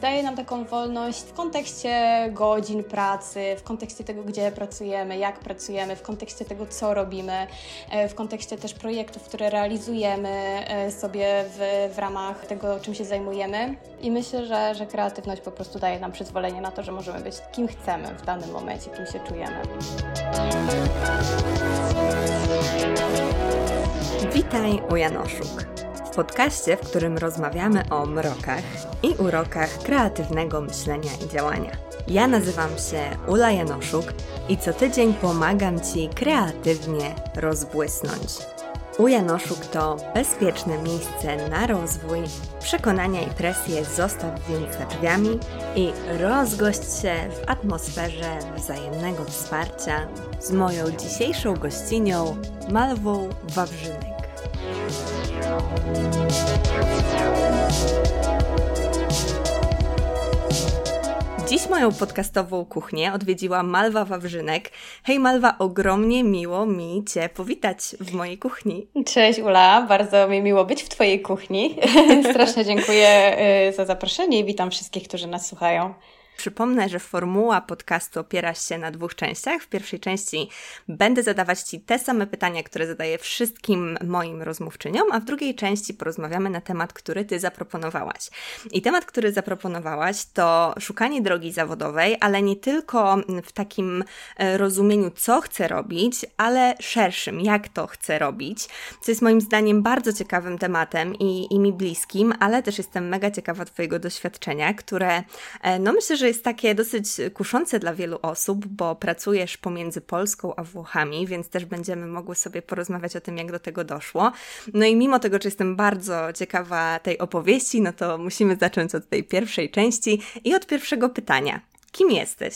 Daje nam taką wolność w kontekście godzin pracy, w kontekście tego, gdzie pracujemy, jak pracujemy, w kontekście tego, co robimy, e, w kontekście też projektów, które realizujemy e, sobie w, w ramach tego, czym się zajmujemy. I myślę, że, że kreatywność po prostu daje nam przyzwolenie na to, że możemy być kim chcemy w danym momencie, kim się czujemy. Witaj u Janoszuk. Podcaście, w którym rozmawiamy o mrokach i urokach kreatywnego myślenia i działania. Ja nazywam się Ula Janoszuk i co tydzień pomagam Ci kreatywnie rozbłysnąć. U Janoszuk to bezpieczne miejsce na rozwój, przekonania i presję zostaw więc za drzwiami i rozgość się w atmosferze wzajemnego wsparcia z moją dzisiejszą gościnią Malwą Wawrzynek. Dziś moją podcastową kuchnię odwiedziła Malwa Wawrzynek. Hej Malwa, ogromnie miło mi Cię powitać w mojej kuchni. Cześć Ula, bardzo mi miło być w Twojej kuchni. Strasznie dziękuję y, za zaproszenie i witam wszystkich, którzy nas słuchają. Przypomnę, że formuła podcastu opiera się na dwóch częściach. W pierwszej części będę zadawać Ci te same pytania, które zadaję wszystkim moim rozmówczyniom, a w drugiej części porozmawiamy na temat, który Ty zaproponowałaś. I temat, który zaproponowałaś, to szukanie drogi zawodowej, ale nie tylko w takim e, rozumieniu, co chcę robić, ale szerszym, jak to chcę robić, co jest moim zdaniem bardzo ciekawym tematem i, i mi bliskim, ale też jestem mega ciekawa Twojego doświadczenia, które, e, no myślę, że jest takie dosyć kuszące dla wielu osób, bo pracujesz pomiędzy Polską a Włochami, więc też będziemy mogły sobie porozmawiać o tym, jak do tego doszło. No i mimo tego, że jestem bardzo ciekawa tej opowieści, no to musimy zacząć od tej pierwszej części i od pierwszego pytania. Kim jesteś?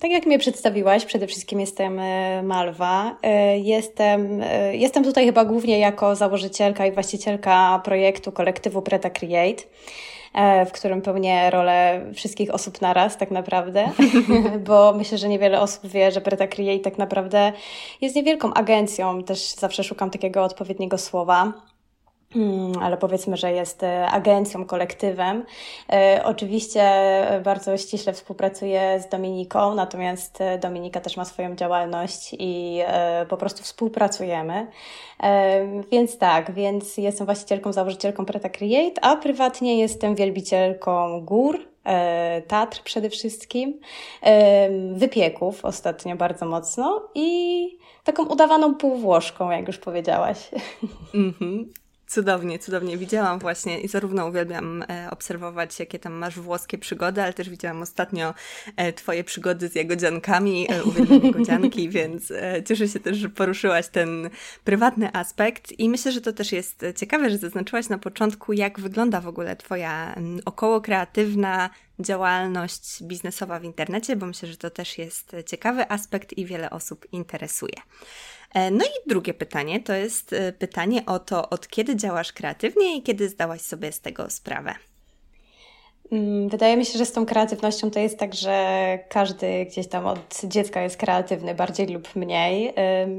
Tak jak mnie przedstawiłaś, przede wszystkim jestem e, Malwa. E, jestem, e, jestem tutaj chyba głównie jako założycielka i właścicielka projektu kolektywu Preta Create. E, w którym pełnię rolę wszystkich osób naraz tak naprawdę, bo myślę, że niewiele osób wie, że Preta Create tak naprawdę jest niewielką agencją, też zawsze szukam takiego odpowiedniego słowa. Hmm, ale powiedzmy, że jest e, agencją, kolektywem. E, oczywiście bardzo ściśle współpracuję z Dominiką, natomiast Dominika też ma swoją działalność i po prostu współpracujemy. Więc tak, więc jestem właścicielką, założycielką Preta Create, a prywatnie jestem wielbicielką gór, e, Tatr przede wszystkim, wypieków ostatnio bardzo mocno i taką udawaną półwłoszką, jak już powiedziałaś. Mm -hmm. Cudownie, cudownie. Widziałam właśnie i zarówno uwielbiam e, obserwować, jakie tam masz włoskie przygody, ale też widziałam ostatnio e, Twoje przygody z jagodziankami. E, uwielbiam jagodzianki, więc cieszę się też, że poruszyłaś ten prywatny aspekt i myślę, że to też jest ciekawe, że zaznaczyłaś na początku, jak wygląda w ogóle Twoja około kreatywna działalność biznesowa w internecie, bo myślę, że to też jest ciekawy aspekt i wiele osób interesuje. E, no i drugie pytanie to jest e, pytanie o to, od kiedy działasz kreatywnie i kiedy zdałaś sobie z tego sprawę. Mm, wydaje mi się, że z tą kreatywnością to jest tak, że każdy gdzieś tam od dziecka jest kreatywny, bardziej lub mniej.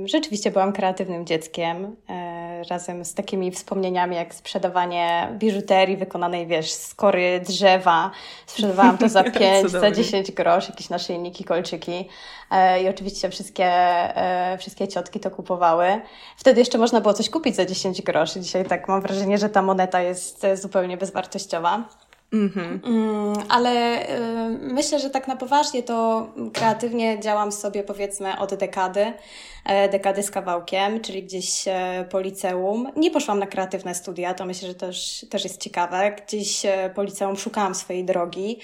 Rzeczywiście byłam kreatywnym dzieckiem, e, razem z takimi wspomnieniami jak sprzedawanie biżuterii wykonanej, wiesz, z kory drzewa. Sprzedawałam to za 5, za 10 groszy, jakieś naszyjniki, kolczyki. E, I oczywiście wszystkie, e, wszystkie ciotki to kupowały. Wtedy jeszcze można było coś kupić za 10 groszy. Dzisiaj tak mam wrażenie, że ta moneta jest zupełnie bezwartościowa. Mm-hmm. Ale y, myślę, że tak na poważnie to kreatywnie działam sobie powiedzmy od dekady. E, dekady z kawałkiem, czyli gdzieś e, po liceum. Nie poszłam na kreatywne studia, to myślę, że też, też jest ciekawe. Gdzieś e, po liceum szukałam swojej drogi.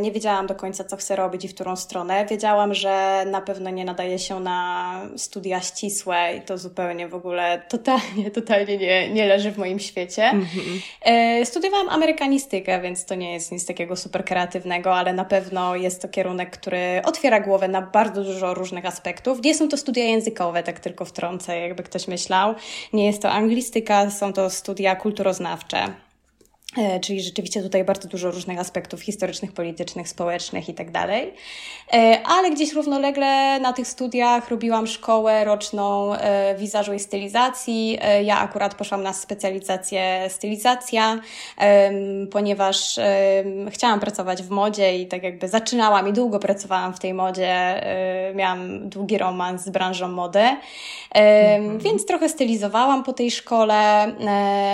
Nie wiedziałam do końca, co chcę robić i w którą stronę. Wiedziałam, że na pewno nie nadaje się na studia ścisłe i to zupełnie w ogóle totalnie, totalnie nie, nie leży w moim świecie. Mm-hmm. Studiowałam amerykanistykę, więc to nie jest nic takiego super kreatywnego, ale na pewno jest to kierunek, który otwiera głowę na bardzo dużo różnych aspektów. Nie są to studia językowe, tak tylko wtrącę, jakby ktoś myślał. Nie jest to anglistyka, są to studia kulturoznawcze. E, czyli rzeczywiście tutaj bardzo dużo różnych aspektów historycznych, politycznych, społecznych i tak dalej. E, ale gdzieś równolegle na tych studiach robiłam szkołę roczną e, wizażu i stylizacji. Ja akurat poszłam na specjalizację stylizacja, ponieważ chciałam pracować w modzie i tak jakby zaczynałam i długo pracowałam w tej modzie. Miałam długi romans z branżą mody, mhm. więc trochę stylizowałam po tej szkole.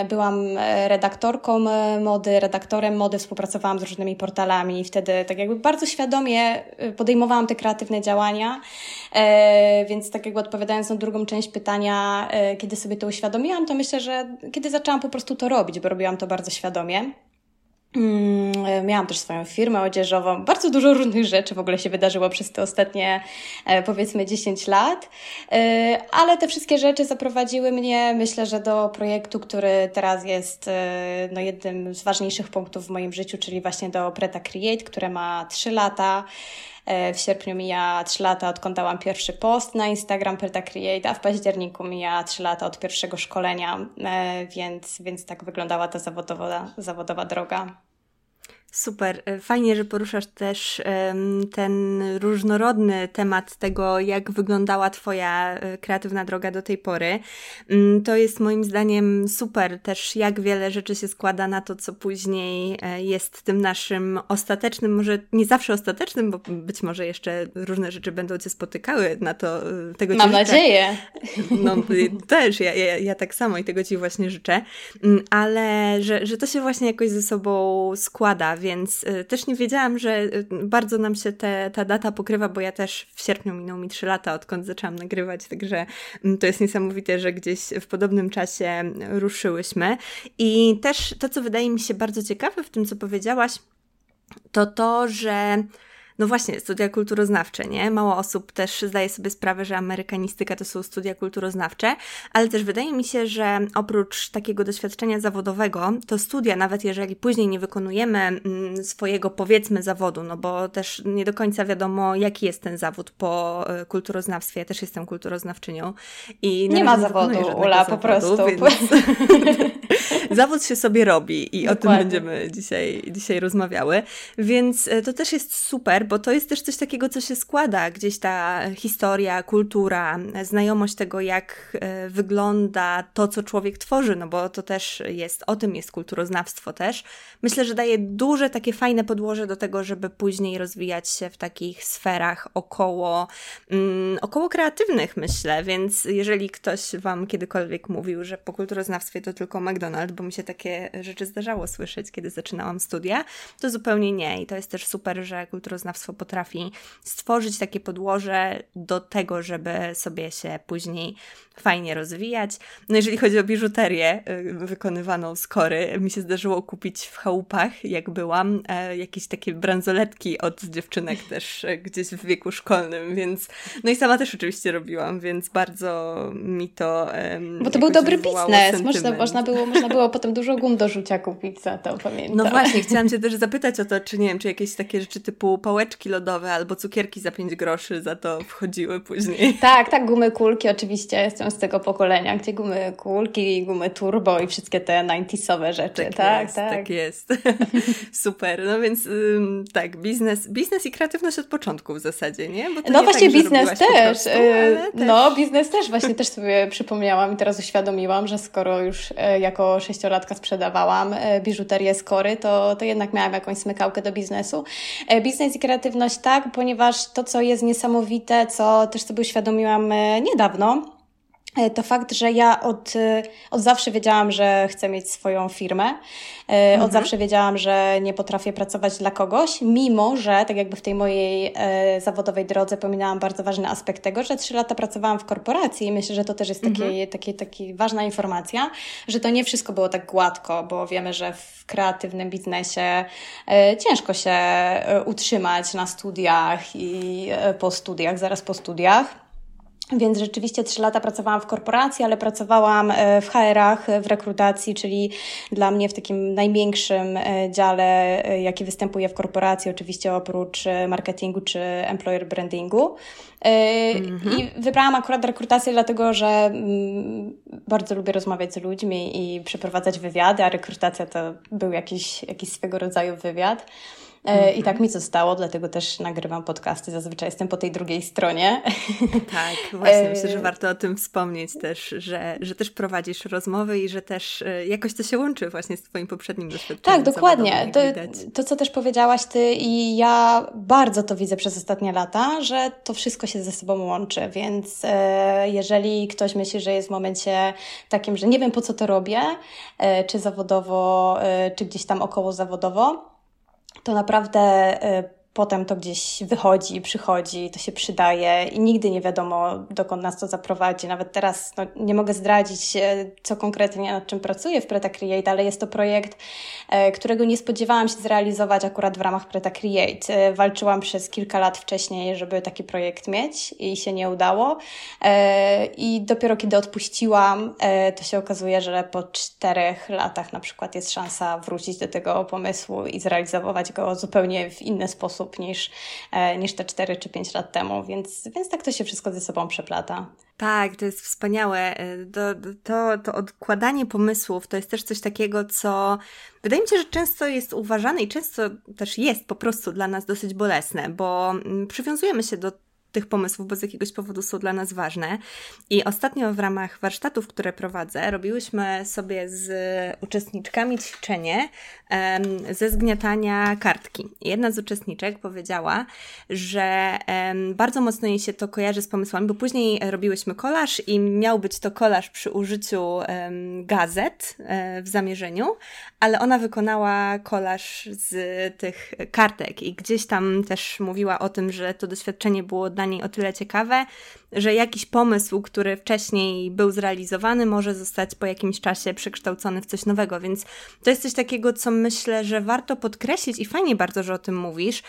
Byłam redaktorką mody, redaktorem mody, współpracowałam z różnymi portalami i wtedy tak jakby bardzo świadomie y, podejmowałam te kreatywne działania. E, więc tak jakby odpowiadając na drugą część pytania, e, kiedy sobie to uświadomiłam, to myślę, że kiedy zaczęłam po prostu to robić, bo robiłam to bardzo świadomie. Mm, miałam też swoją firmę odzieżową. Bardzo dużo różnych rzeczy w ogóle się wydarzyło przez te ostatnie, e, powiedzmy, 10 lat. E, ale te wszystkie rzeczy zaprowadziły mnie, myślę, że do projektu, który teraz jest e, no, jednym z ważniejszych punktów w moim życiu, czyli właśnie do Preta Create, które ma 3 lata. W sierpniu mija 3 lata, odkąd dałam pierwszy post na Instagram Preta Create, a w październiku mija 3 lata od pierwszego szkolenia, więc, więc tak wyglądała ta zawodowa, zawodowa droga. Super. E, fajnie, że poruszasz też ten różnorodny temat tego, jak wyglądała Twoja e, kreatywna droga do tej pory. Mm, to jest moim zdaniem super też, jak wiele rzeczy się składa na to, co później e, jest tym naszym ostatecznym, może nie zawsze ostatecznym, bo być może jeszcze różne rzeczy będą Cię spotykały na to, tego Mam nadzieję. No też, ja, ja, ja tak samo i tego Ci właśnie życzę, mm, ale że, że to się właśnie jakoś ze sobą składa, więc y, też nie wiedziałam, że y, bardzo nam się te, ta data pokrywa, bo ja też w sierpniu minął mi 3 lata, odkąd zaczęłam nagrywać, także mm, to jest niesamowite, że gdzieś w podobnym czasie ruszyłyśmy. I też to, co wydaje mi się bardzo ciekawe w tym, co powiedziałaś, to to, że no właśnie, studia kulturoznawcze, nie? Mało osób też zdaje sobie sprawę, że amerykanistyka to są studia kulturoznawcze, ale też wydaje mi się, że oprócz takiego doświadczenia zawodowego, to studia, nawet jeżeli później nie wykonujemy mm, swojego, powiedzmy, zawodu, no bo też nie do końca wiadomo, jaki jest ten zawód po e, kulturoznawstwie. Ja też jestem kulturoznawczynią i nie ma zawodu, Ula, po prostu. Więc... zawód się sobie robi i Dokładnie. o tym będziemy dzisiaj, dzisiaj rozmawiały, więc e, to też jest super, bo to jest też coś takiego, co się składa, gdzieś ta historia, kultura, znajomość tego, jak e, wygląda to, co człowiek tworzy, no bo to też jest, o tym jest kulturoznawstwo też. Myślę, że daje duże takie fajne podłoże do tego, żeby później rozwijać się w takich sferach około, mm, około kreatywnych, myślę, więc jeżeli ktoś Wam kiedykolwiek mówił, że po kulturoznawstwie to tylko McDonald's, bo mi się takie rzeczy zdarzało słyszeć, kiedy zaczynałam studia, to zupełnie nie. I to jest też super, że kulturoznawstwo potrafi stworzyć takie podłoże do tego, żeby sobie się później fajnie rozwijać. No jeżeli chodzi o biżuterię y, wykonywaną z kory, mi się zdarzyło kupić w chałupach, jak byłam, e, jakieś takie bransoletki od dziewczynek też e, gdzieś w wieku szkolnym, więc no i sama też oczywiście robiłam, więc bardzo mi to Bo to był dobry biznes, można, można, było, można było potem dużo gum do rzucia kupić za to, pamiętam. No właśnie, chciałam Cię też zapytać o to, czy nie wiem, czy jakieś takie rzeczy typu pałeczki lodowe albo cukierki za 5 groszy za to wchodziły później. Tak, tak, gumy kulki oczywiście, jestem z tego pokolenia, gdzie gumy kulki, gumy turbo i wszystkie te 90sowe rzeczy. Tak, tak jest, tak. tak jest. Super. No więc ym, tak, biznes, biznes i kreatywność od początku w zasadzie, nie? no nie właśnie tak, biznes też. Prostu, y, też. No biznes też właśnie też sobie przypomniałam i teraz uświadomiłam, że skoro już y, jako sześciolatka sprzedawałam y, biżuterię z kory, to, to jednak miałam jakąś smykałkę do biznesu. Biznes i kreatywność tak, ponieważ to, co jest niesamowite, co też sobie uświadomiłam niedawno, E, to fakt, że ja od, e, od zawsze wiedziałam, że chcę mieć swoją firmę. E, mhm. Od zawsze wiedziałam, że nie potrafię pracować dla kogoś, mimo że tak jakby w tej mojej e, zawodowej drodze pominęłam bardzo ważny aspekt tego, że trzy lata pracowałam w korporacji i myślę, że to też jest mhm. taki, taki, taki ważna informacja, że to nie wszystko było tak gładko, bo wiemy, że w kreatywnym biznesie e, ciężko się utrzymać na studiach i po studiach, zaraz po studiach. Więc rzeczywiście trzy lata pracowałam w korporacji, ale pracowałam e, w HR-ach, w rekrutacji, czyli dla mnie w takim największym e, dziale, e, jaki występuje w korporacji, oczywiście oprócz marketingu czy employer brandingu. Mhm. I wybrałam akurat rekrutację dlatego, że mm, bardzo lubię rozmawiać z ludźmi i przeprowadzać wywiady, a rekrutacja to był jakiś, jakiś swego rodzaju wywiad. Mm-hmm. I tak mi zostało, dlatego też nagrywam podcasty. Zazwyczaj jestem po tej drugiej stronie. Tak, właśnie myślę, że e, warto o tym wspomnieć też, że, że też prowadzisz rozmowy i że też e, jakoś to się łączy właśnie z Twoim poprzednim doświadczeniem. Tak, dokładnie. To, to, co też powiedziałaś Ty i ja bardzo to widzę przez ostatnie lata, że to wszystko się ze sobą łączy, więc e, jeżeli ktoś myśli, że jest w momencie takim, że nie wiem po co to robię, e, czy zawodowo, e, czy gdzieś tam około zawodowo, to naprawdę y, potem to gdzieś wychodzi, przychodzi, to się przydaje i nigdy nie wiadomo, dokąd nas to zaprowadzi. Nawet teraz no, nie mogę zdradzić, e, co konkretnie nad czym pracuję w Preta Create, ale jest to projekt, e, którego nie spodziewałam się zrealizować akurat w ramach Preta Create. E, walczyłam przez kilka lat wcześniej, żeby taki projekt mieć i się nie udało. I dopiero kiedy odpuściłam, to się okazuje, że po czterech latach na przykład jest szansa wrócić do tego pomysłu i zrealizować go zupełnie w inny sposób niż, e, niż te 4 czy 5 lat temu, więc, więc tak to się wszystko ze sobą przeplata. Tak, to jest wspaniałe. E, to, to, to odkładanie pomysłów to jest też coś takiego, co wydaje mi się, że często jest uważane i często też jest po prostu dla nas dosyć bolesne, bo mm, przywiązujemy się do tych pomysłów, bo z jakiegoś powodu są dla nas ważne. I ostatnio w ramach warsztatów, które prowadzę, robiłyśmy sobie z uczestniczkami ćwiczenie ze zgniatania kartki. Jedna z uczestniczek powiedziała, że bardzo mocno jej się to kojarzy z pomysłami, bo później robiłyśmy kolaż i miał być to kolaż przy użyciu gazet um, w zamierzeniu, ale ona wykonała kolaż z tych kartek i gdzieś tam też mówiła o tym, że to doświadczenie było dla niej o tyle ciekawe, że jakiś pomysł, który wcześniej był zrealizowany, może zostać po jakimś czasie przekształcony w coś nowego. Więc to jest coś takiego, co myślę, że warto podkreślić i fajnie bardzo, że o tym mówisz,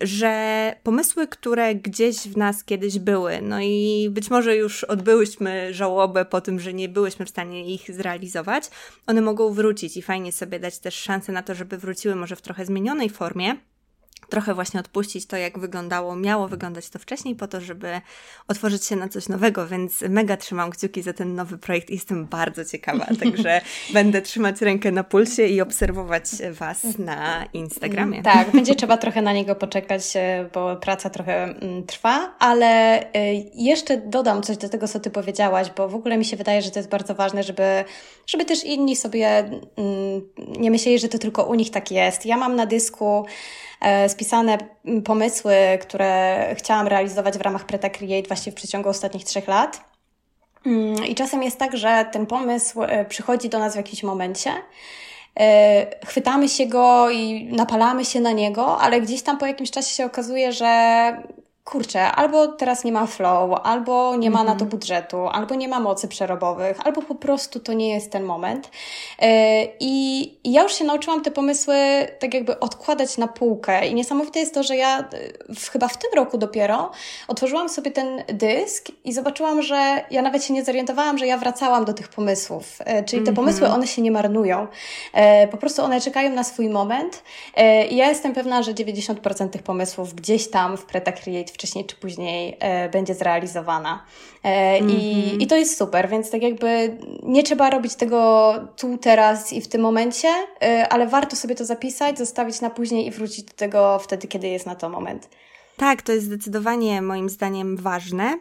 że pomysły, które gdzieś w nas kiedyś były, no i być może już odbyłyśmy żałobę po tym, że nie byłyśmy w stanie ich zrealizować, one mogą wrócić i fajnie sobie dać też szansę na to, żeby wróciły może w trochę zmienionej formie trochę właśnie odpuścić to, jak wyglądało, miało wyglądać to wcześniej, po to, żeby otworzyć się na coś nowego, więc mega trzymam kciuki za ten nowy projekt i jestem bardzo ciekawa, także będę trzymać rękę na pulsie i obserwować Was na Instagramie. Tak, będzie trzeba trochę na niego poczekać, e, bo praca trochę mm, trwa, ale e, jeszcze dodam coś do tego, co Ty powiedziałaś, bo w ogóle mi się wydaje, że to jest bardzo ważne, żeby, żeby też inni sobie mm, nie myśleli, że to tylko u nich tak jest. Ja mam na dysku spisane pomysły, które chciałam realizować w ramach Preta Create właśnie w przeciągu ostatnich trzech lat. Mm, I czasem jest tak, że ten pomysł e, przychodzi do nas w jakimś momencie, e, chwytamy się go i napalamy się na niego, ale gdzieś tam po jakimś czasie się okazuje, że kurczę, albo teraz nie ma flow, albo nie ma na to mhm. budżetu, albo nie ma mocy przerobowych, albo po prostu to nie jest ten moment. E, I, ja już się nauczyłam te pomysły tak jakby odkładać na półkę. I niesamowite jest to, że ja e, w, chyba w tym roku dopiero otworzyłam sobie ten dysk i zobaczyłam, że ja nawet się nie zorientowałam, że ja wracałam do tych pomysłów. E, czyli te mhm. pomysły, one się nie marnują. Po prostu one czekają na swój moment. I ja jestem pewna, że 90% tych pomysłów gdzieś tam w Preta Create wcześniej czy później e, będzie zrealizowana. Mm -hmm. i, mhm. I to jest super, więc tak jakby nie trzeba robić tego tu, teraz i w tym momencie, e, ale warto sobie to zapisać, zostawić na później i wrócić do tego wtedy, kiedy jest na to moment. Tak, to jest zdecydowanie moim zdaniem ważne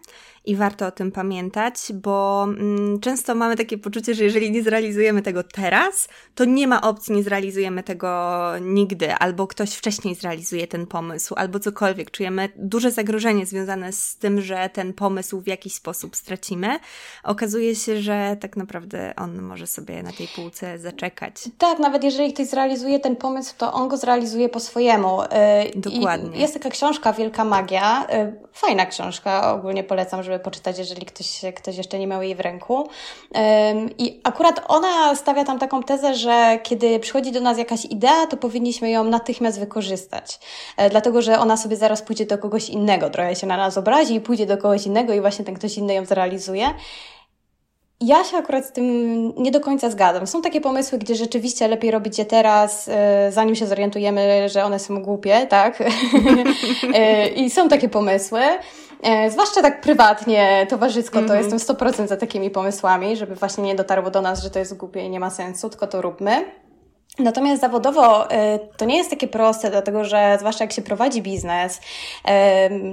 i warto o tym pamiętać, bo mm, często mamy takie poczucie, że jeżeli nie zrealizujemy tego teraz, to nie ma opcji, nie zrealizujemy tego nigdy, albo ktoś wcześniej zrealizuje ten pomysł, albo cokolwiek. Czujemy duże zagrożenie związane z tym, że ten pomysł w jakiś sposób stracimy. Okazuje się, że tak naprawdę on może sobie na tej półce zaczekać. Tak, nawet jeżeli ktoś zrealizuje ten pomysł, to on go zrealizuje po swojemu. Y, Dokładnie. I jest taka książka Wielka Magia, y, fajna książka, ogólnie polecam, żeby żeby poczytać, jeżeli ktoś, ktoś jeszcze nie miał jej w ręku. I akurat ona stawia tam taką tezę, że kiedy przychodzi do nas jakaś idea, to powinniśmy ją natychmiast wykorzystać. E, dlatego, że ona sobie zaraz pójdzie do kogoś innego, trochę się na nas obrazi i pójdzie do kogoś innego i właśnie ten ktoś inny ją zrealizuje. Ja się akurat z tym nie do końca zgadzam. Są takie pomysły, gdzie rzeczywiście lepiej robić je teraz, e, zanim się zorientujemy, że one są głupie, tak? E, I są takie pomysły. E, zwłaszcza tak prywatnie, towarzysko, to mm -hmm. jestem 100% za takimi pomysłami, żeby właśnie nie dotarło do nas, że to jest głupie i nie ma sensu, tylko to róbmy. Natomiast zawodowo y, to nie jest takie proste, dlatego że zwłaszcza jak się prowadzi biznes,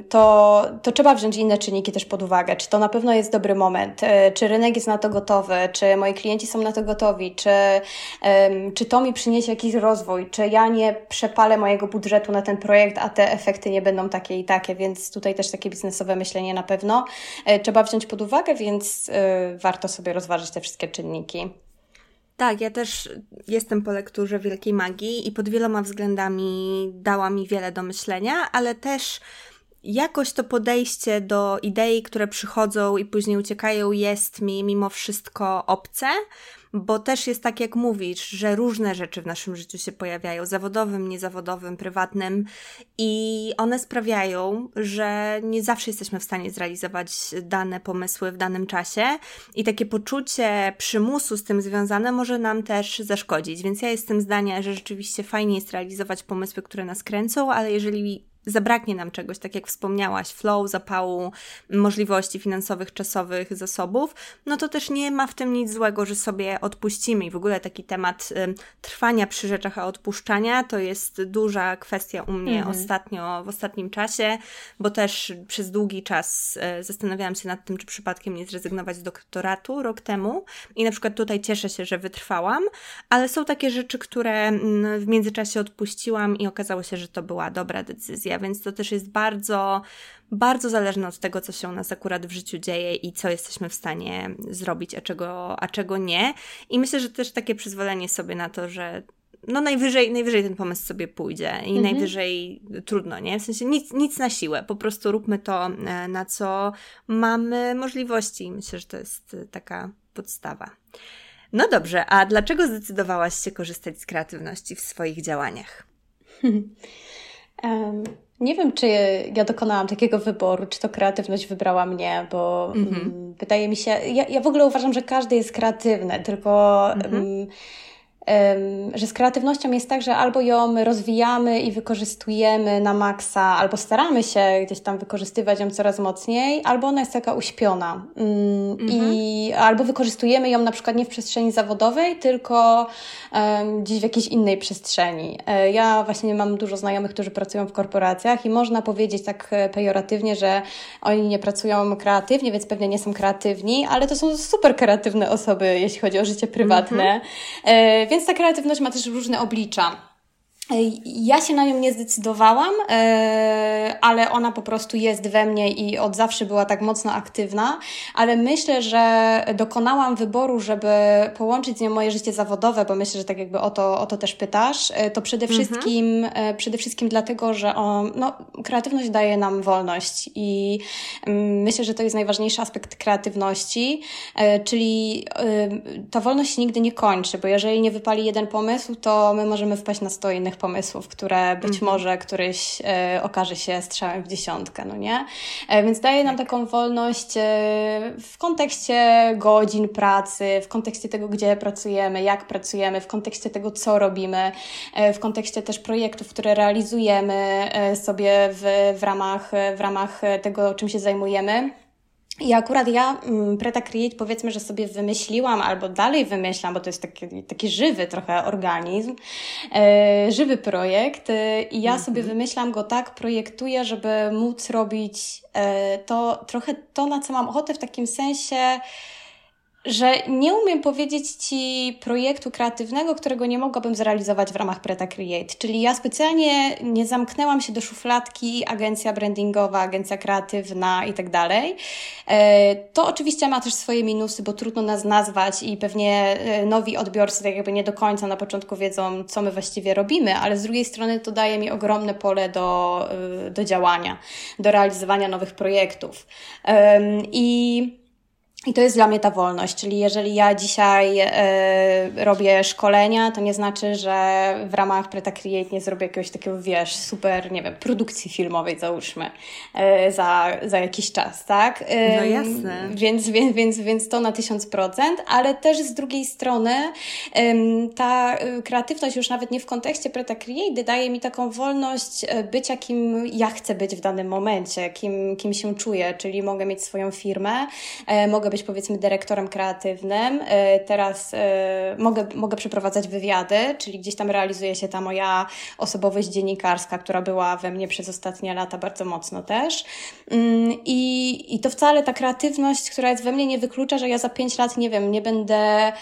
to, to trzeba wziąć inne czynniki też pod uwagę. Czy to na pewno jest dobry moment, y, czy rynek jest na to gotowy, czy moi klienci są na to gotowi, czy, czy to mi przyniesie jakiś rozwój, czy ja nie przepalę mojego budżetu na ten projekt, a te efekty nie będą takie i takie, więc tutaj też takie biznesowe myślenie na pewno y, trzeba wziąć pod uwagę, więc warto sobie rozważyć te wszystkie czynniki. Tak, ja też jestem po lekturze Wielkiej Magii i pod wieloma względami dała mi wiele do myślenia, ale też jakoś to podejście do idei, które przychodzą i później uciekają, jest mi mimo wszystko obce bo też jest tak, jak mówisz, że różne rzeczy w naszym życiu się pojawiają, zawodowym, niezawodowym, prywatnym, i one sprawiają, że nie zawsze jesteśmy w stanie zrealizować dane pomysły w danym czasie, i takie poczucie przymusu z tym związane może nam też zaszkodzić. Więc ja jestem zdania, że rzeczywiście fajnie jest realizować pomysły, które nas kręcą, ale jeżeli zabraknie nam czegoś, tak jak wspomniałaś, flow, zapału, możliwości finansowych, czasowych, zasobów, no to też nie ma w tym nic złego, że sobie odpuścimy. I w ogóle taki temat y, trwania przy rzeczach, a odpuszczania to jest duża kwestia u mnie mhm. ostatnio, w ostatnim czasie, bo też przez długi czas y, zastanawiałam się nad tym, czy przypadkiem nie zrezygnować z doktoratu rok temu. I na przykład tutaj cieszę się, że wytrwałam, ale są takie rzeczy, które mm, w międzyczasie odpuściłam i okazało się, że to była dobra decyzja więc to też jest bardzo, bardzo zależne od tego, co się u nas akurat w życiu dzieje i co jesteśmy w stanie zrobić, a czego, a czego nie. I myślę, że też takie przyzwolenie sobie na to, że no najwyżej, najwyżej ten pomysł sobie pójdzie i mhm. najwyżej trudno, nie? W sensie nic, nic na siłę, po prostu róbmy to, e, na co mamy możliwości. Myślę, że to jest taka podstawa. No dobrze, a dlaczego zdecydowałaś się korzystać z kreatywności w swoich działaniach? Um, nie wiem, czy ja dokonałam takiego wyboru, czy to kreatywność wybrała mnie, bo mm-hmm. wydaje mi się, ja, ja w ogóle uważam, że każdy jest kreatywny, tylko. Mm-hmm. Um, że z kreatywnością jest tak, że albo ją rozwijamy i wykorzystujemy na maksa, albo staramy się gdzieś tam wykorzystywać ją coraz mocniej, albo ona jest taka uśpiona. Mm, mhm. I albo wykorzystujemy ją na przykład nie w przestrzeni zawodowej, tylko gdzieś w jakiejś innej przestrzeni. E, ja właśnie mam dużo znajomych, którzy pracują w korporacjach i można powiedzieć tak e, pejoratywnie, że oni nie pracują kreatywnie, więc pewnie nie są kreatywni, ale to są super kreatywne osoby, jeśli chodzi o życie prywatne. Mhm. Więc ta kreatywność ma też różne oblicza. Ja się na nią nie zdecydowałam, e, ale ona po prostu jest we mnie i od zawsze była tak mocno aktywna, ale myślę, że dokonałam wyboru, żeby połączyć z nią moje życie zawodowe, bo myślę, że tak jakby o to, o to też pytasz, e, to przede mhm. wszystkim, mhm. przede wszystkim dlatego, że on, no, kreatywność daje nam wolność i mm, myślę, że to jest najważniejszy aspekt kreatywności, czyli ta wolność się nigdy nie kończy, bo jeżeli nie wypali jeden pomysł, to my możemy wpaść na sto innych pomysłów, które być mhm. może któryś e, okaże się strzałem w dziesiątkę, no nie? E, więc daje nam tak. taką wolność e, w kontekście godzin pracy, w kontekście tego, gdzie pracujemy, jak pracujemy, w kontekście tego, co robimy, e, w kontekście też projektów, które realizujemy e, sobie w, w, ramach, w ramach tego, czym się zajmujemy. I akurat ja mm, Preta Create powiedzmy, że sobie wymyśliłam albo dalej wymyślam, bo to jest taki, taki żywy trochę organizm, e, żywy projekt e, i ja mm -hmm. sobie wymyślam go tak, projektuję, żeby móc robić e, to trochę to, na co mam ochotę w takim sensie że nie umiem powiedzieć Ci projektu kreatywnego, którego nie mogłabym zrealizować w ramach Preta Create. Czyli ja specjalnie nie zamknęłam się do szufladki agencja brandingowa, agencja kreatywna i tak dalej. E, to oczywiście ma też swoje minusy, bo trudno nas nazwać i pewnie e, nowi odbiorcy tak jakby nie do końca na początku wiedzą, co my właściwie robimy, ale z drugiej strony to daje mi ogromne pole do, e, do działania, do realizowania nowych projektów. I i to jest dla mnie ta wolność, czyli jeżeli ja dzisiaj y, robię szkolenia, to nie znaczy, że w ramach Preta Create nie zrobię jakiegoś takiego, wiesz, super, nie wiem, produkcji filmowej załóżmy y, za, za jakiś czas, tak? Y, no jasne. Więc, więc, więc, więc to na tysiąc procent, ale też z drugiej strony ta kreatywność już nawet nie w kontekście Preta Create daje mi taką wolność bycia kim ja chcę być w danym momencie, kim, kim się czuję, czyli mogę mieć swoją firmę, mogę być powiedzmy dyrektorem kreatywnym. E, teraz e, mogę, mogę przeprowadzać wywiady, czyli gdzieś tam realizuje się ta moja osobowość dziennikarska, która była we mnie przez ostatnie lata bardzo mocno też. Mm, I, i to wcale ta kreatywność, która jest we mnie, nie wyklucza, że ja za pięć lat, nie wiem, nie będę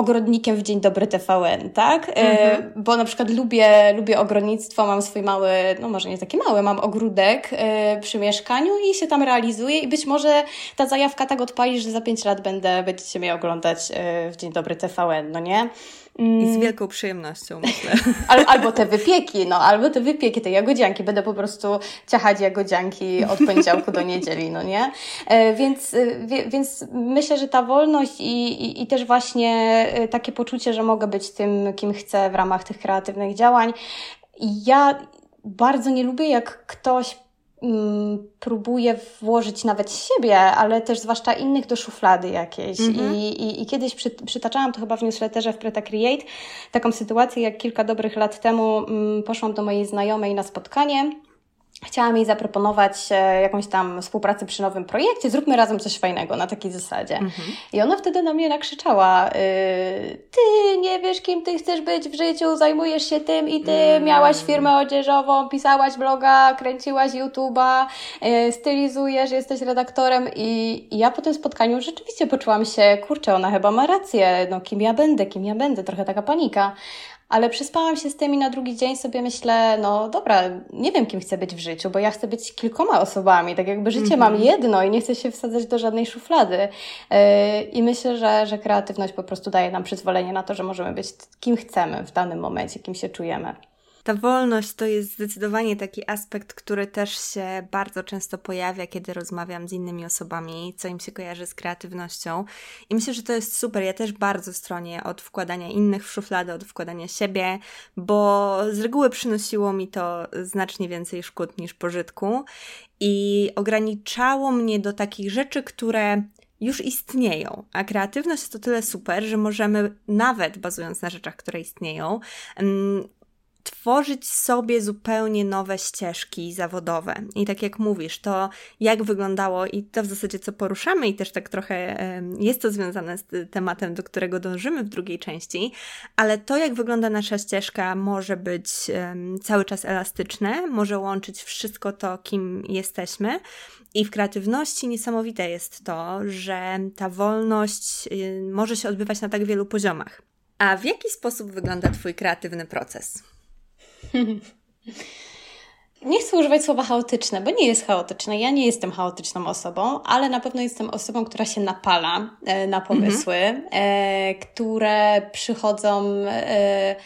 ogrodnikiem w Dzień Dobry TVN, tak? E, mhm. Bo na przykład lubię, lubię ogrodnictwo, mam swój mały, no może nie taki mały, mam ogródek e, przy mieszkaniu i się tam realizuję i być może ta zajawka tak odpali, że za pięć lat będę, będziecie mnie oglądać e, w Dzień Dobry TVN, no nie? I z mm. wielką przyjemnością, myślę. Al, albo te wypieki, no, albo te wypieki, te jagodzianki. Będę po prostu ciachać jagodzianki od poniedziałku do niedzieli, no nie? E, więc, e, więc myślę, że ta wolność i, i, i też właśnie e, takie poczucie, że mogę być tym, kim chcę w ramach tych kreatywnych działań. Ja bardzo nie lubię, jak ktoś próbuję włożyć nawet siebie, ale też zwłaszcza innych do szuflady jakiejś. Mm -hmm. I, i, I, kiedyś przy, przytaczałam to chyba w newsletterze w Preta Create, taką sytuację, jak kilka dobrych lat temu mm, poszłam do mojej znajomej na spotkanie Chciałam jej zaproponować e, jakąś tam współpracę przy nowym projekcie, zróbmy razem coś fajnego na takiej zasadzie. Mhm. I ona wtedy na mnie nakrzyczała, y, ty nie wiesz kim ty chcesz być w życiu, zajmujesz się tym i ty mm. miałaś firmę odzieżową, pisałaś bloga, kręciłaś YouTube'a, y, stylizujesz, jesteś redaktorem i, i ja po tym spotkaniu rzeczywiście poczułam się, kurczę, ona chyba ma rację, no kim ja będę, kim ja będę, trochę taka panika. Ale przespałam się z tym i na drugi dzień sobie myślę, no dobra, nie wiem, kim chcę być w życiu, bo ja chcę być kilkoma osobami. Tak jakby życie mm -hmm. mam jedno i nie chcę się wsadzać do żadnej szuflady. Yy, I myślę, że, że kreatywność po prostu daje nam przyzwolenie na to, że możemy być kim chcemy w danym momencie, kim się czujemy. Ta wolność to jest zdecydowanie taki aspekt, który też się bardzo często pojawia, kiedy rozmawiam z innymi osobami, co im się kojarzy z kreatywnością. I myślę, że to jest super. Ja też bardzo stronię od wkładania innych w szuflady, od wkładania siebie, bo z reguły przynosiło mi to znacznie więcej szkód niż pożytku i ograniczało mnie do takich rzeczy, które już istnieją, a kreatywność to tyle super, że możemy nawet bazując na rzeczach, które istnieją, mm, tworzyć sobie zupełnie nowe ścieżki zawodowe. I tak jak mówisz, to jak wyglądało i to w zasadzie co poruszamy i też tak trochę jest to związane z tematem, do którego dążymy w drugiej części, ale to jak wygląda nasza ścieżka może być cały czas elastyczne, może łączyć wszystko to, kim jesteśmy. I w kreatywności niesamowite jest to, że ta wolność może się odbywać na tak wielu poziomach. A w jaki sposób wygląda Twój kreatywny proces? Nie chcę używać słowa chaotyczne, bo nie jest chaotyczne. Ja nie jestem chaotyczną osobą, ale na pewno jestem osobą, która się napala e, na pomysły, mhm. e, które przychodzą. E,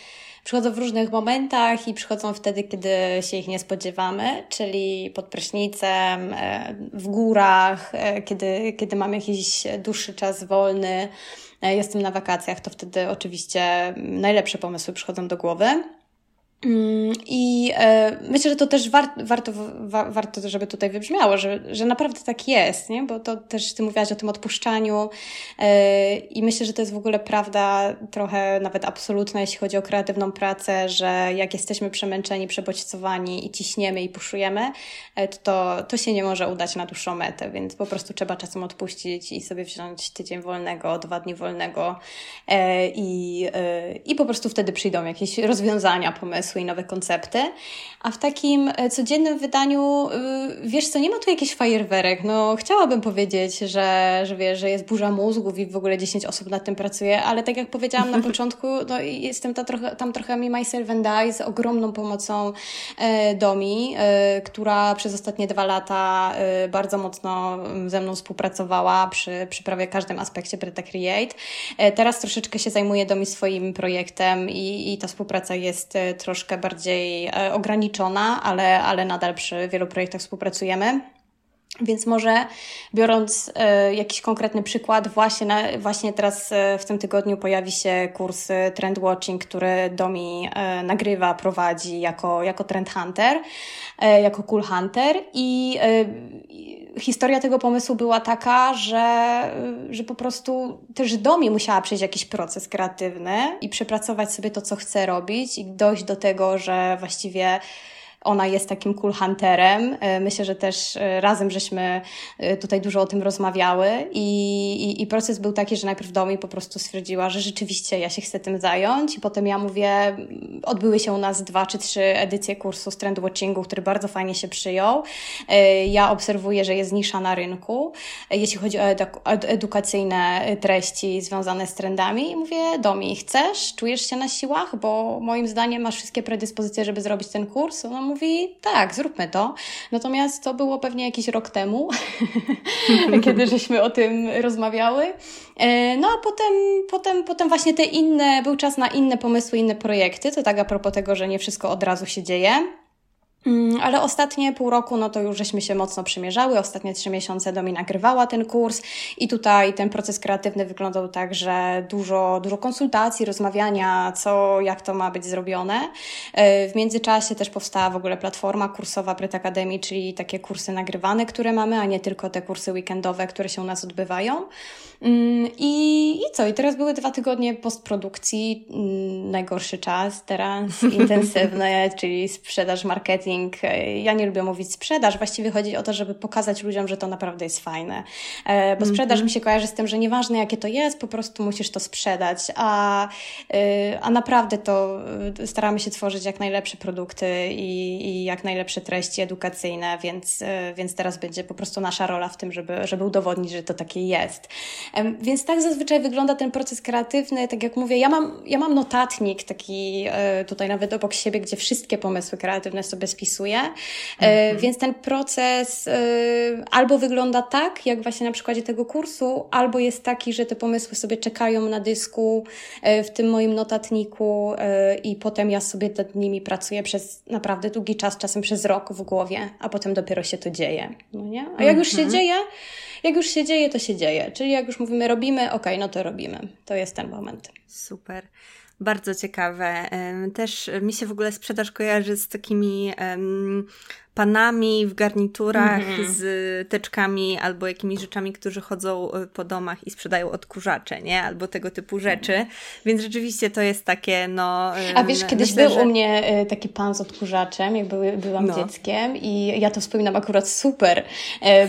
przychodzą w różnych momentach i przychodzą wtedy, kiedy się ich nie spodziewamy, czyli pod prysznicem, w górach, kiedy, kiedy mam jakiś dłuższy czas wolny, jestem na wakacjach, to wtedy oczywiście najlepsze pomysły przychodzą do głowy. Mm, I e, myślę, że to też war, warto, wa, warto, żeby tutaj wybrzmiało, że, że naprawdę tak jest, nie? bo to też Ty mówiłaś o tym odpuszczaniu e, i myślę, że to jest w ogóle prawda trochę nawet absolutna, jeśli chodzi o kreatywną pracę, że jak jesteśmy przemęczeni, przebodźcowani i ciśniemy i puszujemy, e, to, to się nie może udać na dłuższą metę, więc po prostu trzeba czasem odpuścić i sobie wziąć tydzień wolnego, dwa dni wolnego i, i po prostu wtedy przyjdą jakieś rozwiązania, pomysły, pomysły i nowe koncepty. A w takim e, codziennym wydaniu, y, wiesz co, nie ma tu jakichś fajerwerek. No, chciałabym powiedzieć, że, że wiesz, że jest burza mózgów i w ogóle 10 osób nad tym pracuje, ale tak jak powiedziałam na początku, no, jestem ta trochę, tam trochę mi myself and I z ogromną pomocą e, Domi, e, która przez ostatnie dwa lata e, bardzo mocno ze mną współpracowała przy, przy prawie każdym aspekcie Breta Create. E, teraz troszeczkę się zajmuję Domi swoim projektem i, i ta współpraca jest e, troszkę bardziej e, ograniczona, ale, ale nadal przy wielu projektach współpracujemy. Więc może biorąc e, jakiś konkretny przykład, właśnie, na, właśnie teraz e, w tym tygodniu pojawi się kurs Trend Watching, który Domi nagrywa, prowadzi jako, jako Trend Hunter, jako Cool Hunter i historia tego pomysłu była taka, że, że po prostu też Domi musiała przejść jakiś proces kreatywny i przepracować sobie to, co chce robić i dojść do tego, że właściwie ona jest takim cool hunterem. E, myślę, że też e, razem żeśmy e, tutaj dużo o tym rozmawiały i, i, i proces był taki, że najpierw do mnie po prostu stwierdziła, że rzeczywiście ja się chcę tym zająć i potem ja mówię, odbyły się u nas dwa czy trzy edycje kursu z trend który bardzo fajnie się przyjął. Ja obserwuję, że jest nisza na rynku, jeśli chodzi o edukacyjne treści związane z trendami i mówię, Domi, chcesz? Czujesz się na siłach? Bo moim zdaniem masz wszystkie predyspozycje, żeby zrobić ten kurs. Ona mówi, tak, zróbmy to. Natomiast to było pewnie jakiś rok temu, kiedy żeśmy o tym rozmawiały. E, no a potem, potem, potem właśnie te inne, był czas na inne pomysły, inne projekty. To tak a propos tego, że nie wszystko od razu się dzieje. Mm, ale ostatnie pół roku, no to już żeśmy się mocno przymierzały. Ostatnie trzy miesiące Domi nagrywała ten kurs i tutaj ten proces kreatywny wyglądał tak, że dużo, dużo konsultacji, rozmawiania, co, jak to ma być zrobione. E, w międzyczasie też powstała w ogóle platforma kursowa Bryt Academy, czyli takie kursy nagrywane, które mamy, a nie tylko te kursy weekendowe, które się u nas odbywają. Mm, I, I co? I teraz były dwa tygodnie postprodukcji, mm, najgorszy czas teraz, intensywny, czyli sprzedaż, marketing. Ja nie lubię mówić sprzedaż, właściwie chodzi o to, żeby pokazać ludziom, że to naprawdę jest fajne. E, bo sprzedaż -hmm. mi się kojarzy z tym, że nieważne jakie to jest, po prostu musisz to sprzedać, a, y, a naprawdę to y, staramy się tworzyć jak najlepsze produkty i, i jak najlepsze treści edukacyjne, więc, więc teraz będzie po prostu nasza rola w tym, żeby, żeby udowodnić, że to takie jest. Więc tak zazwyczaj wygląda ten proces kreatywny. Tak jak mówię, ja mam, ja mam notatnik taki e, tutaj nawet obok siebie, gdzie wszystkie pomysły kreatywne sobie spisuję. Mhm. Więc ten proces e, albo wygląda tak, jak właśnie na przykładzie tego kursu, albo jest taki, że te pomysły sobie czekają na dysku w tym moim notatniku i potem ja sobie nad nimi pracuję przez naprawdę długi czas, czasem przez rok w głowie, a potem dopiero się to dzieje. No nie? A jak już się mhm. dzieje, jak już się dzieje, to się dzieje. Czyli jak już mówimy robimy, ok, no to robimy. To jest ten moment. Super. Bardzo ciekawe. Też mi się w ogóle sprzedaż kojarzy z takimi um, panami w garniturach mm-hmm. z teczkami albo jakimiś rzeczami, którzy chodzą y, po domach i sprzedają odkurzacze, nie? Albo tego typu rzeczy. Więc rzeczywiście to jest takie, no... A wiesz, kiedyś myślę, był że... u mnie y, taki pan z odkurzaczem, jak były, byłam no. dzieckiem i ja to wspominam akurat super, y,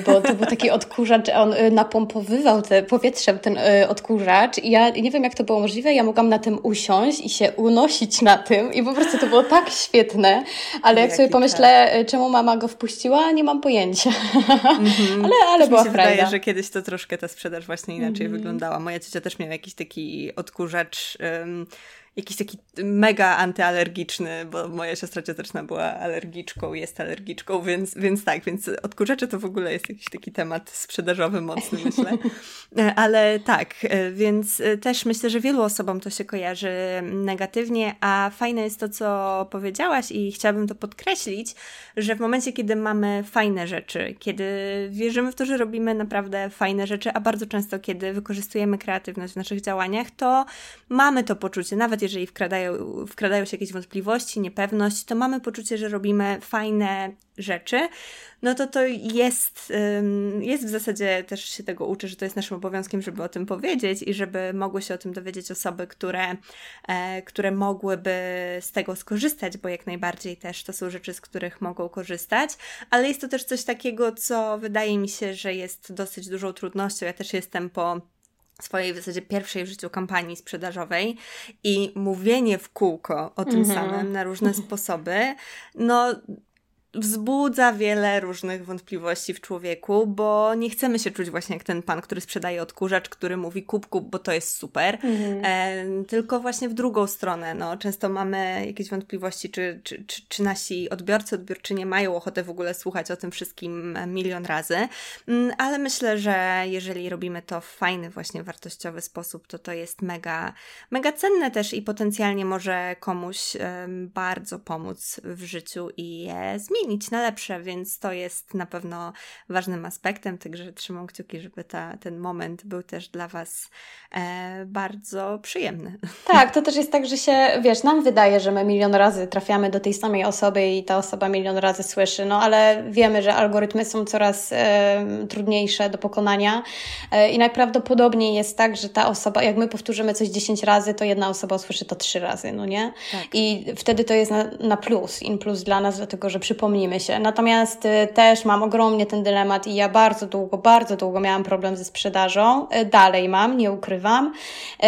bo to był taki odkurzacz, on napompowywał te powietrzem ten odkurzacz i ja nie wiem, jak to było możliwe, ja mogłam na tym usiąść i się unosić na tym i po prostu to było tak świetne, ale jak sobie pomyślę, czemu mama go wpuściła, nie mam pojęcia. Mm-hmm. ale ale była mi się frajda. wydaje, że kiedyś to troszkę ta sprzedaż właśnie inaczej mm-hmm. wyglądała. Moja ciocia też miała jakiś taki odkurzacz um, jakiś taki mega antyalergiczny, bo moja siostra cioteczna była alergiczką, jest alergiczką, więc, więc tak, więc odkurzacze to w ogóle jest jakiś taki temat sprzedażowy mocny, myślę. Ale tak, więc też myślę, że wielu osobom to się kojarzy negatywnie, a fajne jest to, co powiedziałaś i chciałabym to podkreślić, że w momencie, kiedy mamy fajne rzeczy, kiedy wierzymy w to, że robimy naprawdę fajne rzeczy, a bardzo często, kiedy wykorzystujemy kreatywność w naszych działaniach, to mamy to poczucie, nawet jeżeli wkradają, wkradają się jakieś wątpliwości, niepewność, to mamy poczucie, że robimy fajne rzeczy, no to to jest, jest w zasadzie, też się tego uczę, że to jest naszym obowiązkiem, żeby o tym powiedzieć i żeby mogły się o tym dowiedzieć osoby, które, e, które mogłyby z tego skorzystać, bo jak najbardziej też to są rzeczy, z których mogą korzystać, ale jest to też coś takiego, co wydaje mi się, że jest dosyć dużą trudnością. Ja też jestem po swojej w zasadzie pierwszej w życiu kampanii sprzedażowej i mówienie w kółko o tym mm -hmm. samym na różne sposoby, no wzbudza wiele różnych wątpliwości w człowieku, bo nie chcemy się czuć właśnie jak ten pan, który sprzedaje odkurzacz, który mówi kup, kup, bo to jest super, mhm. e, tylko właśnie w drugą stronę. No, często mamy jakieś wątpliwości, czy, czy, czy, czy nasi odbiorcy, odbiorczynie mają ochotę w ogóle słuchać o tym wszystkim milion razy, mm, ale myślę, że jeżeli robimy to w fajny, właśnie wartościowy sposób, to to jest mega, mega cenne też i potencjalnie może komuś bardzo pomóc w życiu i je zmienić zmienić na lepsze, więc to jest na pewno ważnym aspektem, także trzymam kciuki, żeby ta, ten moment był też dla Was e, bardzo przyjemny. Tak, to też jest tak, że się, wiesz, nam wydaje, że my milion razy trafiamy do tej samej osoby i ta osoba milion razy słyszy, no ale wiemy, że algorytmy są coraz e, trudniejsze do pokonania e, i najprawdopodobniej jest tak, że ta osoba, jak my powtórzymy coś 10 razy, to jedna osoba usłyszy to trzy razy, no nie? Tak. I wtedy to jest na, na plus, in plus dla nas, dlatego że przypomnę się. Natomiast y, też mam ogromnie ten dylemat i ja bardzo długo, bardzo długo miałam problem ze sprzedażą. Y, dalej mam, nie ukrywam. Y,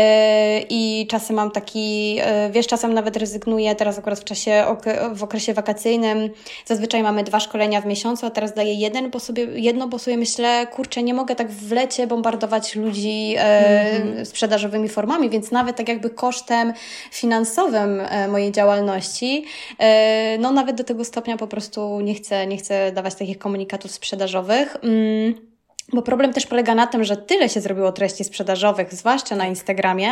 I czasem mam taki, wiesz, czasem nawet rezygnuję, teraz akurat w czasie, w okresie wakacyjnym zazwyczaj mamy dwa szkolenia w miesiącu, a teraz daję jeden, bo sobie, jedno, bo sobie myślę, kurczę, nie mogę tak w lecie bombardować ludzi mm-hmm. sprzedażowymi formami, więc nawet tak jakby kosztem finansowym mojej działalności, no nawet do tego stopnia po prostu prostu nie chcę, nie chcę dawać takich komunikatów sprzedażowych. Mm. Bo problem też polega na tym, że tyle się zrobiło treści sprzedażowych, zwłaszcza na Instagramie,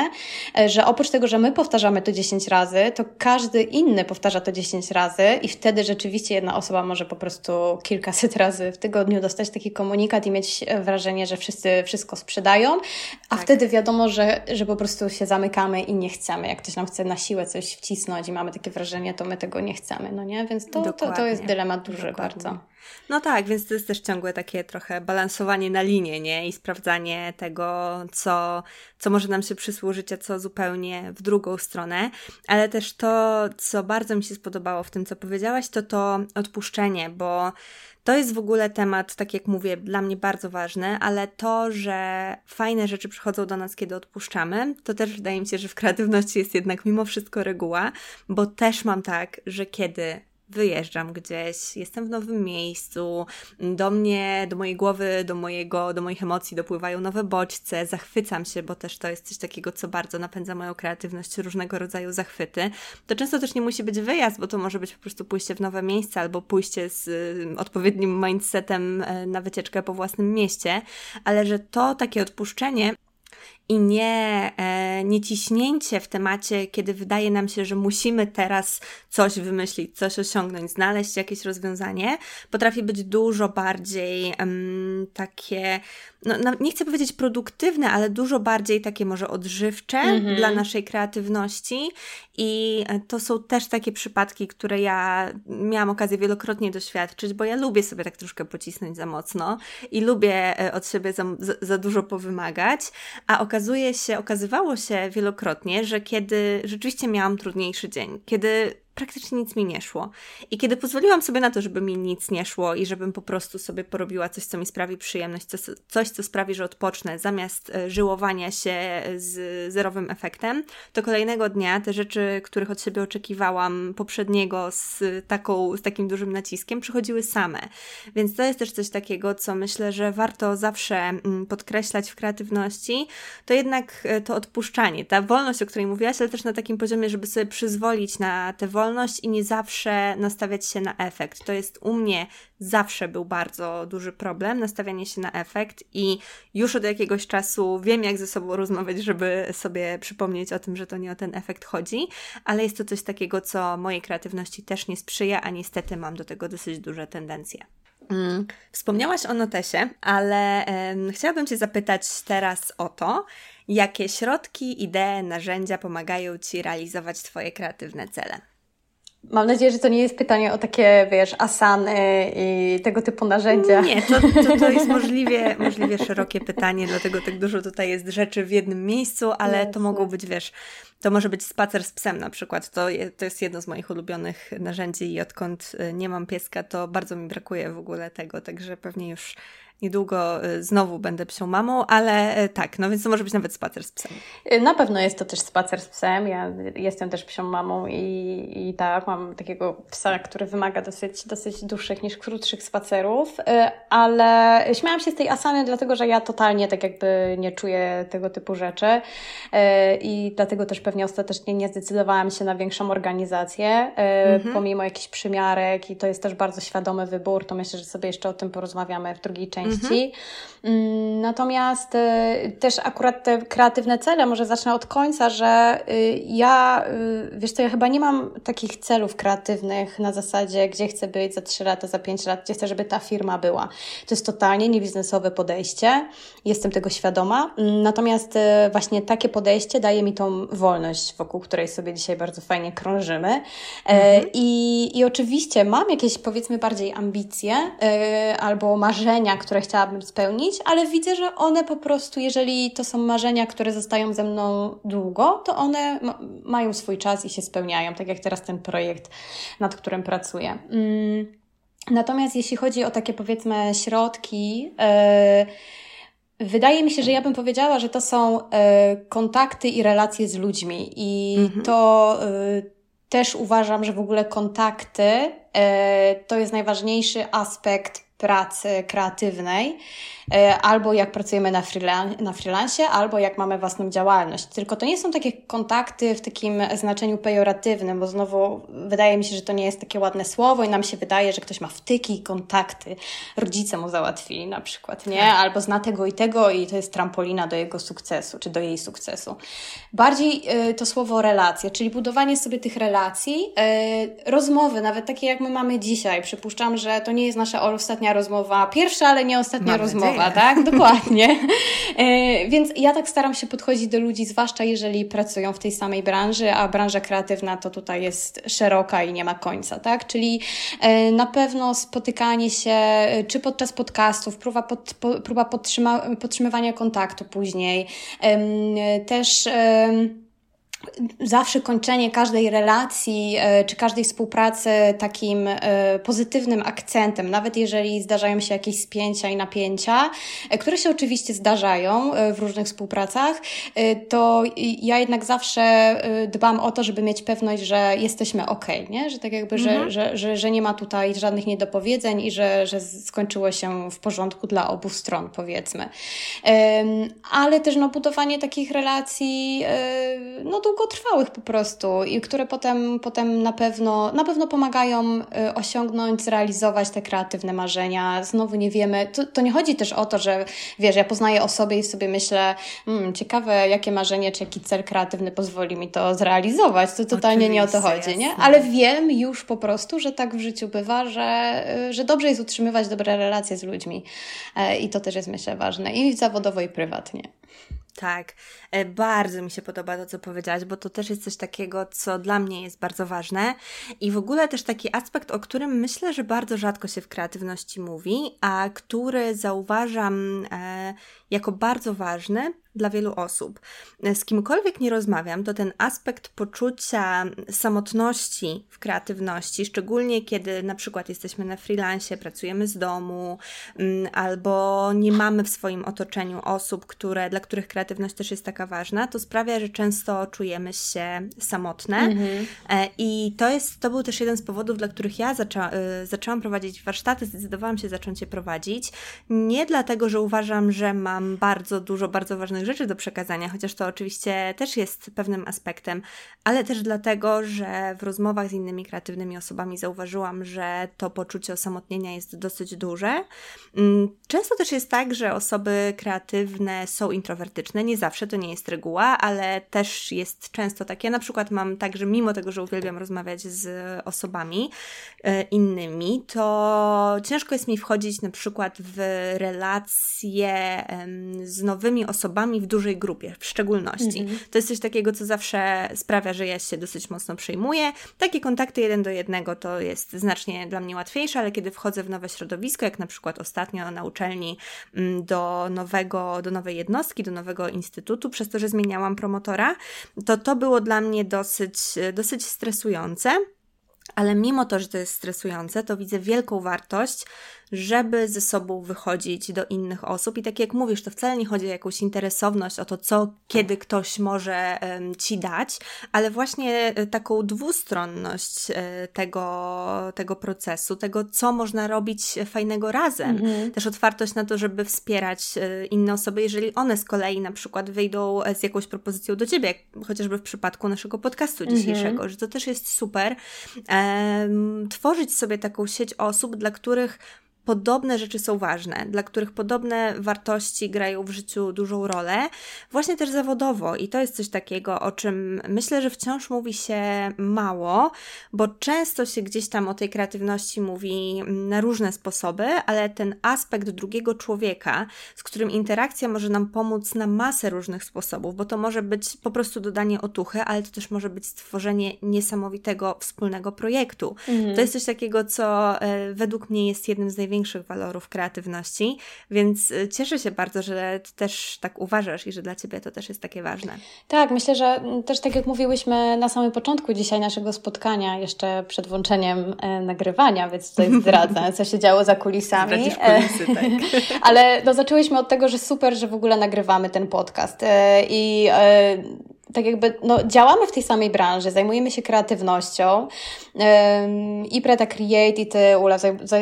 e, że oprócz tego, że my powtarzamy to 10 razy, to każdy inny powtarza to 10 razy i wtedy rzeczywiście jedna osoba może po prostu kilkaset razy w tygodniu dostać taki komunikat i mieć e, wrażenie, że wszyscy wszystko sprzedają, a tak. wtedy wiadomo, że, że po prostu się zamykamy i nie chcemy. Jak ktoś nam chce na siłę coś wcisnąć i mamy takie wrażenie, to my tego nie chcemy, no nie? Więc to, to, to jest dylemat duży Dokładnie. bardzo. No tak, więc to jest też ciągłe takie trochę balansowanie na linie, nie? I sprawdzanie tego, co, co może nam się przysłużyć, a co zupełnie w drugą stronę. Ale też to, co bardzo mi się spodobało w tym, co powiedziałaś, to to odpuszczenie, bo to jest w ogóle temat, tak jak mówię, dla mnie bardzo ważny, ale to, że fajne rzeczy przychodzą do nas, kiedy odpuszczamy, to też wydaje mi się, że w kreatywności jest jednak mimo wszystko reguła, bo też mam tak, że kiedy wyjeżdżam gdzieś, jestem w nowym miejscu, do mnie, do mojej głowy, do mojego, do moich emocji dopływają nowe bodźce, zachwycam się, bo też to jest coś takiego, co bardzo napędza moją kreatywność, różnego rodzaju zachwyty. To często też nie musi być wyjazd, bo to może być po prostu pójście w nowe miejsce albo pójście z y, odpowiednim mindsetem y, na wycieczkę po własnym mieście, ale że to takie odpuszczenie i nie, e, nie ciśnięcie w temacie, kiedy wydaje nam się, że musimy teraz coś wymyślić, coś osiągnąć, znaleźć jakieś rozwiązanie, potrafi być dużo bardziej um, takie, no, no, nie chcę powiedzieć produktywne, ale dużo bardziej takie może odżywcze mm-hmm. dla naszej kreatywności. I e, to są też takie przypadki, które ja miałam okazję wielokrotnie doświadczyć, bo ja lubię sobie tak troszkę pocisnąć za mocno i lubię e, od siebie za, za dużo powymagać, a okazuje się, okazywało się wielokrotnie, że kiedy rzeczywiście miałam trudniejszy dzień, kiedy praktycznie nic mi nie szło. I kiedy pozwoliłam sobie na to, żeby mi nic nie szło i żebym po prostu sobie porobiła coś, co mi sprawi przyjemność, coś, coś co sprawi, że odpocznę, zamiast e, żyłowania się z zerowym efektem, to kolejnego dnia te rzeczy, których od siebie oczekiwałam poprzedniego z, taką, z takim dużym naciskiem, przychodziły same. Więc to jest też coś takiego, co myślę, że warto zawsze mm, podkreślać w kreatywności, to jednak e, to odpuszczanie, ta wolność, o której mówiłaś, ale też na takim poziomie, żeby sobie przyzwolić na tę wolność, wolność i nie zawsze nastawiać się na efekt. To jest u mnie zawsze był bardzo duży problem, nastawianie się na efekt i już od jakiegoś czasu wiem, jak ze sobą rozmawiać, żeby sobie przypomnieć o tym, że to nie o ten efekt chodzi, ale jest to coś takiego, co mojej kreatywności też nie sprzyja, a niestety mam do tego dosyć duże tendencje. Mm. Wspomniałaś o notesie, ale e, chciałabym Cię zapytać teraz o to, jakie środki, idee, narzędzia pomagają Ci realizować Twoje kreatywne cele. Mam nadzieję, że to nie jest pytanie o takie, wiesz, asany i tego typu narzędzia. Nie, to, to, to jest możliwie, możliwie szerokie pytanie, dlatego tak dużo tutaj jest rzeczy w jednym miejscu, ale to mogą być, wiesz, to może być spacer z psem na przykład. To, to jest jedno z moich ulubionych narzędzi i odkąd y, nie mam pieska, to bardzo mi brakuje w ogóle tego, także pewnie już niedługo y, znowu będę psią mamą, ale y, tak, no więc to może być nawet spacer z psem. Y, na pewno jest to też spacer z psem. Ja jestem też psią mamą i, i tak, mam takiego psa, który wymaga dosyć, dosyć dłuższych niż krótszych spacerów, ale śmiałam się z tej asany, dlatego że ja totalnie tak jakby nie czuję tego typu rzeczy i dlatego też pewnie ostatecznie nie zdecydowałam się na większą organizację, mhm. pomimo jakichś przymiarek i to jest też bardzo świadomy wybór, to myślę, że sobie jeszcze o tym porozmawiamy w drugiej części części. Mhm. Natomiast y, też akurat te kreatywne cele, może zacznę od końca, że y, ja, y, wiesz co, ja chyba nie mam takich celów kreatywnych na zasadzie, gdzie chcę być za 3 lata, za 5 lat, gdzie chcę, żeby ta firma była. To jest totalnie niebiznesowe podejście, jestem tego świadoma. Natomiast właśnie takie podejście daje mi tą wolność, wokół której sobie dzisiaj bardzo fajnie krążymy. E, mhm. I, I oczywiście mam jakieś, powiedzmy, bardziej ambicje albo marzenia, które chciałabym spełnić, ale widzę, że one po prostu, jeżeli to są marzenia, które zostają ze mną długo, to one ma mają swój czas i się spełniają, tak jak teraz ten projekt, nad którym pracuję. Mm. Natomiast jeśli chodzi o takie powiedzmy środki, yy, Wydaje mi się, że ja bym powiedziała, że to są y, kontakty i relacje z ludźmi. I mhm. to y, też uważam, że w ogóle kontakty to jest najważniejszy aspekt pracy kreatywnej, e, albo jak pracujemy na, freelan na albo jak mamy własną działalność. Tylko to nie są takie kontakty w takim znaczeniu pejoratywnym, bo znowu wydaje mi się, że to nie jest takie ładne słowo i nam się wydaje, że ktoś ma wtyki i kontakty. Rodzice mu załatwili na przykład, nie? Tak. Albo zna tego i tego i to jest trampolina do jego sukcesu, czy do jej sukcesu. Bardziej y, to słowo relacje, czyli budowanie sobie tych relacji, y, rozmowy, nawet takie jak my mamy dzisiaj. Przypuszczam, że to nie jest nasza ostatnia rozmowa, pierwsza, ale nie ostatnia Mam rozmowa, nadzieję. tak? Dokładnie. E, więc ja tak staram się podchodzić do ludzi, zwłaszcza jeżeli pracują w tej samej branży, a branża kreatywna to tutaj jest szeroka i nie ma końca, tak? Czyli e, na pewno spotykanie się, e, czy podczas podcastów, próba, pod, próba podtrzyma, podtrzymywania kontaktu później, też zawsze kończenie każdej relacji e, czy każdej współpracy takim e, pozytywnym akcentem, nawet jeżeli zdarzają się jakieś spięcia i napięcia, e, które się oczywiście zdarzają w różnych współpracach, to ja jednak zawsze dbam o to, żeby mieć pewność, że jesteśmy ok, nie? że tak jakby, mhm. że, że, że, że nie ma tutaj żadnych niedopowiedzeń i że, że skończyło się w porządku dla obu stron, powiedzmy. Ale też no, budowanie takich relacji no, długotrwałych po prostu i które potem, potem na, pewno, na pewno pomagają y, osiągnąć, zrealizować te kreatywne marzenia. Znowu nie wiemy, to, to nie chodzi też o to, że wiesz, ja poznaję osobę i sobie myślę, hmm, ciekawe jakie marzenie czy jaki cel kreatywny pozwoli mi to zrealizować. To totalnie Oczywiście, nie o to chodzi, jasne. nie? Ale wiem już po prostu, że tak w życiu bywa, że, y, że dobrze jest utrzymywać dobre relacje z ludźmi e, i to też jest myślę ważne i zawodowo i prywatnie. Tak, e, bardzo mi się podoba to, co powiedziałaś, bo to też jest coś takiego, co dla mnie jest bardzo ważne. I w ogóle też taki aspekt, o którym myślę, że bardzo rzadko się w kreatywności mówi, a który zauważam e, jako bardzo ważny dla wielu osób. Z kimkolwiek nie rozmawiam, to ten aspekt poczucia samotności w kreatywności, szczególnie kiedy na przykład jesteśmy na freelance, pracujemy z domu, mm, albo nie mamy w swoim otoczeniu osób, które, dla których kreatywność też jest taka ważna, to sprawia, że często czujemy się samotne. Mhm. E, I to jest, to był też jeden z powodów, dla których ja y, zaczęłam prowadzić warsztaty, zdecydowałam się zacząć je prowadzić. Nie dlatego, że uważam, że mam bardzo dużo, bardzo ważnych rzeczy do przekazania, chociaż to oczywiście też jest pewnym aspektem, ale też dlatego, że w rozmowach z innymi kreatywnymi osobami zauważyłam, że to poczucie osamotnienia jest dosyć duże. Mm, często też jest tak, że osoby kreatywne są introwertyczne, nie zawsze to nie jest reguła, ale też jest często tak. Ja na przykład mam tak, że mimo tego, że uwielbiam rozmawiać z osobami e, innymi, to ciężko jest mi wchodzić na przykład w relacje z nowymi osobami w dużej grupie, w szczególności. Mhm. To jest coś takiego, co zawsze sprawia, że ja się dosyć mocno przejmuję. Takie kontakty jeden do jednego to jest znacznie dla mnie łatwiejsze, ale kiedy wchodzę w nowe środowisko, jak na przykład ostatnio na uczelni mm, do nowego, do nowej jednostki, do nowego instytutu, przez to, że zmieniałam promotora, to to było dla mnie dosyć, dosyć stresujące. Ale mimo to, że to jest stresujące, to widzę wielką wartość żeby ze sobą wychodzić do innych osób. I tak jak mówisz, to wcale nie chodzi o jakąś interesowność, o to, co kiedy ktoś może ci dać, ale właśnie e, taką dwustronność e, tego, tego procesu, tego, co można robić fajnego razem. Mhm. Też otwartość na to, żeby wspierać e, inne osoby, jeżeli one z kolei na przykład wyjdą z jakąś propozycją do ciebie, jak chociażby w przypadku naszego podcastu mhm. dzisiejszego, że to też jest super. Tworzyć sobie taką sieć osób, dla których podobne rzeczy są ważne, dla których podobne wartości grają w życiu dużą rolę, właśnie też zawodowo. I to jest coś takiego, o czym myślę, że wciąż mówi się mało, bo często się gdzieś tam o tej kreatywności mówi na różne sposoby, ale ten aspekt drugiego człowieka, z którym interakcja może nam pomóc na masę różnych sposobów, bo to może być po prostu dodanie otuchy, ale to też może być stworzenie niesamowitego wspólnego projektu. Mhm. To jest coś takiego, co e, według mnie jest jednym z największych największych walorów kreatywności, więc y, cieszę się bardzo, że Ty też tak uważasz i że dla Ciebie to też jest takie ważne. Tak, myślę, że też tak jak mówiłyśmy na samym początku dzisiaj naszego spotkania, jeszcze przed włączeniem e, nagrywania, więc tutaj zdradzę, co się działo za kulisami. kulisy, tak. Ale no, zaczęłyśmy od tego, że super, że w ogóle nagrywamy ten podcast e, i e, tak jakby no, działamy w tej samej branży, zajmujemy się kreatywnością um, i Preta Create i Ty, Ula,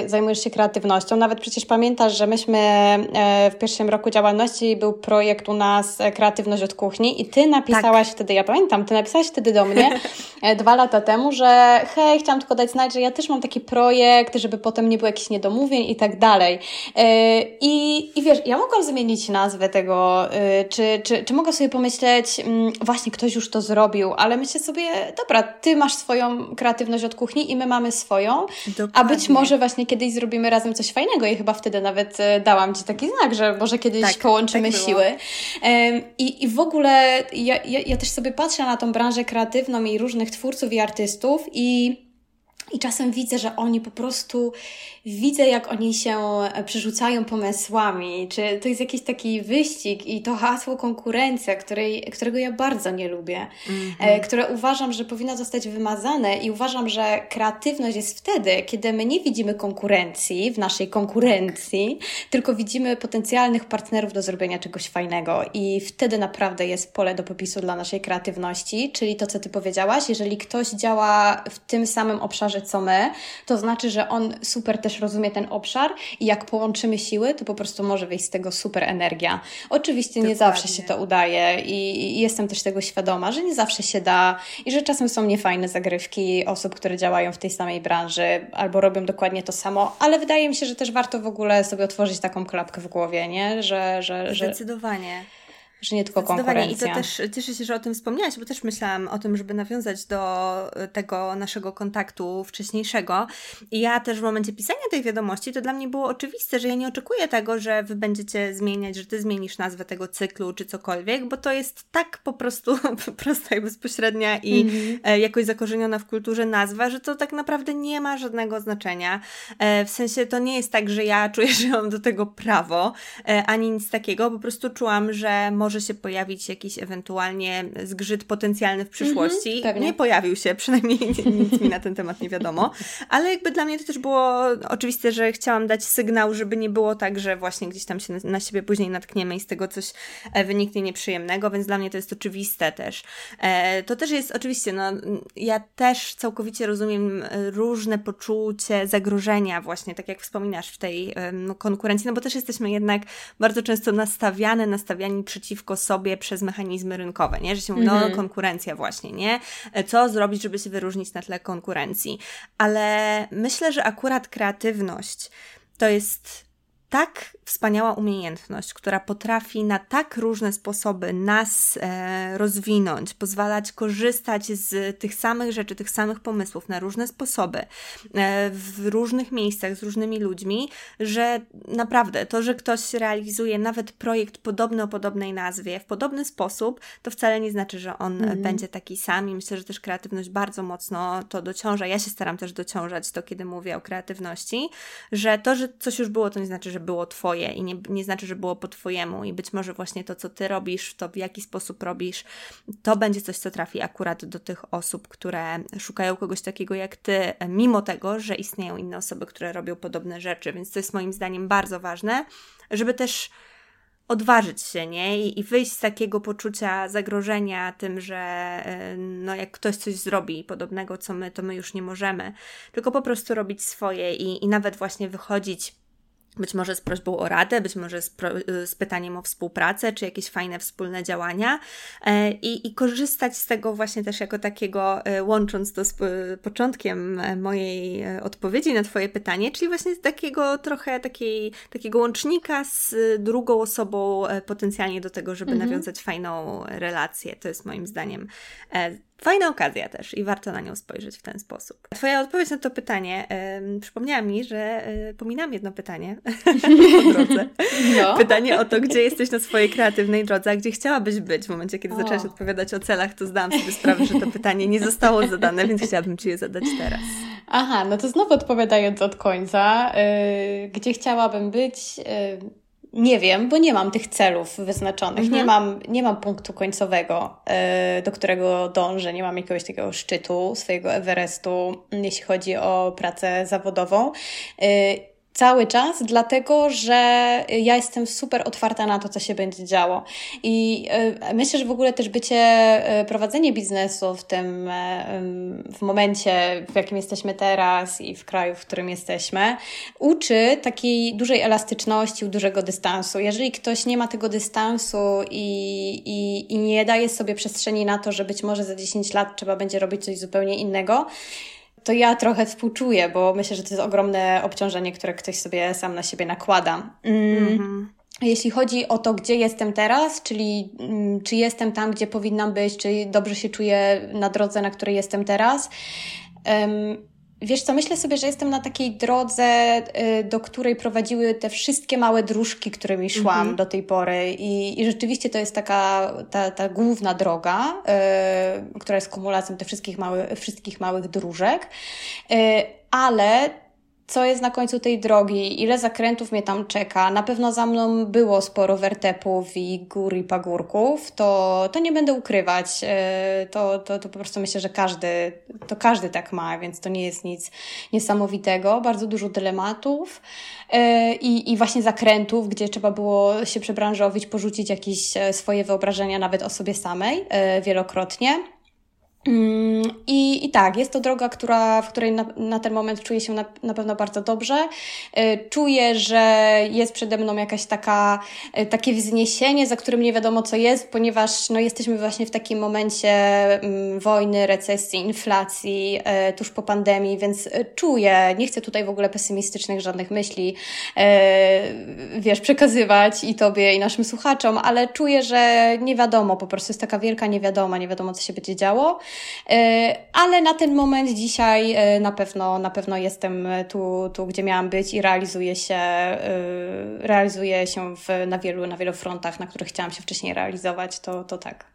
zajmujesz się kreatywnością. Nawet przecież pamiętasz, że myśmy e, w pierwszym roku działalności był projekt u nas e, Kreatywność od kuchni i Ty napisałaś tak. wtedy, ja pamiętam, Ty napisałaś wtedy do mnie e, dwa lata temu, że hej, chciałam tylko dać znać, że ja też mam taki projekt, żeby potem nie było jakichś niedomówień i tak dalej. I, i wiesz, ja mogłam zmienić nazwę tego, czy, czy, czy mogę sobie pomyśleć, mm, właśnie ktoś już to zrobił, ale myślę sobie, dobra, ty masz swoją kreatywność od kuchni i my mamy swoją, Dokładnie. a być może właśnie kiedyś zrobimy razem coś fajnego i chyba wtedy nawet e, dałam Ci taki znak, że może kiedyś tak, połączymy tak siły. I, I w ogóle ja, ja, ja też sobie patrzę na tą branżę kreatywną i różnych twórców i artystów i i czasem widzę, że oni po prostu, widzę jak oni się e, przerzucają pomysłami, czy to jest jakiś taki wyścig i to hasło konkurencja, której, którego ja bardzo nie lubię, mm-hmm. które uważam, że powinno zostać wymazane i uważam, że kreatywność jest wtedy, kiedy my nie widzimy konkurencji w naszej konkurencji, tylko widzimy potencjalnych partnerów do zrobienia czegoś fajnego. I wtedy naprawdę jest pole do popisu dla naszej kreatywności, czyli to, co Ty powiedziałaś, jeżeli ktoś działa w tym samym obszarze, co my, to znaczy, że on super też rozumie ten obszar i jak połączymy siły, to po prostu może wyjść z tego super energia. Oczywiście Dokładnie. nie zawsze się to udaje i, i jestem też tego świadoma, że nie zawsze się da i że czasem są niefajne zagrywki osób, które działają w tej samej branży albo robią dokładnie to samo, ale wydaje mi się, że też warto w ogóle sobie otworzyć taką klapkę w głowie, nie? Że, że, że... Zdecydowanie że nie tylko konkurencja. I to też cieszę się, że o tym wspomniałaś, bo też myślałam o tym, żeby nawiązać do tego naszego kontaktu wcześniejszego. I ja też w momencie pisania tej wiadomości, to dla mnie było oczywiste, że ja nie oczekuję tego, że wy będziecie zmieniać, że ty zmienisz nazwę tego cyklu czy cokolwiek, bo to jest tak po prostu prosta i bezpośrednia i mm-hmm. jakoś zakorzeniona w kulturze nazwa, że to tak naprawdę nie ma żadnego znaczenia. E, w sensie to nie jest tak, że ja czuję, że mam do tego prawo, e, ani nic takiego, po prostu czułam, że może może się pojawić jakiś ewentualnie zgrzyt potencjalny w przyszłości. Mm-hmm, nie pojawił się, przynajmniej nic mi na ten temat nie wiadomo. Ale jakby dla mnie to też było oczywiste, że chciałam dać sygnał, żeby nie było tak, że właśnie gdzieś tam się na siebie później natkniemy i z tego coś e, wyniknie nieprzyjemnego, więc dla mnie to jest oczywiste też. E, to też jest oczywiście, no ja też całkowicie rozumiem e, różne poczucie zagrożenia właśnie, tak jak wspominasz w tej konkurencji, no bo też jesteśmy jednak bardzo często nastawiane, nastawiani przeciwko przeciwko sobie przez mechanizmy rynkowe, nie? Że się mówi, no mhm. konkurencja właśnie, nie? Co zrobić, żeby się wyróżnić na tle konkurencji? Ale myślę, że akurat kreatywność to jest tak wspaniała umiejętność, która potrafi na tak różne sposoby nas e, rozwinąć, pozwalać korzystać z tych samych rzeczy, tych samych pomysłów na różne sposoby, e, w różnych miejscach, z różnymi ludźmi, że naprawdę to, że ktoś realizuje nawet projekt podobny o podobnej nazwie, w podobny sposób, to wcale nie znaczy, że on mm. będzie taki sam i myślę, że też kreatywność bardzo mocno to dociąża. Ja się staram też dociążać to, kiedy mówię o kreatywności, że to, że coś już było, to nie znaczy, że było Twoje i nie, nie znaczy, że było po Twojemu. I być może właśnie to, co Ty robisz, to w jaki sposób robisz, to będzie coś, co trafi akurat do tych osób, które szukają kogoś takiego jak Ty, mimo tego, że istnieją inne osoby, które robią podobne rzeczy. Więc to jest moim zdaniem bardzo ważne, żeby też odważyć się, nie? I, wyjść z takiego poczucia zagrożenia tym, że no jak ktoś coś zrobi podobnego, co my, to my już nie możemy. Tylko po prostu robić swoje i, i nawet właśnie wychodzić być może z prośbą o radę, być może z, pro, z, pytaniem o współpracę, czy jakieś fajne wspólne działania e, i, i, korzystać z tego właśnie też jako takiego, e, łącząc to z początkiem e, mojej odpowiedzi na Twoje pytanie, czyli właśnie z takiego trochę takiej, takiego łącznika z drugą osobą potencjalnie do tego, żeby mhm. nawiązać fajną relację. To jest moim zdaniem Fajna okazja też i warto na nią spojrzeć w ten sposób. Twoja odpowiedź na to pytanie yy, przypomniała mi, że yy, pominam jedno pytanie po drodze. No. Pytanie o to, gdzie jesteś na swojej kreatywnej drodze, a gdzie chciałabyś być. W momencie, kiedy o. zaczęłaś odpowiadać o celach, to zdałam sobie sprawę, że to pytanie nie zostało zadane, więc chciałabym Ci je zadać teraz. Aha, no to znowu odpowiadając od końca, yy, gdzie chciałabym być y, nie wiem, bo nie mam tych celów wyznaczonych, mhm. nie, mam, nie mam punktu końcowego, yy, do którego dążę, nie mam jakiegoś takiego szczytu swojego Everestu, jeśli chodzi o pracę zawodową. Cały czas, dlatego że ja jestem super otwarta na to, co się będzie działo. I y, myślę, że w ogóle też bycie, y, prowadzenie biznesu w tym, y, w momencie, w jakim jesteśmy teraz i w kraju, w którym jesteśmy, uczy takiej dużej elastyczności, dużego dystansu. Jeżeli ktoś nie ma tego dystansu i, i, i nie daje sobie przestrzeni na to, że być może za 10 lat trzeba będzie robić coś zupełnie innego, to ja trochę współczuję, bo myślę, że to jest ogromne obciążenie, które ktoś sobie sam na siebie nakłada. Mm. Mm-hmm. Jeśli chodzi o to, gdzie jestem teraz, czyli mm, czy jestem tam, gdzie powinnam być, czy dobrze się czuję na drodze, na której jestem teraz, um, Wiesz co, myślę sobie, że jestem na takiej drodze, y, do której prowadziły te wszystkie małe dróżki, którymi szłam mm -hmm. do tej pory. I, I rzeczywiście to jest taka ta, ta główna droga, y, która jest kumulacją tych wszystkich, mały, wszystkich małych dróżek. Y, ale co jest na końcu tej drogi, ile zakrętów mnie tam czeka. Na pewno za mną było sporo wertepów i gór i pagórków, to, to nie będę ukrywać. E, to, to, to po prostu myślę, że każdy, to każdy tak ma, więc to nie jest nic niesamowitego. Bardzo dużo dylematów e, i, i właśnie zakrętów, gdzie trzeba było się przebranżowić, porzucić jakieś e, swoje wyobrażenia nawet o sobie samej wielokrotnie. Mm, I, I tak, jest to droga, która, w której na, na ten moment czuję się na, na pewno bardzo dobrze. Y, czuję, że jest przede mną jakaś taka, y, takie wzniesienie, za którym nie wiadomo co jest, ponieważ no, jesteśmy właśnie w takim momencie mm, wojny, recesji, inflacji, y, tuż po pandemii, więc czuję, nie chcę tutaj w ogóle pesymistycznych żadnych myśli, wiesz, przekazywać i Tobie, i naszym słuchaczom, ale czuję, że nie wiadomo, po prostu jest taka wielka niewiadoma, nie wiadomo co się będzie działo. E, ale na ten moment dzisiaj e, na pewno, na pewno jestem tu, tu, gdzie miałam być i realizuję się, e, realizuję się w, na, wielu, na wielu frontach, na których chciałam się wcześniej realizować, to, to tak.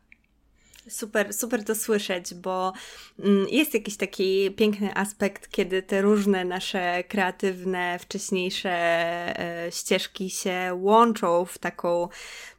Super, super to słyszeć, bo mm, jest jakiś taki piękny aspekt, kiedy te różne nasze kreatywne, wcześniejsze ścieżki się łączą w taką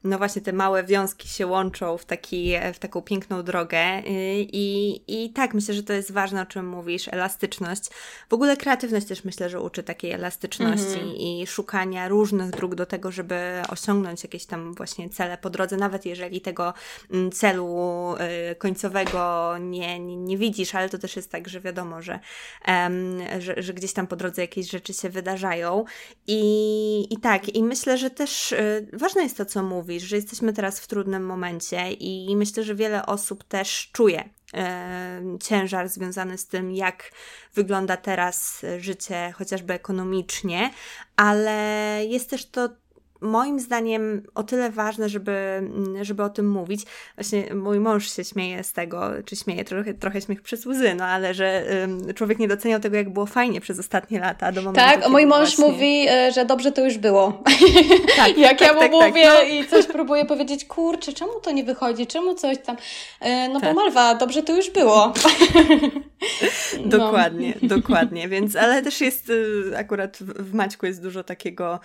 no właśnie te małe wiązki się łączą w, taki, w taką piękną drogę. I, I tak, myślę, że to jest ważne, o czym mówisz, elastyczność. W ogóle kreatywność też myślę, że uczy takiej elastyczności mm i szukania różnych dróg do tego, żeby osiągnąć jakieś tam właśnie cele po drodze, nawet jeżeli tego mm, celu y, końcowego nie, nie, nie widzisz, ale to też jest tak, że wiadomo, że, um, że, że gdzieś tam po drodze jakieś rzeczy się wydarzają. I, i tak, i myślę, że też y, ważne jest to, co mówisz, mówisz, że jesteśmy teraz w trudnym momencie i myślę, że wiele osób też czuje e, ciężar związany z tym, jak wygląda teraz życie, chociażby ekonomicznie, ale jest też to moim zdaniem o tyle ważne, żeby, żeby o tym mówić. Właśnie mój mąż się śmieje z tego, czy śmieje, trochę, trochę śmiech przez łzy, no ale że um, człowiek nie doceniał tego, jak było fajnie przez ostatnie lata. Do momentu, tak, mój mąż właśnie... mówi, e, że dobrze to już było. Tak, jak tak, ja mu tak, tak mówię tak, no. i coś próbuję powiedzieć, kurczę, czemu to nie wychodzi, czemu coś tam. E, no tak. bo Malwa, dobrze to już było. No. Dokładnie, dokładnie. Więc, ale też jest y, akurat w Maćku jest dużo takiego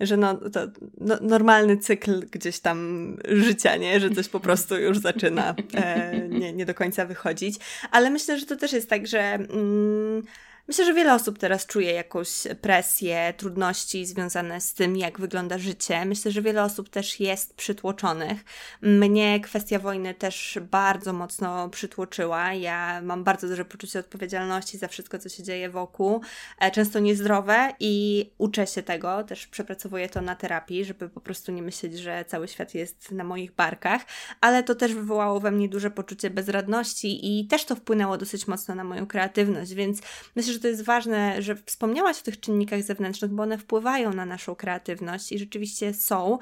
że no, to no, normalny cykl gdzieś tam życia, nie? Że coś po prostu już zaczyna e, nie, nie do końca wychodzić. Ale myślę, że to też jest tak, że mm, Myślę, że wiele osób teraz czuje jakąś presję, trudności związane z tym, jak wygląda życie. Myślę, że wiele osób też jest przytłoczonych. Mnie kwestia wojny też bardzo mocno przytłoczyła. Ja mam bardzo duże poczucie odpowiedzialności za wszystko, co się dzieje wokół, e, często niezdrowe i uczę się tego, też przepracowuję to na terapii, żeby po prostu nie myśleć, że cały świat jest na moich barkach, ale to też wywołało we mnie duże poczucie bezradności i też to wpłynęło dosyć mocno na moją kreatywność, więc myślę, że że to jest ważne, że wspomniałaś o tych czynnikach zewnętrznych, bo one wpływają na naszą kreatywność i rzeczywiście są,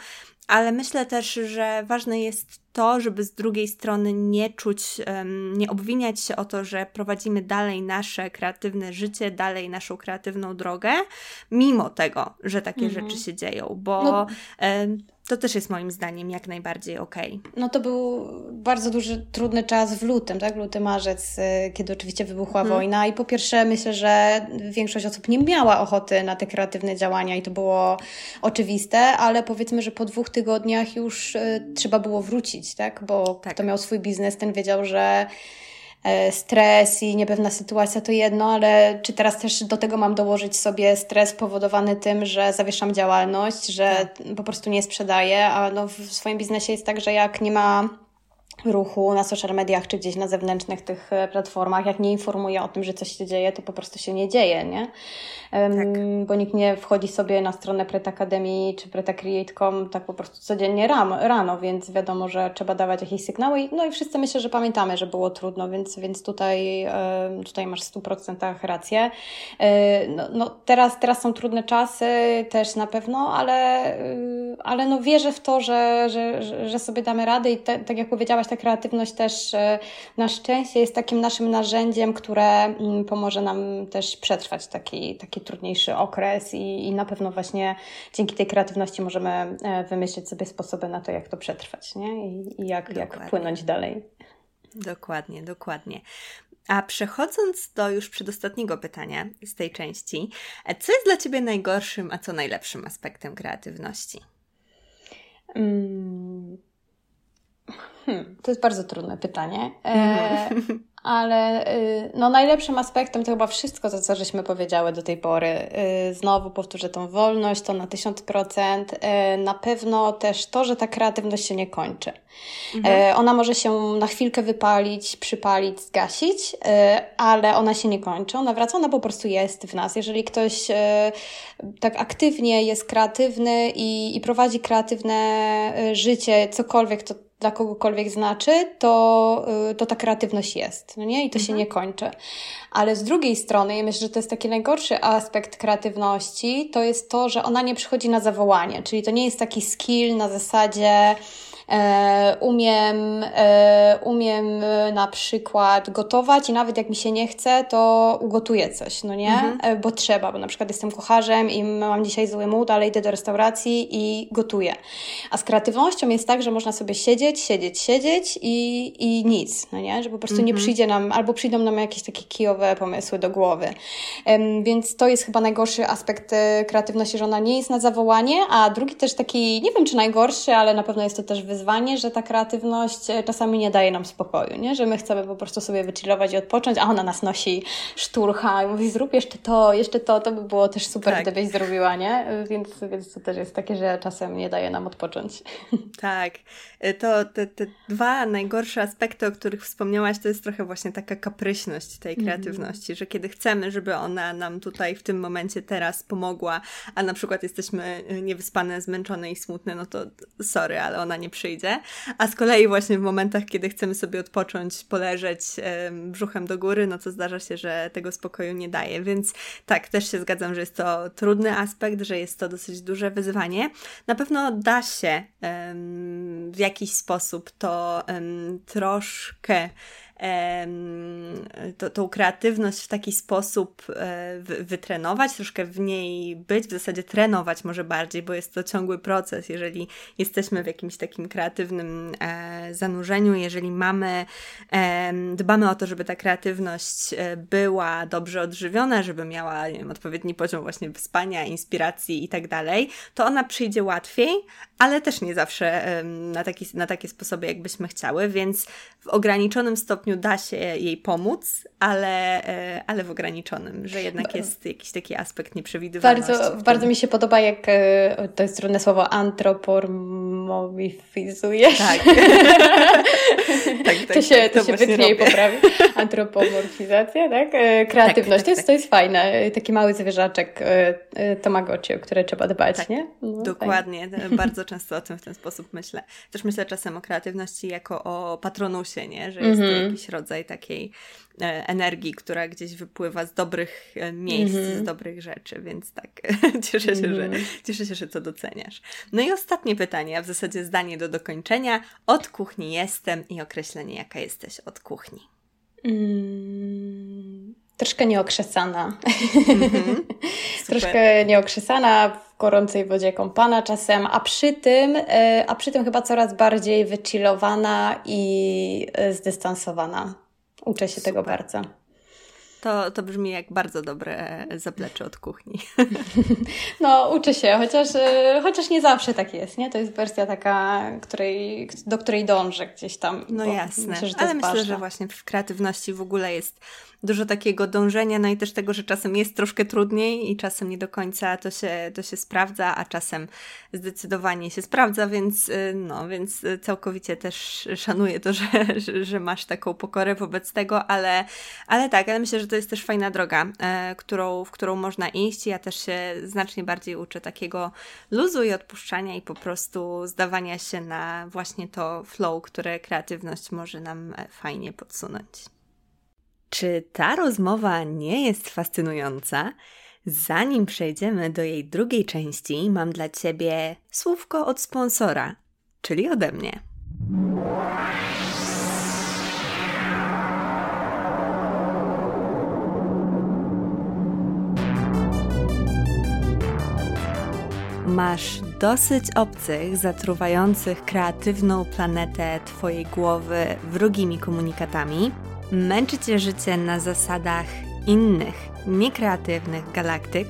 ale myślę też, że ważne jest to, żeby z drugiej strony nie czuć, nie obwiniać się o to, że prowadzimy dalej nasze kreatywne życie, dalej naszą kreatywną drogę, mimo tego, że takie mhm. rzeczy się dzieją, bo no. To też jest moim zdaniem jak najbardziej okej. Okay. No to był bardzo duży, trudny czas w lutym, tak? Luty, marzec, y, kiedy oczywiście wybuchła hmm. wojna i po pierwsze myślę, że większość osób nie miała ochoty na te kreatywne działania i to było oczywiste, ale powiedzmy, że po dwóch tygodniach już y, trzeba było wrócić, tak? Bo tak. kto miał swój biznes, ten wiedział, że stres i niepewna sytuacja to jedno, ale czy teraz też do tego mam dołożyć sobie stres powodowany tym, że zawieszam działalność, że tak. po prostu nie sprzedaję, a no w swoim biznesie jest tak, że jak nie ma ruchu na social mediach czy gdzieś na zewnętrznych tych e, platformach, jak nie informuje o tym, że coś się dzieje, to po prostu się nie dzieje, nie? tak. bo nikt nie wchodzi sobie na stronę Pret Academy czy pretacreate.com tak po prostu codziennie rano, rano, więc wiadomo, że trzeba dawać jakieś sygnały. No i wszyscy myślę, że pamiętamy, że było trudno, więc, więc tutaj, tutaj masz w 100% rację. E, no, no, teraz, teraz są trudne czasy też na pewno, ale, y, ale no wierzę w to, że, że, że sobie damy radę i te, tak jak powiedziałaś, ta kreatywność też e, na szczęście jest takim naszym narzędziem, które mm, pomoże nam też przetrwać taki, taki trudniejszy okres i, i na pewno właśnie dzięki tej kreatywności możemy e, wymyślić sobie sposoby na to, jak to przetrwać nie? I, i jak, jak płynąć dalej. Dokładnie, dokładnie. A przechodząc do już przedostatniego pytania z tej części, e, co jest dla Ciebie najgorszym, a co najlepszym aspektem kreatywności? Hmm. Hmm, to jest bardzo trudne pytanie. E, mhm ale y, no, najlepszym aspektem to chyba wszystko, to co żeśmy powiedziały do tej pory. Y, znowu powtórzę tą wolność, to na 1000%. Y, na pewno też to, że ta kreatywność się nie kończy. Mhm. Ona może się na chwilkę wypalić, przypalić, zgasić, ale ona się nie kończy. Ona wraca, ona po prostu jest w nas. Jeżeli ktoś tak aktywnie jest kreatywny i, i prowadzi kreatywne życie, cokolwiek to dla kogokolwiek znaczy, to, to ta kreatywność jest, no nie? I to mhm. się nie kończy. Ale z drugiej strony, ja myślę, że to jest taki najgorszy aspekt kreatywności, to jest to, że ona nie przychodzi na zawołanie, czyli to nie jest taki skill na zasadzie, umiem, e, umiem e, na przykład gotować i nawet jak mi się nie chce, to ugotuję coś, no nie? Mhm. Bo trzeba, bo na przykład jestem kucharzem i mam dzisiaj zły mood, ale idę do restauracji i gotuję. A z kreatywnością jest tak, że można sobie siedzieć, siedzieć, siedzieć i, i nic, no nie? Że po prostu mhm. nie przyjdzie nam, albo przyjdą nam jakieś takie kijowe pomysły do głowy. Więc to jest chyba najgorszy aspekt kreatywności, że ona nie jest na zawołanie, a drugi też taki, nie wiem czy najgorszy, ale na pewno jest to też wyzwanie, wyzwanie, że ta kreatywność e, czasami nie daje nam spokoju, nie? że my chcemy po prostu sobie wychillować i odpocząć, a ona nas nosi szturcha i mówi zrób jeszcze to, jeszcze to, to by było też super, tak. gdybyś zrobiła, nie? Więc, więc to też jest takie, że czasem nie daje nam odpocząć. Tak. E, to te, te dwa najgorsze aspekty, o których wspomniałaś, to jest trochę właśnie taka kapryśność tej mhm. kreatywności, mm. że kiedy chcemy, żeby ona nam tutaj w tym momencie teraz pomogła, a na przykład jesteśmy e, niewyspane, zmęczone i smutne, no to sorry, ale ona nie przyjdzie przyjdzie, a z kolei właśnie w momentach, kiedy chcemy sobie odpocząć, poleżeć brzuchem do góry, no to zdarza się, że tego spokoju nie daje, więc tak, też się zgadzam, że jest to trudny aspekt, że jest to dosyć duże wyzwanie. Na pewno da się w jakiś sposób to troszkę to, tą kreatywność w taki sposób e, wytrenować, troszkę w niej być, w zasadzie trenować może bardziej, bo jest to ciągły proces. Jeżeli jesteśmy w jakimś takim kreatywnym e, zanurzeniu, jeżeli mamy, dbamy o to, żeby ta kreatywność e, była dobrze odżywiona, żeby miała wiem, odpowiedni poziom właśnie wyspania, inspiracji i tak dalej, to ona przyjdzie łatwiej, ale też nie zawsze na, taki, na takie sposoby, jakbyśmy chciały, więc w ograniczonym stopniu da się jej pomóc, ale, e, ale w ograniczonym, że jednak jest jakiś taki aspekt nieprzewidywalności. Bardzo, bardzo mi się podoba, jak e, to jest trudne słowo, antropomorfizujesz. Tak. tak, tak, to się, to, to się wytnie i poprawi. Antropomorfizacja, tak? E, kreatywność, tak, to, jest, tak. to jest fajne. Taki mały zwierzaczek Tamagotchi, o które trzeba dbać, tak, nie? No, dokładnie. Fajnie. Bardzo często o tym w ten sposób myślę. Też myślę czasem o kreatywności jako o patronusie, nie? Że jest mm -hmm. Jakiś rodzaj takiej e, energii, która gdzieś wypływa z dobrych e, miejsc, mm -hmm. z mhm. dobrych rzeczy, więc tak, cieszę się, mm -hmm. że, mhm. cieszę się, że to doceniasz. No i ostatnie pytanie, a w zasadzie zdanie do dokończenia. Od kuchni jestem i określenie, jaka jesteś od kuchni. Mm, troszkę nieokrzesana. Mm-hmm. troszkę nieokrzesana, gorącej wodzie kąpana czasem, a przy tym, e, a przy tym chyba coraz bardziej wychillowana i e, zdystansowana. Uczę się Super. tego bardzo. To, to brzmi jak bardzo dobre zaplecze od kuchni. No, uczę się, chociaż, e, chociaż nie zawsze tak jest, nie? To jest wersja taka, której, do której dążę gdzieś tam. No jasne, myślę, ale myślę, ważne. że właśnie w kreatywności w ogóle jest dużo takiego dążenia, no i też tego, że czasem jest troszkę trudniej i czasem nie do końca to się, to się sprawdza, a czasem zdecydowanie się sprawdza, więc y, no, więc całkowicie też szanuję to, że, że, że masz taką pokorę wobec tego, ale, ale tak, ale myślę, że to jest też fajna droga, e, którą, w którą można iść. Ja też się znacznie bardziej uczę takiego luzu i odpuszczania i po prostu zdawania się na właśnie to flow, które kreatywność może nam e, fajnie podsunąć. Czy ta rozmowa nie jest fascynująca? Zanim przejdziemy do jej drugiej części, mam dla Ciebie słówko od sponsora, czyli ode mnie. Masz dosyć obcych, zatruwających kreatywną planetę Twojej głowy wrogimi komunikatami? Męczy Cię życie na zasadach innych, niekreatywnych galaktyk?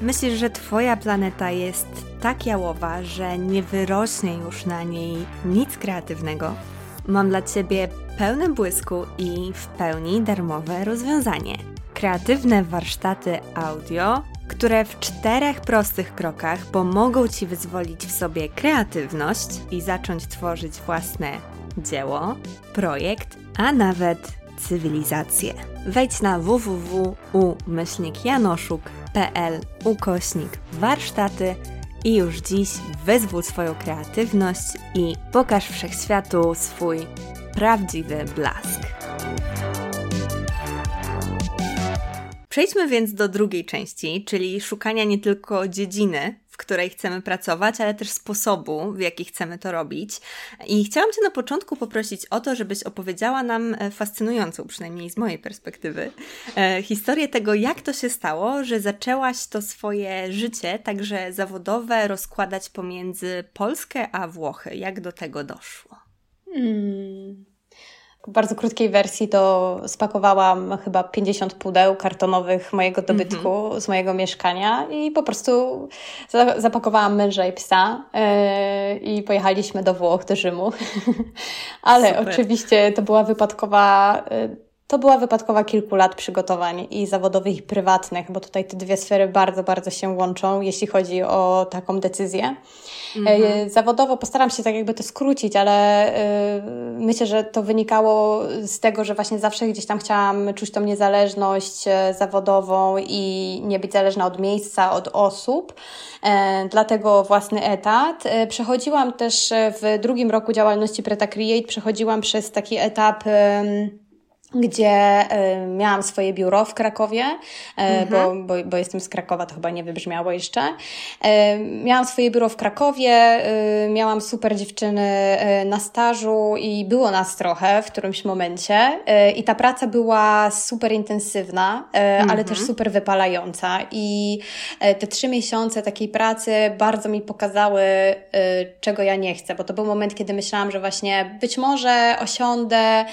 Myślisz, że Twoja planeta jest tak jałowa, że nie wyrośnie już na niej nic kreatywnego? Mam dla Ciebie pełne błysku i w pełni darmowe rozwiązanie. Kreatywne warsztaty audio, które w czterech prostych krokach pomogą Ci wyzwolić w sobie kreatywność i zacząć tworzyć własne dzieło, projekt a nawet cywilizację. Wejdź na www.u-janoszuk.pl ukośnik warsztaty i już dziś wyzwól swoją kreatywność i pokaż wszechświatu swój prawdziwy blask. Przejdźmy więc do drugiej części, czyli szukania nie tylko dziedziny, w której chcemy pracować, ale też sposobu, w jaki chcemy to robić. I chciałam Cię na początku poprosić o to, żebyś opowiedziała nam e, fascynującą, przynajmniej z mojej perspektywy, e, historię tego, jak to się stało, że zaczęłaś to swoje życie, także zawodowe, rozkładać pomiędzy Polskę a Włochy. Jak do tego doszło? Hmm bardzo krótkiej wersji to spakowałam chyba 50 pudeł kartonowych mojego dobytku mm -hmm. z mojego mieszkania i po prostu zapakowałam męża i psa yy, i pojechaliśmy do Włoch, do Rzymu. Ale Super. oczywiście to była wypadkowa yy, to była wypadkowa kilku lat przygotowań i zawodowych, i prywatnych, bo tutaj te dwie sfery bardzo, bardzo się łączą, jeśli chodzi o taką decyzję. Mhm. Zawodowo postaram się tak jakby to skrócić, ale y, myślę, że to wynikało z tego, że właśnie zawsze gdzieś tam chciałam czuć tą niezależność e, zawodową i nie być zależna od miejsca, od osób. E, dlatego własny etat. E, przechodziłam też w drugim roku działalności Preta Create, przechodziłam przez taki etap gdzie y, miałam swoje biuro w Krakowie, y, mhm. bo, bo, bo jestem z Krakowa, to chyba nie wybrzmiało jeszcze. Y, miałam swoje biuro w Krakowie, miałam super dziewczyny na stażu i było nas trochę w którymś momencie i ta praca była super intensywna, mhm. ale też super wypalająca i te trzy miesiące takiej pracy bardzo mi pokazały, czego ja nie chcę, bo to był moment, kiedy myślałam, że właśnie być może osiądę,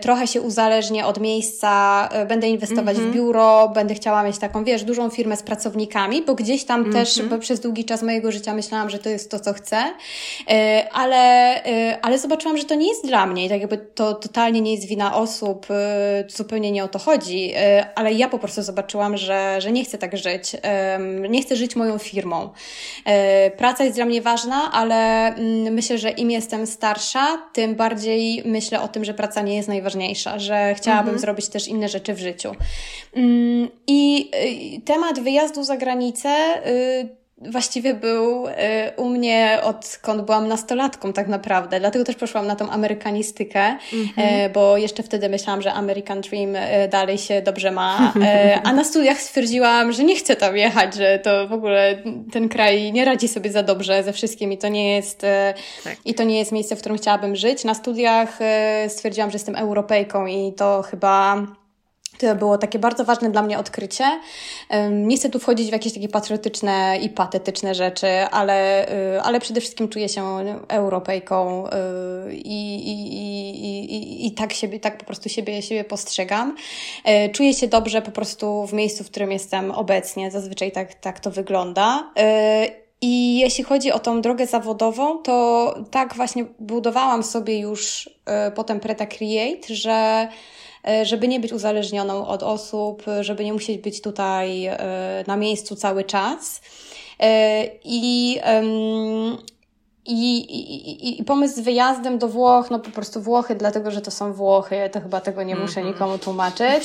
trochę się uzależnię niezależnie od miejsca, e, będę inwestować mm -hmm. w mhm. biuro, będę chciała mieć taką, wiesz, dużą firmę z pracownikami, bo gdzieś tam mm -hmm. też przez długi czas mojego życia myślałam, że to jest to, co chcę, e, ale, e, ale zobaczyłam, że to nie jest dla mnie i tak jakby to totalnie nie jest wina osób, zupełnie nie o to chodzi, ale ja po prostu zobaczyłam, że, że nie chcę tak żyć, nie chcę żyć moją firmą. Praca jest dla mnie ważna, ale mm, myślę, że im jestem starsza, tym bardziej myślę o tym, że praca nie jest najważniejsza, że chciałabym mhm. zrobić też inne rzeczy w życiu. Mm, I y, temat wyjazdu za granicę y, właściwie był y, u mnie odkąd byłam nastolatką tak naprawdę. Dlatego też poszłam na tą amerykanistykę, mm-hmm. bo jeszcze wtedy myślałam, że American Dream dalej się dobrze ma. A na studiach stwierdziłam, że nie chcę tam jechać, że to w ogóle ten kraj nie radzi sobie za dobrze ze wszystkim i to nie jest, tak. i to nie jest miejsce, w którym chciałabym żyć. Na studiach stwierdziłam, że jestem Europejką i to chyba to było takie bardzo ważne dla mnie odkrycie. Nie chcę tu wchodzić w jakieś takie patriotyczne i patetyczne rzeczy, ale, y, ale przede wszystkim czuję się Europejką y, i, i, i, i, i tak, siebie, tak po prostu siebie, siebie postrzegam. E, czuję się dobrze po prostu w miejscu, w którym jestem obecnie. Zazwyczaj tak, tak to wygląda. E, I jeśli chodzi o tą drogę zawodową, to tak właśnie budowałam sobie już e, potem Preta Create, że E, żeby nie być uzależnioną od osób, żeby nie musieć być tutaj e, na miejscu cały czas. E, I i, i, I pomysł z wyjazdem do Włoch, no po prostu Włochy, dlatego że to są Włochy, to chyba tego nie muszę mm -hmm. nikomu tłumaczyć.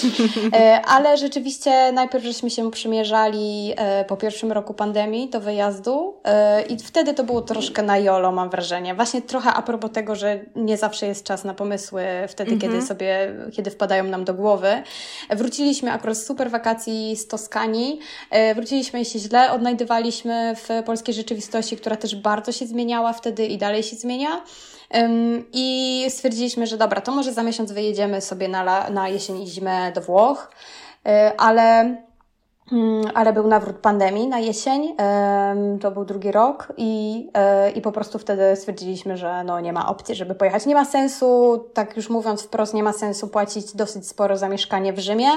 E, ale rzeczywiście najpierw żeśmy się przymierzali e, po pierwszym roku pandemii do wyjazdu e, i wtedy to było troszkę na jolo, mam wrażenie. Właśnie trochę a propos tego, że nie zawsze jest czas na pomysły wtedy, -hmm. kiedy sobie, kiedy wpadają nam do głowy. Wróciliśmy akurat z super wakacji z Toskanii. Wróciliśmy się źle, odnajdywaliśmy w polskiej rzeczywistości, która też bardzo się zmieniała wtedy i dalej się zmienia. I stwierdziliśmy, że dobra, to może za miesiąc wyjedziemy sobie na, na jesień i zimę do Włoch, y, ale ale był nawrót pandemii na jesień, to był drugi rok i, e, i po prostu wtedy stwierdziliśmy, że no nie ma opcji, żeby pojechać. Nie ma sensu, tak już mówiąc wprost, nie ma sensu płacić dosyć sporo za mieszkanie w Rzymie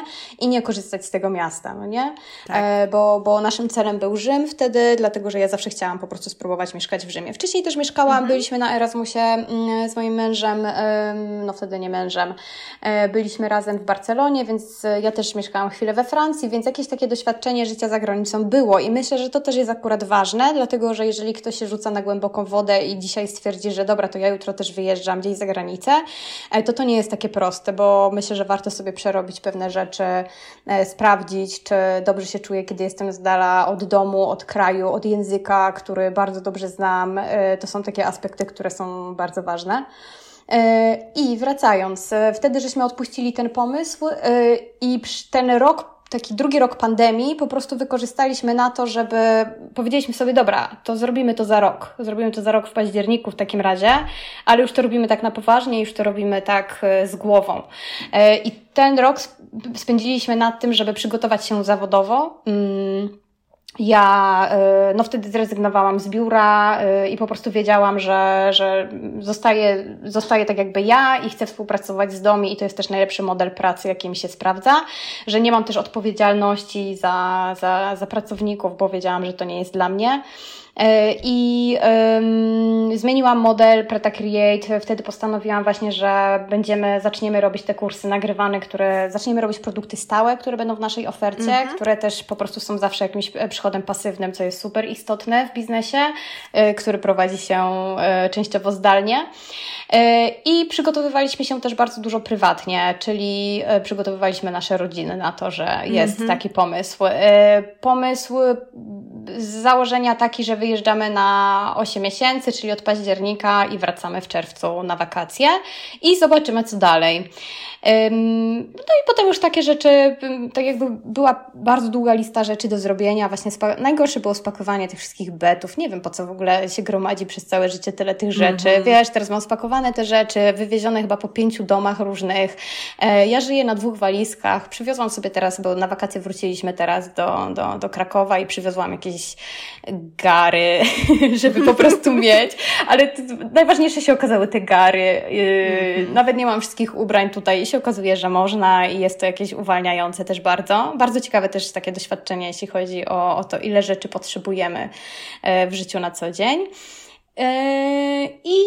i nie korzystać z tego miasta, no nie? Tak. E, bo, bo naszym celem był Rzym wtedy, dlatego, że ja zawsze chciałam po prostu spróbować mieszkać w Rzymie. Wcześniej też mieszkałam, mhm. byliśmy na Erasmusie mm, z moim mężem, no wtedy nie mężem, e, byliśmy razem w Barcelonie, więc ja też mieszkałam chwilę we Francji, więc jakieś takie doświadczenie życia za granicą było i myślę, że to też jest akurat ważne, dlatego że jeżeli ktoś się rzuca na głęboką wodę i dzisiaj stwierdzi, że dobra, to ja jutro też wyjeżdżam gdzieś za granicę, e, to to nie jest takie proste, bo myślę, że warto sobie przerobić pewne rzeczy, e, sprawdzić, czy dobrze się czuję, kiedy jestem z dala od domu, od kraju, od języka, który bardzo dobrze znam. E, to są takie aspekty, które są bardzo ważne. I wracając, wtedy żeśmy odpuścili ten pomysł i ten rok taki drugi rok pandemii po prostu wykorzystaliśmy na to, żeby powiedzieliśmy sobie, dobra, to zrobimy to za rok. Zrobimy to za rok w październiku w takim razie, ale już to robimy tak na poważnie, już to robimy tak e, z głową. E, I ten rok spędziliśmy nad tym, żeby przygotować się zawodowo. Mm, ja y, no wtedy zrezygnowałam z biura y, i po prostu wiedziałam, że, że zostaję, zostaję tak jakby ja i chcę współpracować z domi i to jest też najlepszy model pracy, jaki mi się sprawdza, że nie mam też odpowiedzialności za, za, za pracowników, bo wiedziałam, że to nie jest dla mnie. E, I um, zmieniłam model Preta Create. Wtedy postanowiłam właśnie, że będziemy, zaczniemy robić te kursy nagrywane, które zaczniemy robić produkty stałe, które będą w naszej ofercie, mhm. które też po prostu są zawsze jakimś e, przychodem pasywnym, co jest super istotne w biznesie, y, który prowadzi się częściowo zdalnie. I przygotowywaliśmy się też bardzo dużo prywatnie, czyli przygotowywaliśmy nasze rodziny na to, że jest mhm. taki pomysł. Pomysł z założenia taki, że wyjeżdżamy na 8 miesięcy, czyli od października i wracamy w czerwcu na wakacje i zobaczymy, co dalej. No i potem już takie rzeczy, tak jakby była bardzo długa lista rzeczy do zrobienia, właśnie najgorsze było spakowanie tych wszystkich betów, nie wiem po co w ogóle się gromadzi przez całe życie tyle tych rzeczy, mm -hmm. wiesz, teraz mam spakowane te rzeczy, wywiezione chyba po pięciu domach różnych, e, ja żyję na dwóch walizkach, przywiozłam sobie teraz, bo na wakacje wróciliśmy teraz do, do, do Krakowa i przywiozłam jakieś gary, żeby po prostu mieć, ale najważniejsze się okazały te gary, mm -hmm. nawet nie mam wszystkich ubrań tutaj, się okazuje, że można i jest to jakieś uwalniające też bardzo. Bardzo ciekawe też takie doświadczenie, jeśli chodzi o, o to, ile rzeczy potrzebujemy e, w życiu na co dzień. E, I,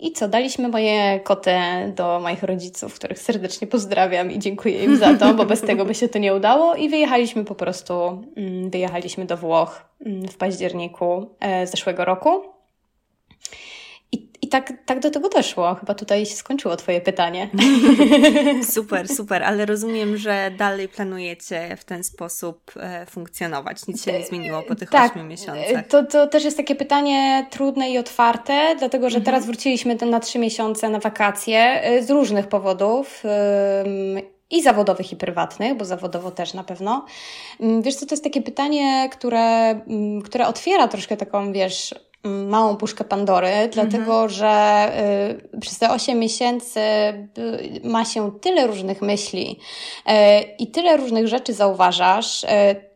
I co? Daliśmy moje koty do moich rodziców, których serdecznie pozdrawiam i dziękuję im za to, bo bez tego by się to nie udało. I wyjechaliśmy po prostu, mm, wyjechaliśmy do Włoch mm, w październiku e, zeszłego roku tak, tak do tego doszło. Chyba tutaj się skończyło Twoje pytanie. super, super, ale rozumiem, że dalej planujecie w ten sposób e, funkcjonować. Nic się nie zmieniło po tych tak, 8 miesiącach. To, to też jest takie pytanie trudne i otwarte, dlatego że mhm. teraz wróciliśmy na 3 miesiące na wakacje e, z różnych powodów i zawodowych, i prywatnych, bo zawodowo też na pewno. Mm, wiesz co, to jest takie pytanie, które, mm, które otwiera troszkę taką, wiesz, małą puszkę Pandory, dlatego mhm. że y, przez te 8 miesięcy y, ma się tyle różnych myśli y, i tyle różnych rzeczy zauważasz, y,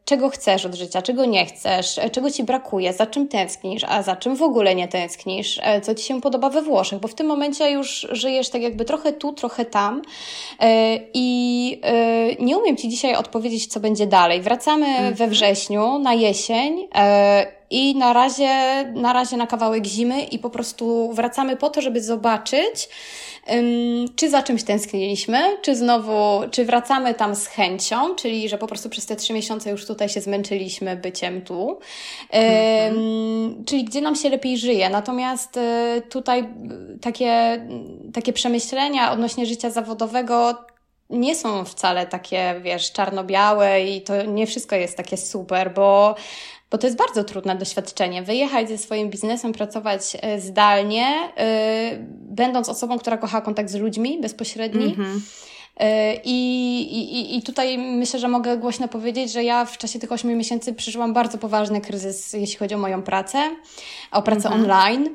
czego chcesz od życia, czego nie chcesz, y, czego ci brakuje, za czym tęsknisz, a za czym w ogóle nie tęsknisz, y, co ci się podoba we Włoszech, bo w tym momencie już żyjesz tak jakby trochę tu, trochę tam i nie umiem ci dzisiaj odpowiedzieć, co będzie dalej. Wracamy mhm. we wrześniu, na jesień i na razie, na razie na kawałek zimy i po prostu wracamy po to, żeby zobaczyć, czy za czymś tęskniliśmy, czy znowu, czy wracamy tam z chęcią, czyli że po prostu przez te trzy miesiące już tutaj się zmęczyliśmy byciem tu, mhm. czyli gdzie nam się lepiej żyje. Natomiast e, tutaj takie, takie przemyślenia odnośnie życia zawodowego nie są wcale takie, wiesz, czarno-białe i to nie wszystko jest takie super, bo bo to jest bardzo trudne doświadczenie. Wyjechać ze swoim biznesem, pracować e, zdalnie, yy, będąc osobą, która kocha kontakt z ludźmi bezpośredni. Mm-hmm. I, i, I tutaj myślę, że mogę głośno powiedzieć, że ja w czasie tych 8 miesięcy przeżyłam bardzo poważny kryzys, jeśli chodzi o moją pracę, o pracę mhm. online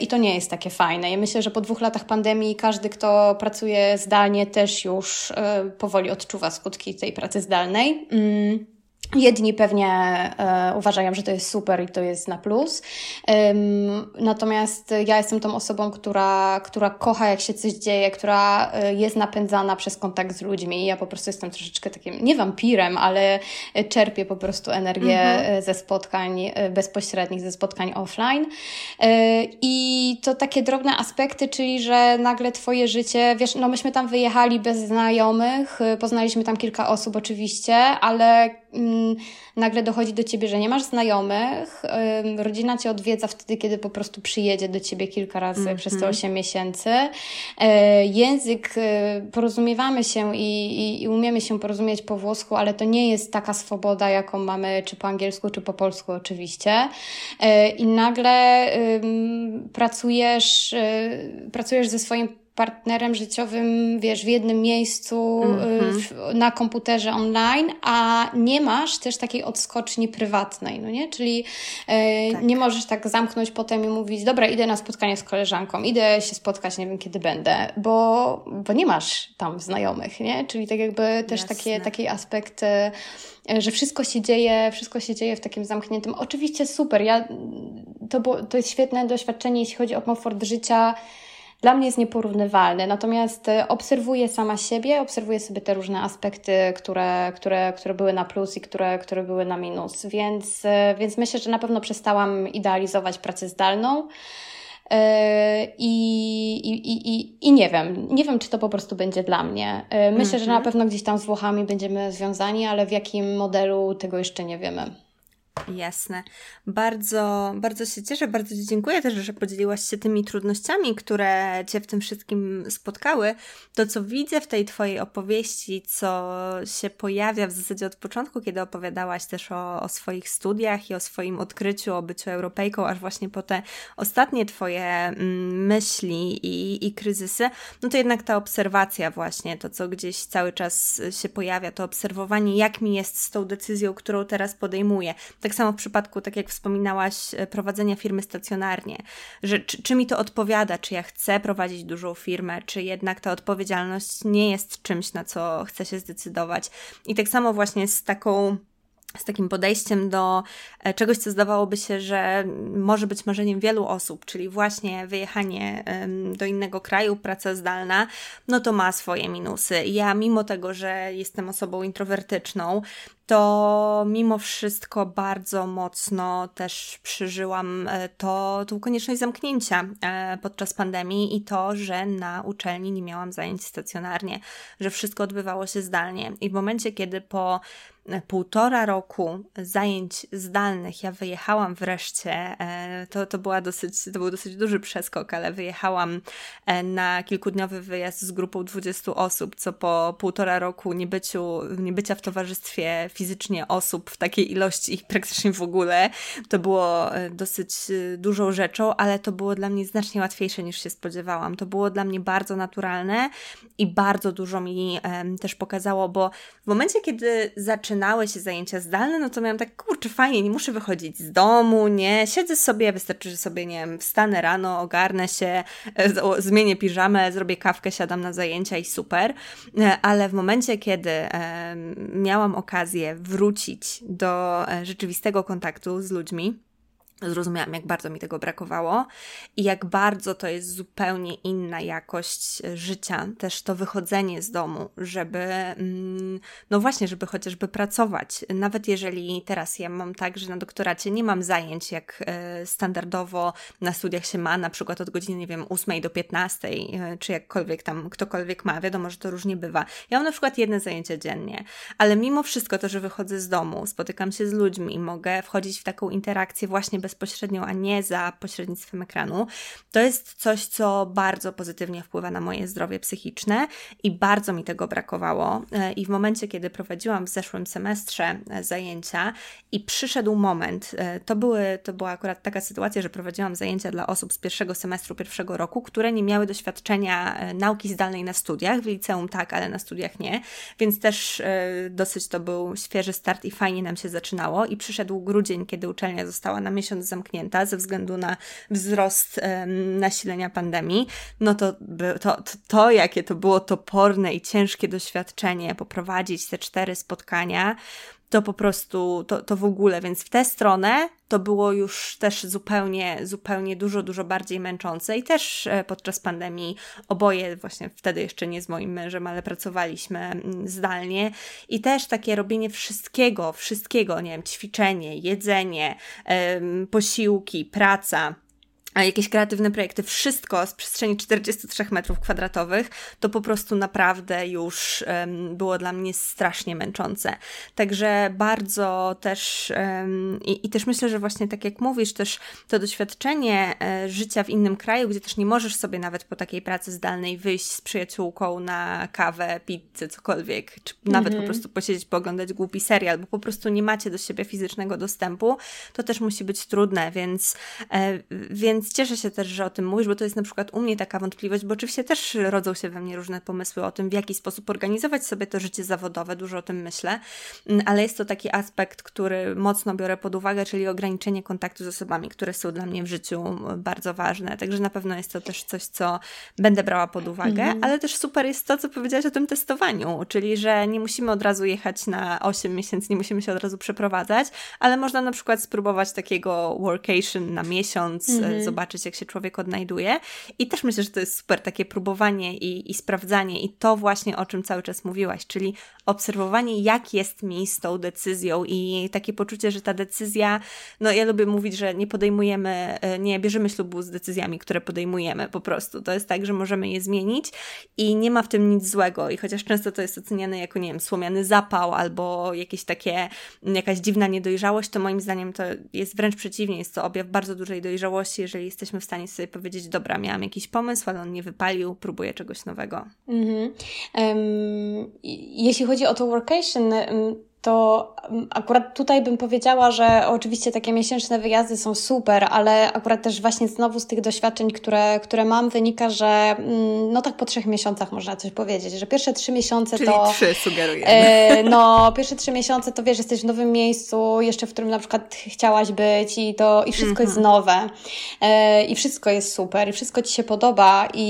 i to nie jest takie fajne. Ja myślę, że po dwóch latach pandemii każdy, kto pracuje zdalnie, też już powoli odczuwa skutki tej pracy zdalnej. Mm. Jedni pewnie e, uważają, że to jest super i to jest na plus. Natomiast ja jestem tą osobą, która, która kocha, jak się coś dzieje, która e, jest napędzana przez kontakt z ludźmi. Ja po prostu jestem troszeczkę takim, nie wampirem, ale czerpię po prostu energię mhm. E, ze spotkań e, bezpośrednich, ze spotkań offline. I to takie drobne aspekty, czyli że nagle Twoje życie, wiesz, no myśmy tam wyjechali bez znajomych, poznaliśmy tam kilka osób oczywiście, ale Mm, nagle dochodzi do ciebie, że nie masz znajomych, rodzina cię odwiedza wtedy, kiedy po prostu przyjedzie do ciebie kilka razy mm -hmm. przez te 8 miesięcy. E, język, e, porozumiewamy się i, i, i umiemy się porozumieć po włosku, ale to nie jest taka swoboda, jaką mamy czy po angielsku, czy po polsku oczywiście. E, I nagle pracujesz, pracujesz ze swoim partnerem życiowym, wiesz, w jednym miejscu mm-hmm. w, na komputerze online, a nie masz też takiej odskoczni prywatnej, no nie? Czyli e, tak. nie możesz tak zamknąć potem i mówić, dobra, idę na spotkanie z koleżanką, idę się spotkać, nie wiem kiedy będę, bo, bo nie masz tam znajomych, nie? Czyli tak jakby też takie, taki aspekt e, że wszystko się dzieje, wszystko się dzieje w takim zamkniętym. Oczywiście super, ja, to, było, to jest świetne doświadczenie, jeśli chodzi o komfort życia, dla mnie jest nieporównywalny. Natomiast e, obserwuję sama siebie, obserwuję sobie te różne aspekty, które, które, które były na plus i które, które były na minus. Więc, e, więc myślę, że na pewno przestałam idealizować pracę zdalną. E, I, i, i, I nie wiem, nie wiem, czy to po prostu będzie dla mnie. Myślę, mm -hmm. że na mhm. pewno gdzieś tam z Włochami będziemy związani, ale w jakim modelu tego jeszcze nie wiemy. Jasne. Bardzo, bardzo się cieszę, bardzo Ci dziękuję też, że podzieliłaś się tymi trudnościami, które Cię w tym wszystkim spotkały. To, co widzę w tej Twojej opowieści, co się pojawia w zasadzie od początku, kiedy opowiadałaś też o, o swoich studiach i o swoim odkryciu, o byciu Europejką, aż właśnie po te ostatnie Twoje mm, myśli i, i kryzysy, no to jednak ta obserwacja właśnie, to co gdzieś cały czas się pojawia, to obserwowanie, jak mi jest z tą decyzją, którą teraz podejmuję tak samo w przypadku, tak jak wspominałaś, e, prowadzenia firmy stacjonarnie, że czy, czy mi to odpowiada, czy ja chcę prowadzić dużą firmę, czy jednak ta odpowiedzialność nie jest czymś, na co chcę się zdecydować. I tak samo właśnie z taką z takim podejściem do e, czegoś, co zdawałoby się, że może być marzeniem wielu osób, czyli właśnie wyjechanie do innego kraju, praca zdalna, no to ma swoje minusy. Ja, mimo tego, że jestem osobą introwertyczną, to mimo wszystko bardzo mocno też przeżyłam e, to, tą konieczność zamknięcia e, podczas pandemii i to, że na uczelni nie miałam zajęć stacjonarnie, że wszystko odbywało się zdalnie. I w momencie, kiedy po półtora roku zajęć zdalnych ja wyjechałam wreszcie, e, to, to, była dosyć, to był dosyć duży przeskok, ale wyjechałam e, na kilkudniowy wyjazd z grupą 20 osób, co po półtora roku niebyciu, niebycia w towarzystwie fizycznie osób w takiej ilości ich praktycznie w ogóle, to było e, dosyć dużą rzeczą, ale to było dla mnie znacznie łatwiejsze niż się spodziewałam. To było dla mnie bardzo naturalne i bardzo dużo mi też pokazało, bo w momencie, kiedy zaczynały się zajęcia zdalne, no to miałam tak, kurczę, fajnie, nie muszę wychodzić z domu, nie, siedzę sobie, wystarczy, że sobie, nie wiem, wstanę rano, ogarnę się, e, zmienię piżamę, zrobię kawkę, siadam na zajęcia i super, e, ale w momencie, kiedy miałam okazję wrócić do e, rzeczywistego kontaktu z ludźmi, zrozumiałam, jak bardzo mi tego brakowało i jak bardzo to jest zupełnie inna jakość życia, też to wychodzenie z domu, żeby, mm, no właśnie, żeby chociażby pracować. Nawet jeżeli teraz ja mam tak, że na doktoracie nie mam zajęć, jak e, standardowo na studiach się ma, na przykład od godziny, nie wiem, 8 do 15, e, czy jakkolwiek tam ktokolwiek ma, wiadomo, że to różnie bywa. Ja mam na przykład jedne zajęcia dziennie, ale mimo wszystko to, że wychodzę z domu, spotykam się z ludźmi, mogę wchodzić w taką interakcję właśnie bez bezpośrednio, a nie za pośrednictwem ekranu, to jest coś, co bardzo pozytywnie wpływa na moje zdrowie psychiczne i bardzo mi tego brakowało. E, I w momencie, kiedy prowadziłam w zeszłym semestrze e, zajęcia i przyszedł moment, e, to, były, to była akurat taka sytuacja, że prowadziłam zajęcia dla osób z pierwszego semestru pierwszego roku, które nie miały doświadczenia nauki zdalnej na studiach, w liceum tak, ale na studiach nie, więc też dosyć to był świeży start i fajnie nam się zaczynało. I przyszedł grudzień, kiedy uczelnia została na miesiąc zamknięta ze względu na wzrost nasilenia pandemii, no to, to, to, to, jakie to było toporne i ciężkie doświadczenie, poprowadzić te cztery spotkania, to po prostu, to, to w ogóle, więc w tę stronę to było już też zupełnie, zupełnie dużo, dużo bardziej męczące. I też e, podczas pandemii oboje właśnie wtedy jeszcze nie z moim mężem, ale pracowaliśmy mm, zdalnie. I też takie robienie wszystkiego, wszystkiego, nie wiem, ćwiczenie, jedzenie, posiłki, praca, a jakieś kreatywne projekty, wszystko z przestrzeni 43 metrów kwadratowych, to po prostu naprawdę już um, było dla mnie strasznie męczące. Także bardzo też um, i, i, też myślę, że właśnie tak jak mówisz, też to doświadczenie e, życia w innym kraju, gdzie też nie możesz sobie nawet po takiej pracy zdalnej wyjść z przyjaciółką na kawę, pizzę, cokolwiek, czy nawet po mhm. prostu posiedzieć, pooglądać głupi serial, bo po prostu nie macie do siebie fizycznego dostępu, to też musi być trudne, więc, e, więc więc cieszę się też, że o tym mówisz, bo to jest na przykład u mnie taka wątpliwość, bo oczywiście też rodzą się we mnie różne pomysły o tym, w jaki sposób organizować sobie to życie zawodowe, dużo o tym myślę, mm, ale jest to taki aspekt, który mocno biorę pod uwagę, czyli ograniczenie kontaktu z osobami, które są dla mnie w życiu bardzo ważne. Także na pewno jest to też coś, co będę brała pod uwagę, mhm. ale też super jest to, co powiedziałaś o tym testowaniu, czyli że nie musimy od razu jechać na 8 miesięcy, nie musimy się od razu przeprowadzać, ale można na przykład spróbować takiego workation na miesiąc, mhm zobaczyć, jak się człowiek odnajduje. I też myślę, że to jest super takie próbowanie i, i sprawdzanie i to właśnie o czym cały czas mówiłaś, czyli obserwowanie, jak jest mi z tą decyzją i takie poczucie, że ta decyzja, no ja lubię mówić, że nie podejmujemy, e, nie bierzemy ślubu z decyzjami, które podejmujemy po prostu. To jest tak, że możemy je zmienić i nie ma w tym nic złego. I chociaż często to jest oceniane jako, nie wiem, słomiany zapał albo jakieś takie, jakaś dziwna niedojrzałość, to moim zdaniem to jest wręcz przeciwnie. Jest to objaw bardzo dużej dojrzałości, jeżeli jesteśmy w stanie sobie powiedzieć, dobra, miałam jakiś pomysł, ale on nie wypalił, próbuję czegoś nowego. Um, jeśli chodzi o to workation, to mm, akurat tutaj bym powiedziała, że oczywiście takie miesięczne wyjazdy są super, ale akurat też właśnie znowu z tych doświadczeń, które, które mam, wynika, że mm, no tak po trzech miesiącach można coś powiedzieć, że pierwsze trzy miesiące Czyli to... trzy sugerujemy. E, no, pierwsze trzy miesiące to wiesz, jesteś w nowym miejscu, jeszcze w którym na przykład chciałaś być i to i wszystko jest mhm. nowe e, i wszystko jest super i wszystko Ci się podoba i,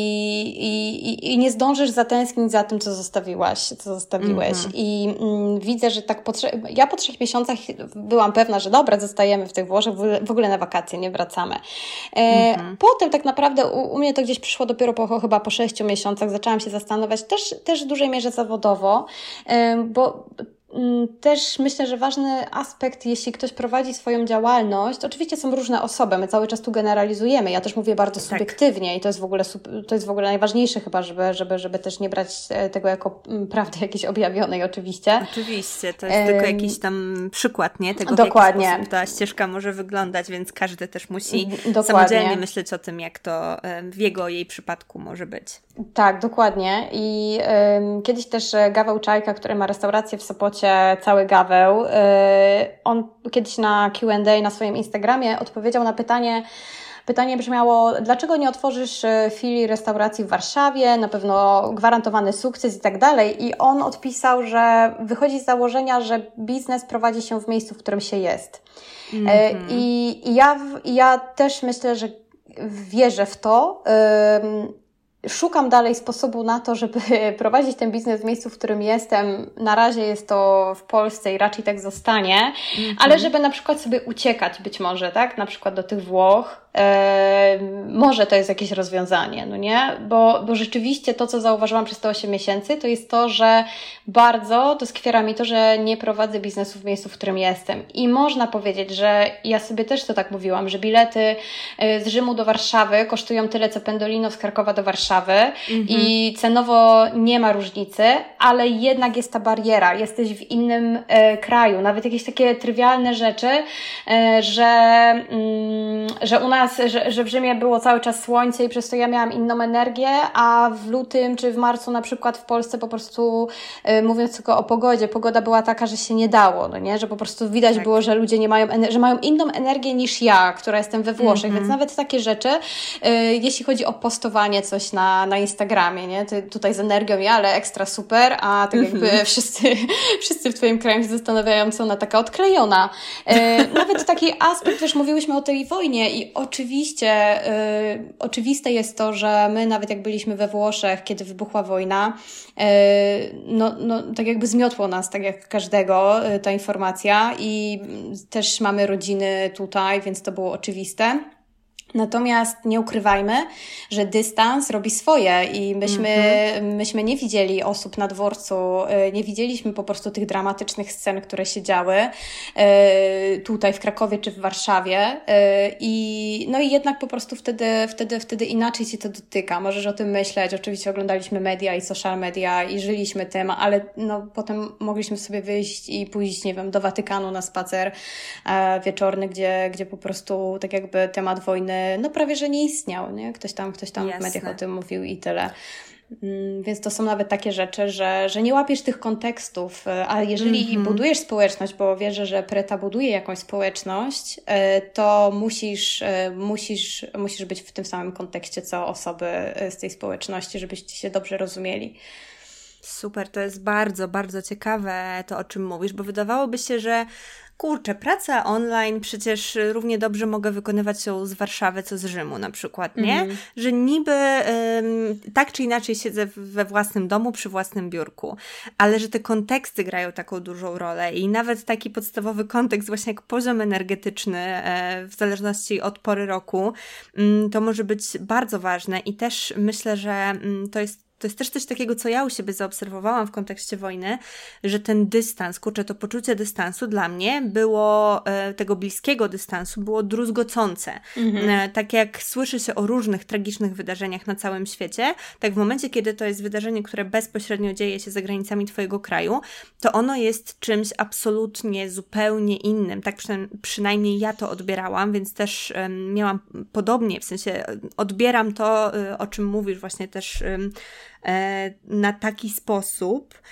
i, i nie zdążysz zatęsknić za tym, co zostawiłaś, co zostawiłeś mhm. i mm, widzę, że tak po trzech, ja po trzech miesiącach byłam pewna, że dobra, zostajemy w tych Włoszech, w ogóle na wakacje, nie wracamy. E, mhm. Potem tak naprawdę u, u, mnie to gdzieś przyszło dopiero po, chyba po sześciu miesiącach, zaczęłam się zastanawiać też, też w dużej mierze zawodowo, e, bo też myślę, że ważny aspekt, jeśli ktoś prowadzi swoją działalność, oczywiście są różne osoby, my cały czas tu generalizujemy. Ja też mówię bardzo tak. subiektywnie tak. i to jest w ogóle to jest w ogóle najważniejsze chyba, żeby, żeby, żeby też nie brać e, tego jako mm, prawdy jakiejś objawionej oczywiście. Oczywiście, to jest tylko jakiś tam przykład, nie? Tego, Dokładnie. w jaki ta ścieżka może wyglądać, więc każdy też musi Dokładnie. samodzielnie myśleć o tym, jak to w jego, jej przypadku może być. Tak, dokładnie. I um, kiedyś też e, Gaweł Czajka, który ma restaurację w Sopocie, cały Gaweł, y, on kiedyś na Q&A na swoim Instagramie odpowiedział na pytanie, Pytanie brzmiało, dlaczego nie otworzysz e, filii restauracji w Warszawie? Na pewno gwarantowany sukces i tak dalej. I on odpisał, że wychodzi z założenia, że biznes prowadzi się w miejscu, w którym się jest. Mm -hmm. I, i ja, ja też myślę, że wierzę w to szukam dalej sposobu na to, żeby prowadzić ten biznes w miejscu, w którym jestem. Na razie jest to w Polsce i raczej tak zostanie, mm -hmm. ale żeby na przykład sobie uciekać być może, tak? Na przykład do tych Włoch, może to jest jakieś rozwiązanie, no nie? Bo, bo rzeczywiście to, co zauważyłam przez te 8 miesięcy, to jest to, że bardzo doskwiera mi to, że nie prowadzę biznesu w miejscu, w którym jestem. I można powiedzieć, że ja sobie też to tak mówiłam, że bilety e, z Rzymu do Warszawy kosztują tyle, co Pendolino z Krakowa do Warszawy mhm. i cenowo nie ma różnicy, ale jednak jest ta bariera. Jesteś w innym e, kraju. Nawet jakieś takie trywialne rzeczy, e, że, mm, że u nas nas, że, że w Rzymie było cały czas słońce i przez to ja miałam inną energię, a w lutym czy w marcu na przykład w Polsce po prostu, y, mówiąc tylko o pogodzie, pogoda była taka, że się nie dało, no nie? Że po prostu widać tak. było, że ludzie nie mają, że mają inną energię niż ja, która jestem we Włoszech, mm -hmm. więc nawet takie rzeczy, y, jeśli chodzi o postowanie coś na, na Instagramie, nie? Ty tutaj z energią ja, ale ekstra super, a tak jakby mm -hmm. wszyscy, wszyscy w Twoim kraju się zastanawiają, co ona taka odklejona. Y, nawet taki aspekt, wiesz, mówiłyśmy o tej wojnie i o oczywiście, y, oczywiste jest to, że my nawet jak byliśmy we Włoszech, kiedy wybuchła wojna, y, no, no tak jakby zmiotło nas, tak jak każdego, y, ta informacja i też mamy rodziny tutaj, więc to było oczywiste. Natomiast nie ukrywajmy, że dystans robi swoje i myśmy, mm-hmm. myśmy nie widzieli osób na dworcu, y, nie widzieliśmy po prostu tych dramatycznych scen, które się działy y, tutaj w Krakowie czy w Warszawie. Y, I, no i jednak po prostu wtedy, wtedy, wtedy inaczej Cię to dotyka. Możesz o tym myśleć. Oczywiście oglądaliśmy media i social media i żyliśmy tym, ale no, potem mogliśmy sobie wyjść i pójść, nie wiem, do Watykanu na spacer e, wieczorny, gdzie, gdzie po prostu tak jakby temat wojny no prawie, że nie istniał, nie? Ktoś tam, ktoś tam w mediach o tym mówił i tyle. Mm, więc to są nawet takie rzeczy, że, że nie łapiesz tych kontekstów, e, a jeżeli mm -hmm. budujesz społeczność, bo wierzę, że Preta buduje jakąś społeczność, e, to musisz, e, musisz, musisz być w tym samym kontekście, co osoby z tej społeczności, żebyście się dobrze rozumieli. Super, to jest bardzo, bardzo ciekawe to, o czym mówisz, bo wydawałoby się, że kurczę, praca online przecież równie dobrze mogę wykonywać ją z Warszawy, co z Rzymu na przykład, nie? Mm. Że niby ym, tak czy inaczej siedzę we własnym domu, przy własnym biurku, ale że te konteksty grają taką dużą rolę i nawet taki podstawowy kontekst, właśnie jak poziom energetyczny, e, w zależności od pory roku, mm, to może być bardzo ważne i też myślę, że mm, to jest to jest też coś takiego, co ja u siebie zaobserwowałam w kontekście wojny, że ten dystans, kurczę, to poczucie dystansu dla mnie było, e, tego bliskiego dystansu, było druzgocące. Mhm. E, tak jak słyszy się o różnych tragicznych wydarzeniach na całym świecie, tak w momencie, kiedy to jest wydarzenie, które bezpośrednio dzieje się za granicami Twojego kraju, to ono jest czymś absolutnie zupełnie innym. Tak przynajmniej ja to odbierałam, więc też miałam podobnie, w sensie odbieram to, e, o czym mówisz, właśnie też na taki sposób.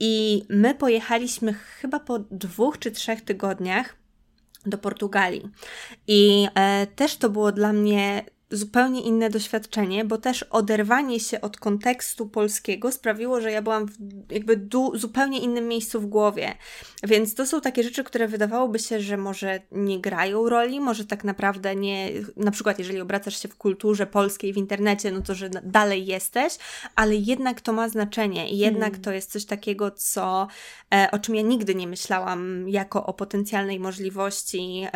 I my pojechaliśmy chyba po dwóch czy trzech tygodniach do Portugalii. I e, też to było dla mnie zupełnie inne doświadczenie, bo też oderwanie się od kontekstu polskiego sprawiło, że ja byłam w jakby du- zupełnie innym miejscu w głowie. Więc to są takie rzeczy, które wydawałoby się, że może nie grają roli, może tak naprawdę nie, na przykład jeżeli obracasz się w kulturze polskiej w internecie, no to że dalej jesteś, ale jednak to ma znaczenie i jednak mm. to jest coś takiego, co, e, o czym ja nigdy nie myślałam jako o potencjalnej możliwości,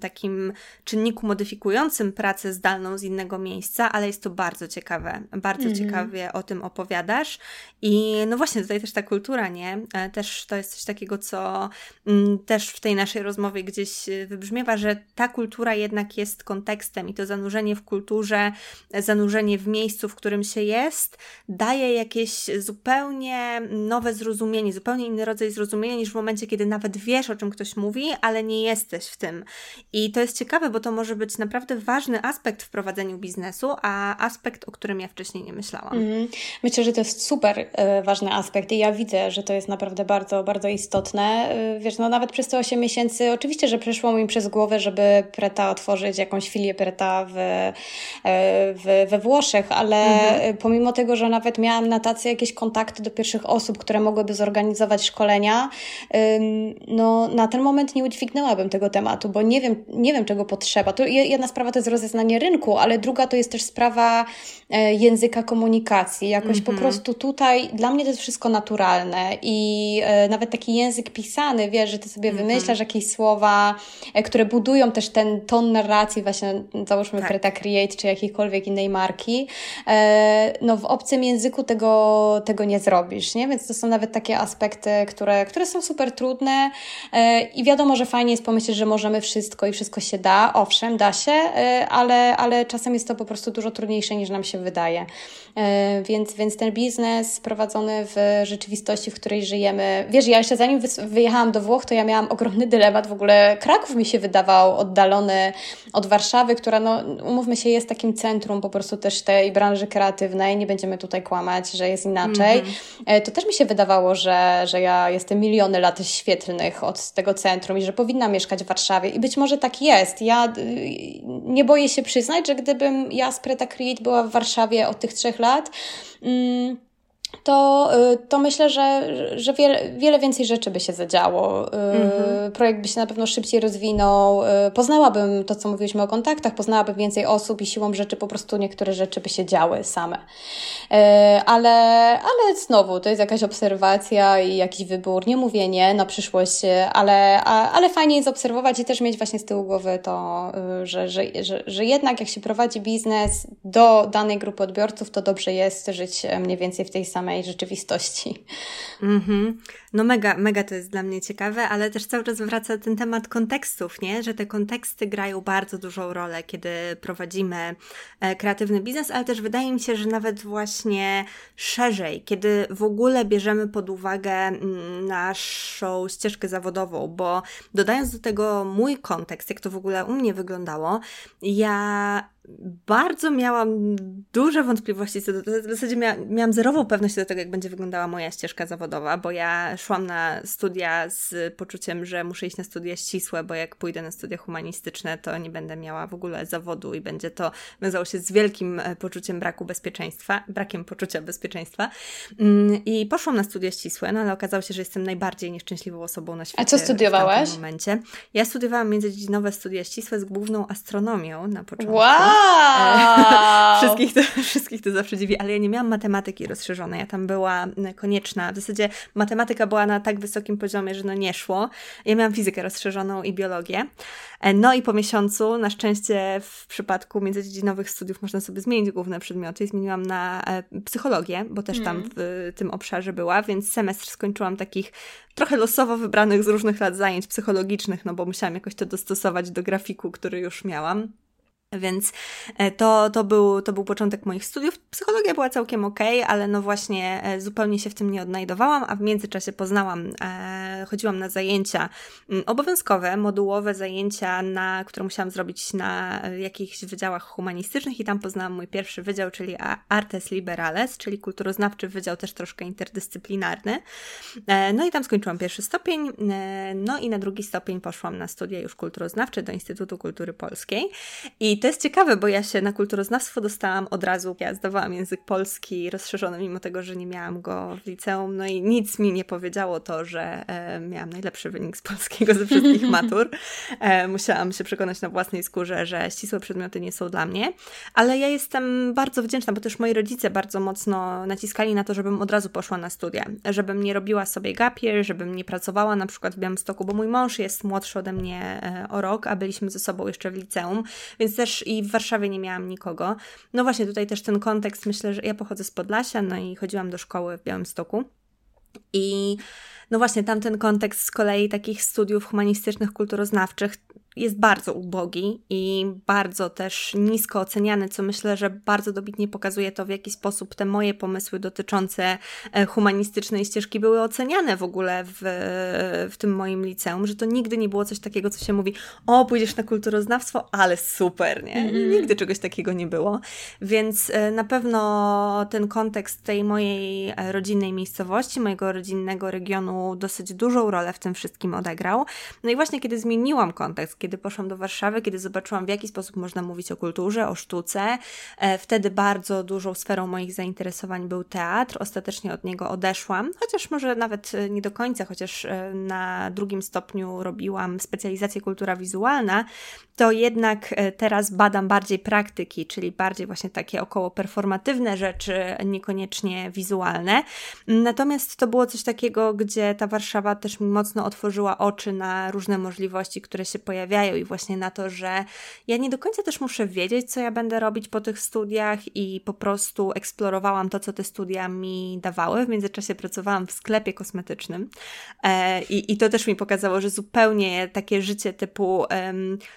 takim czynniku modyfikującym pracę zdalną z innego miejsca, ale jest to bardzo ciekawe. Bardzo mm. ciekawie o tym opowiadasz. I no właśnie, tutaj też ta kultura, nie? E, też to jest coś takiego, co mm, też w tej naszej rozmowie gdzieś e, wybrzmiewa, że ta kultura jednak jest kontekstem i to zanurzenie w kulturze, zanurzenie w miejscu, w którym się jest, daje jakieś zupełnie nowe zrozumienie, zupełnie inny rodzaj zrozumienia niż w momencie, kiedy nawet wiesz, o czym ktoś mówi, ale nie jesteś w tym. I to jest ciekawe, bo to może być naprawdę ważny aspekt w prowadzeniu biznesu, a aspekt, o którym ja wcześniej nie myślałam. Mm. Myślę, że to jest super y, ważny aspekt i ja widzę, że to jest naprawdę bardzo, bardzo istotne. Y, wiesz, no nawet przez te 8 miesięcy oczywiście, że przeszło mi przez głowę, żeby Preta otworzyć jakąś filię Preta w, y, w, we Włoszech, ale mhm. pomimo tego, że nawet miałam na tacy jakieś kontakty do pierwszych osób, które mogłyby zorganizować szkolenia, no na ten moment nie udźwignęłabym tego tematu, bo nie wiem, nie wiem czego potrzeba. To jedna sprawa to jest rozeznanie rynku, ale druga to jest też sprawa e, języka komunikacji. Jakoś mm -hmm. po mhm. prostu tutaj dla mnie to jest wszystko naturalne i e, nawet taki język pisany, wiesz, że ty sobie mm -hmm. wymyślasz jakieś słowa, e, które budują też ten ton narracji, właśnie załóżmy tak. Preta Create czy jakiejkolwiek innej marki. No w obcym języku tego, tego nie zrobisz, nie? Więc to są nawet takie aspekty, które, które są super trudne i wiadomo, że fajnie jest pomyśleć, że możemy wszystko i wszystko się da. Owszem, da się, ale, ale czasem jest to po prostu dużo trudniejsze niż nam się wydaje. E, więc, więc ten biznes prowadzony w rzeczywistości, w której żyjemy. Wiesz, ja jeszcze zanim wyjechałam do Włoch, to ja miałam ogromny dylemat. W ogóle Kraków mi się wydawał oddalony od Warszawy, która, no, umówmy się, jest takim centrum po prostu też tej branży kreatywnej. Nie będziemy tutaj kłamać, że jest inaczej. Mm -hmm. To też mi się wydawało, że, że ja jestem miliony lat świetlnych od tego centrum i że powinna mieszkać w Warszawie. I być może tak jest. Ja y, nie boję się przyznać, że gdybym ja z Preta Create była w Warszawie od tych trzech lat, mm, to, y, to myślę, że, że wiele, wiele więcej rzeczy by się zadziało. Mm-hmm. Projekt by się na pewno szybciej rozwinął. Y, poznałabym to, co mówiliśmy o kontaktach, poznałabym więcej osób i siłą rzeczy po prostu niektóre rzeczy by się działy same. Ale, ale znowu, to jest jakaś obserwacja i jakiś wybór. Nie mówię nie na przyszłość, ale, ale fajnie jest obserwować i też mieć właśnie z tyłu głowy to, że, że, że, że jednak jak się prowadzi biznes do danej grupy odbiorców, to dobrze jest żyć mniej więcej w tej samej samej rzeczywistości. Mhm. No mega, mega to jest dla mnie ciekawe, ale też cały czas wraca ten temat kontekstów, nie? Że te konteksty grają bardzo dużą rolę, kiedy prowadzimy e, kreatywny biznes, ale też wydaje mi się, że nawet właśnie szerzej, kiedy w ogóle bierzemy pod uwagę mm, naszą ścieżkę zawodową, bo dodając do tego mój kontekst, jak to w ogóle u mnie wyglądało, ja bardzo miałam duże wątpliwości co do w zasadzie mia, miałam zerową pewność co do tego, jak będzie wyglądała moja ścieżka zawodowa, bo ja szłam na studia z poczuciem, że muszę iść na studia ścisłe, bo jak pójdę na studia humanistyczne, to nie będę miała w ogóle zawodu i będzie to wiązało się z wielkim e, poczuciem braku bezpieczeństwa, brakiem poczucia bezpieczeństwa. Mm, I poszłam na studia ścisłe, no ale okazało się, że jestem najbardziej nieszczęśliwą osobą na świecie. A co studiowałaś? W momencie. Ja studiowałam międzydziedzinowe studia ścisłe z główną astronomią na początku. Wow! wszystkich, to, wszystkich to zawsze dziwi, ale ja nie miałam matematyki rozszerzonej. Ja tam była konieczna. W zasadzie matematyka była na tak wysokim poziomie, że no nie szło. Ja miałam fizykę rozszerzoną i biologię. E, no i po miesiącu, na szczęście w przypadku międzydziedzinowych studiów można sobie zmienić główne przedmioty i zmieniłam na e, psychologię, bo też tam mm. w tym obszarze była, więc semestr skończyłam takich trochę losowo wybranych z różnych lat zajęć psychologicznych, no bo musiałam jakoś to dostosować do grafiku, który już miałam. Więc e, to, to, był, to był początek moich studiów. Psychologia była całkiem ok, ale no właśnie e, zupełnie się w tym nie odnajdowałam, a w międzyczasie poznałam, e, chodziłam na zajęcia mm, obowiązkowe, modułowe zajęcia, na, które musiałam zrobić na jakichś wydziałach humanistycznych i tam poznałam mój pierwszy wydział, czyli Artes Liberales, czyli kulturoznawczy wydział też troszkę interdyscyplinarny. E, no i tam skończyłam pierwszy stopień, e, no i na drugi stopień poszłam na studia już kulturoznawcze do Instytutu Kultury Polskiej i to jest ciekawe, bo ja się na kulturoznawstwo dostałam od razu. Ja zdawałam język polski rozszerzony, mimo tego, że nie miałam go w liceum. No i nic mi nie powiedziało to, że e, miałam najlepszy wynik z polskiego ze wszystkich matur. E, musiałam się przekonać na własnej skórze, że ścisłe przedmioty nie są dla mnie. Ale ja jestem bardzo wdzięczna, bo też moi rodzice bardzo mocno naciskali na to, żebym od razu poszła na studia. Żebym nie robiła sobie gapier, żebym nie pracowała na przykład w Białymstoku, bo mój mąż jest młodszy ode mnie e, o rok, a byliśmy ze sobą jeszcze w liceum, więc też też i w Warszawie nie miałam nikogo. No właśnie, tutaj też ten kontekst, myślę, że ja pochodzę z Podlasia, no i chodziłam do szkoły w Białymstoku. I no właśnie, tamten kontekst z kolei takich studiów humanistycznych, kulturoznawczych jest bardzo ubogi i bardzo też nisko oceniany, co myślę, że bardzo dobitnie pokazuje to, w jaki sposób te moje pomysły dotyczące e, humanistycznej ścieżki były oceniane w ogóle w, w tym moim liceum, że to nigdy nie było coś takiego, co się mówi, o, pójdziesz na kulturoznawstwo, ale super, nie? Mm. Nigdy czegoś takiego nie było. Więc e, na pewno ten kontekst tej mojej e, rodzinnej miejscowości, mojego rodzinnego regionu dosyć dużą rolę w tym wszystkim odegrał. No i właśnie kiedy zmieniłam kontekst, kiedy poszłam do Warszawy, kiedy zobaczyłam, w jaki sposób można mówić o kulturze, o sztuce. E, wtedy bardzo dużą sferą moich zainteresowań był teatr. Ostatecznie od niego odeszłam, chociaż może nawet e, nie do końca, chociaż e, na drugim stopniu robiłam specjalizację kultura wizualna, to jednak teraz badam bardziej praktyki, czyli bardziej właśnie takie około performatywne rzeczy, niekoniecznie wizualne. Natomiast to było coś takiego, gdzie ta Warszawa też mi mocno otworzyła oczy na różne możliwości, które się pojawiają nastawiają i właśnie na to, że ja nie do końca też muszę wiedzieć, co ja będę robić po tych studiach i po prostu eksplorowałam to, co te studia mi dawały. W międzyczasie pracowałam w sklepie kosmetycznym e, i, i to też mi pokazało, że zupełnie takie życie typu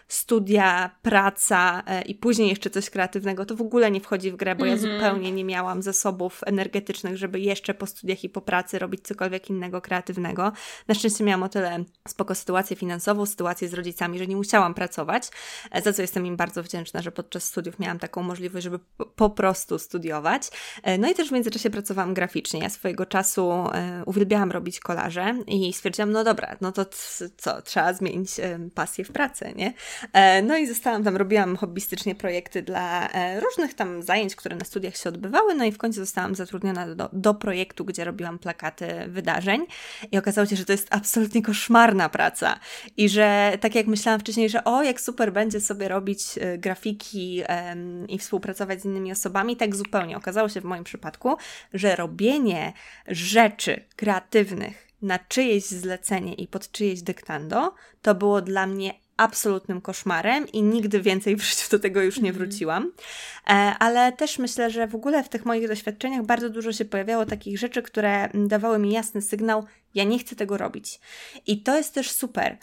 studia, praca e, i później jeszcze coś kreatywnego, to w ogóle nie wchodzi w grę, bo ja mhm. zupełnie nie miałam zasobów energetycznych, żeby jeszcze po studiach i po pracy robić cokolwiek innego kreatywnego. Na szczęście miałam o tyle spoko sytuację finansową, sytuację z rodzicami, że że nie musiałam pracować, e, za co jestem im bardzo wdzięczna, że podczas studiów miałam taką możliwość, żeby po prostu studiować. E, no i też w międzyczasie pracowałam graficznie. Ja swojego czasu e, uwielbiałam robić kolaże i stwierdziłam, no dobra, no to co, trzeba zmienić pasję w pracę, nie? No i zostałam tam, robiłam hobbystycznie projekty dla różnych tam zajęć, które na studiach się odbywały, no i w końcu zostałam zatrudniona do, do projektu, gdzie robiłam plakaty wydarzeń i okazało się, że to jest absolutnie koszmarna praca i że tak jak myślałam wcześniej, że o, jak super będzie sobie robić e, grafiki i współpracować z innymi osobami, tak zupełnie okazało się w moim przypadku, że robienie rzeczy kreatywnych na czyjeś zlecenie i pod czyjeś dyktando, to było dla mnie absolutnym koszmarem i nigdy więcej w życiu do tego już nie mhm. wróciłam. E, ale też myślę, że w ogóle w tych moich doświadczeniach bardzo dużo się pojawiało takich rzeczy, które dawały mi jasny sygnał, ja nie chcę tego robić. I to jest też super.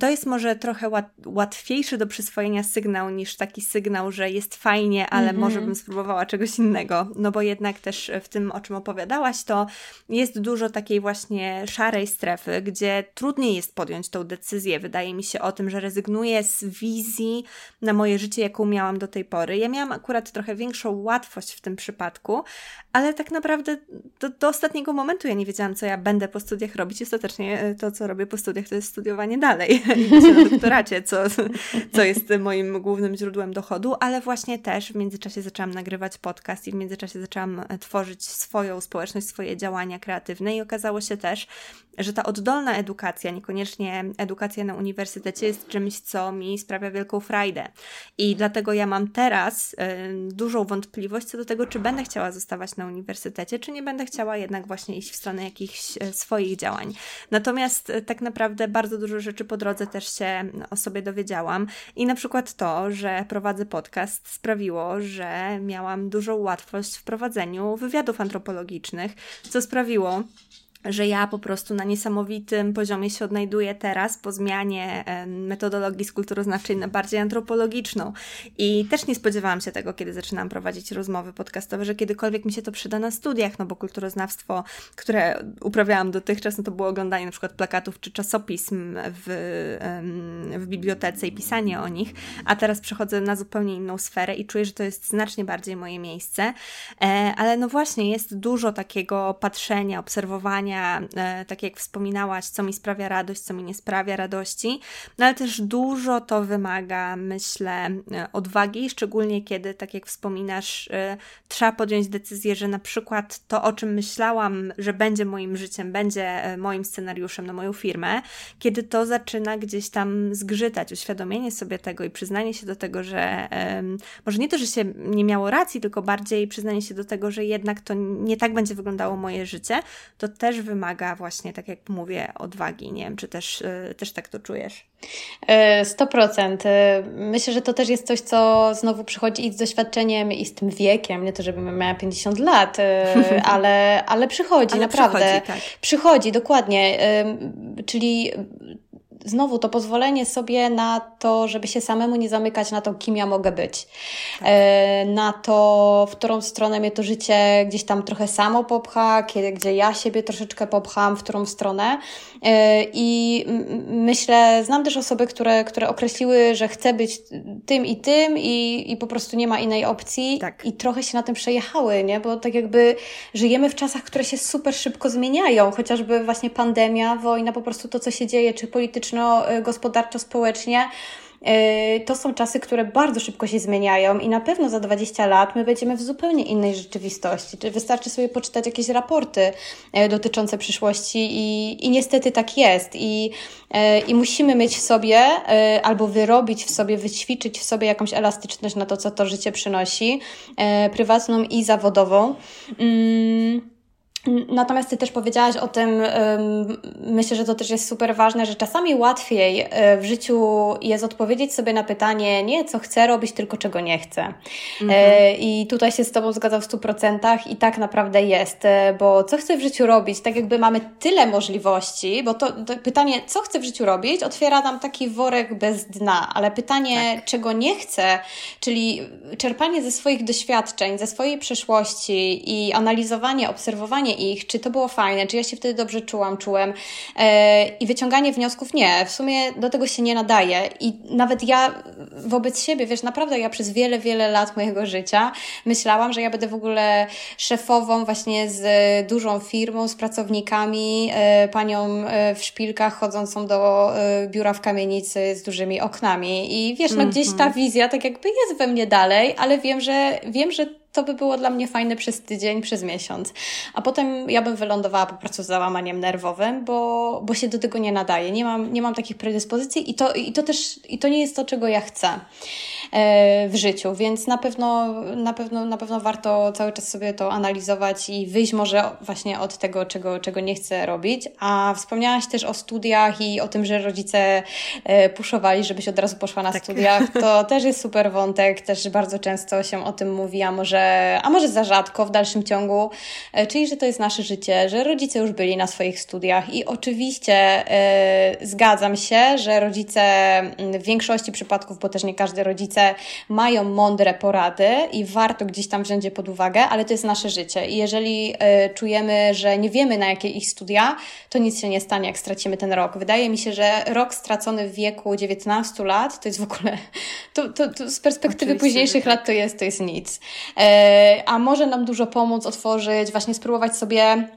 To jest może trochę łatwiejszy do przyswojenia sygnał niż taki sygnał, że jest fajnie, ale mm -hmm. może bym spróbowała czegoś innego. No bo jednak też w tym, o czym opowiadałaś, to jest dużo takiej właśnie szarej strefy, gdzie trudniej jest podjąć tą decyzję. Wydaje mi się o tym, że rezygnuję z wizji na moje życie, jaką miałam do tej pory. Ja miałam akurat trochę większą łatwość w tym przypadku, ale tak naprawdę do, do ostatniego momentu ja nie wiedziałam, co ja będę po studiach studiach robić. Ostatecznie e, to, co robię po studiach, to jest studiowanie dalej na doktoracie, co, co jest moim głównym źródłem dochodu, ale właśnie też w międzyczasie zaczęłam nagrywać podcast i w międzyczasie zaczęłam e, tworzyć swoją społeczność, swoje działania kreatywne i okazało się też, że ta oddolna edukacja, niekoniecznie edukacja na uniwersytecie, jest czymś, co mi sprawia wielką frajdę. I dlatego ja mam teraz y, dużą wątpliwość co do tego, czy będę chciała zostawać na uniwersytecie, czy nie będę chciała jednak właśnie iść w stronę jakichś y, działań. Natomiast y, tak naprawdę bardzo dużo rzeczy po drodze też się o sobie dowiedziałam. I na przykład to, że prowadzę podcast sprawiło, że miałam dużą łatwość w prowadzeniu wywiadów antropologicznych, co sprawiło, że ja po prostu na niesamowitym poziomie się odnajduję teraz po zmianie metodologii kulturoznawczej na bardziej antropologiczną. I też nie spodziewałam się tego, kiedy zaczynam prowadzić rozmowy podcastowe, że kiedykolwiek mi się to przyda na studiach, no bo kulturoznawstwo, które uprawiałam dotychczas, no to było oglądanie na przykład plakatów czy czasopism w, w bibliotece i pisanie o nich, a teraz przechodzę na zupełnie inną sferę i czuję, że to jest znacznie bardziej moje miejsce. E, ale no właśnie, jest dużo takiego patrzenia, obserwowania, E, tak jak wspominałaś, co mi sprawia radość, co mi nie sprawia radości, no ale też dużo to wymaga, myślę, e, odwagi, szczególnie kiedy, tak jak wspominasz, e, trzeba podjąć decyzję, że na przykład to, o czym myślałam, że będzie moim życiem, będzie moim scenariuszem na moją firmę, kiedy to zaczyna gdzieś tam zgrzytać, uświadomienie sobie tego i przyznanie się do tego, że może nie to, że się nie miało racji, tylko bardziej przyznanie się do tego, że jednak to nie tak będzie wyglądało moje życie, to też wymaga właśnie, tak jak mówię, odwagi. Nie wiem, czy też, y, też tak to czujesz? 100%. E, myślę, że to też jest coś, co znowu przychodzi i z doświadczeniem, i z tym wiekiem. Nie to, żebym miała 50 lat, ale, ale przychodzi, ale naprawdę. Przychodzi, tak. przychodzi, dokładnie. Czyli znowu to pozwolenie sobie na to, żeby się samemu nie zamykać na to, kim ja mogę być. Tak. E, na to, w którą stronę mnie to życie gdzieś tam trochę samo popcha, kiedy, gdzie ja siebie troszeczkę popcham, w którą stronę. E, I myślę, znam też osoby, które, które określiły, że chcę być tym i tym i, i po prostu nie ma innej opcji. Tak. I trochę się na tym przejechały, nie? Bo tak jakby żyjemy w czasach, które się super szybko zmieniają, chociażby właśnie pandemia, wojna, po prostu to, co się dzieje, czy polityczne społeczno-gospodarczo, społecznie, y, to są czasy, które bardzo szybko się zmieniają i na pewno za 20 lat my będziemy w zupełnie innej rzeczywistości. Czy wystarczy sobie poczytać jakieś raporty y, dotyczące przyszłości i, i niestety tak jest. I, y, I musimy mieć w sobie albo wyrobić w sobie, wyćwiczyć w sobie jakąś elastyczność na to, co to życie przynosi, prywatną i zawodową. Mm. Natomiast Ty też powiedziałaś o tym, myślę, że to też jest super ważne, że czasami łatwiej e, w życiu jest odpowiedzieć sobie na pytanie nie co chcę robić, tylko czego nie chcę. E, mhm. I tutaj się z Tobą zgadzam w 100% i tak naprawdę jest, e, bo co chcę w życiu robić, tak jakby mamy tyle możliwości, bo to, to pytanie, co chcę w życiu robić, otwiera nam taki worek bez dna, ale pytanie, tak. czego nie chcę, czyli czerpanie ze swoich doświadczeń, ze swojej przeszłości i analizowanie, obserwowanie ich, czy to było fajne, czy ja się wtedy dobrze czułam, czułem e, i wyciąganie wniosków nie, w sumie do tego się nie nadaje. I nawet ja wobec siebie, wiesz, naprawdę ja przez wiele, wiele lat mojego życia myślałam, że ja będę w ogóle szefową właśnie z dużą firmą, z pracownikami, e, panią e, w szpilkach chodzącą do biura w kamienicy z dużymi oknami. I wiesz, no gdzieś ta mhm. wizja tak jakby jest we mnie dalej, ale wiem, że wiem, że to by było dla mnie fajne przez tydzień, przez miesiąc. A potem ja bym wylądowała po prostu z załamaniem nerwowym, bo, bo się do tego nie nadaje. Nie mam, nie mam takich predyspozycji i to, i to też i to nie jest to, czego ja chcę. E, w życiu, więc na pewno, na, pewno, na pewno warto cały czas sobie to analizować i wyjść może właśnie od tego, czego, czego nie chcę robić. A wspomniałaś też o studiach i o tym, że rodzice e, puszowali, żebyś od razu poszła na tak. studiach. To też jest super wątek, też bardzo często się o tym mówi, a może, a może za rzadko w dalszym ciągu, e, czyli że to jest nasze życie, że rodzice już byli na swoich studiach i oczywiście zgadzam się, że rodzice w większości przypadków, bo też nie każdy rodzice mają mądre porady i warto gdzieś tam wziąć je pod uwagę, ale to jest nasze życie. I jeżeli y, czujemy, że nie wiemy na jakie ich studia, to nic się nie stanie, jak stracimy ten rok. Wydaje mi się, że rok stracony w wieku 19 lat to jest w ogóle, to, to, to z perspektywy Oczywiście, późniejszych tak. lat to jest, to jest nic. Y, a może nam dużo pomóc otworzyć, właśnie spróbować sobie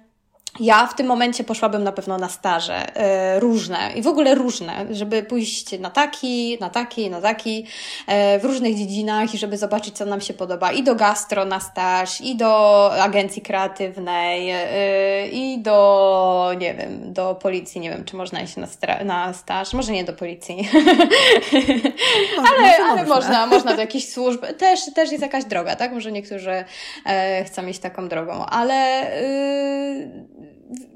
ja w tym momencie poszłabym na pewno na staże e, różne i w ogóle różne, żeby pójść na taki, na taki, na taki, e, w różnych dziedzinach i żeby zobaczyć, co nam się podoba. I do gastro na staż, i do agencji kreatywnej, e, i do, nie wiem, do policji. Nie wiem, czy można iść na, na staż. Może nie do policji. ale, ale można, można do jakiejś służb. Też, też jest jakaś droga, tak? Może niektórzy chcą iść taką drogą, ale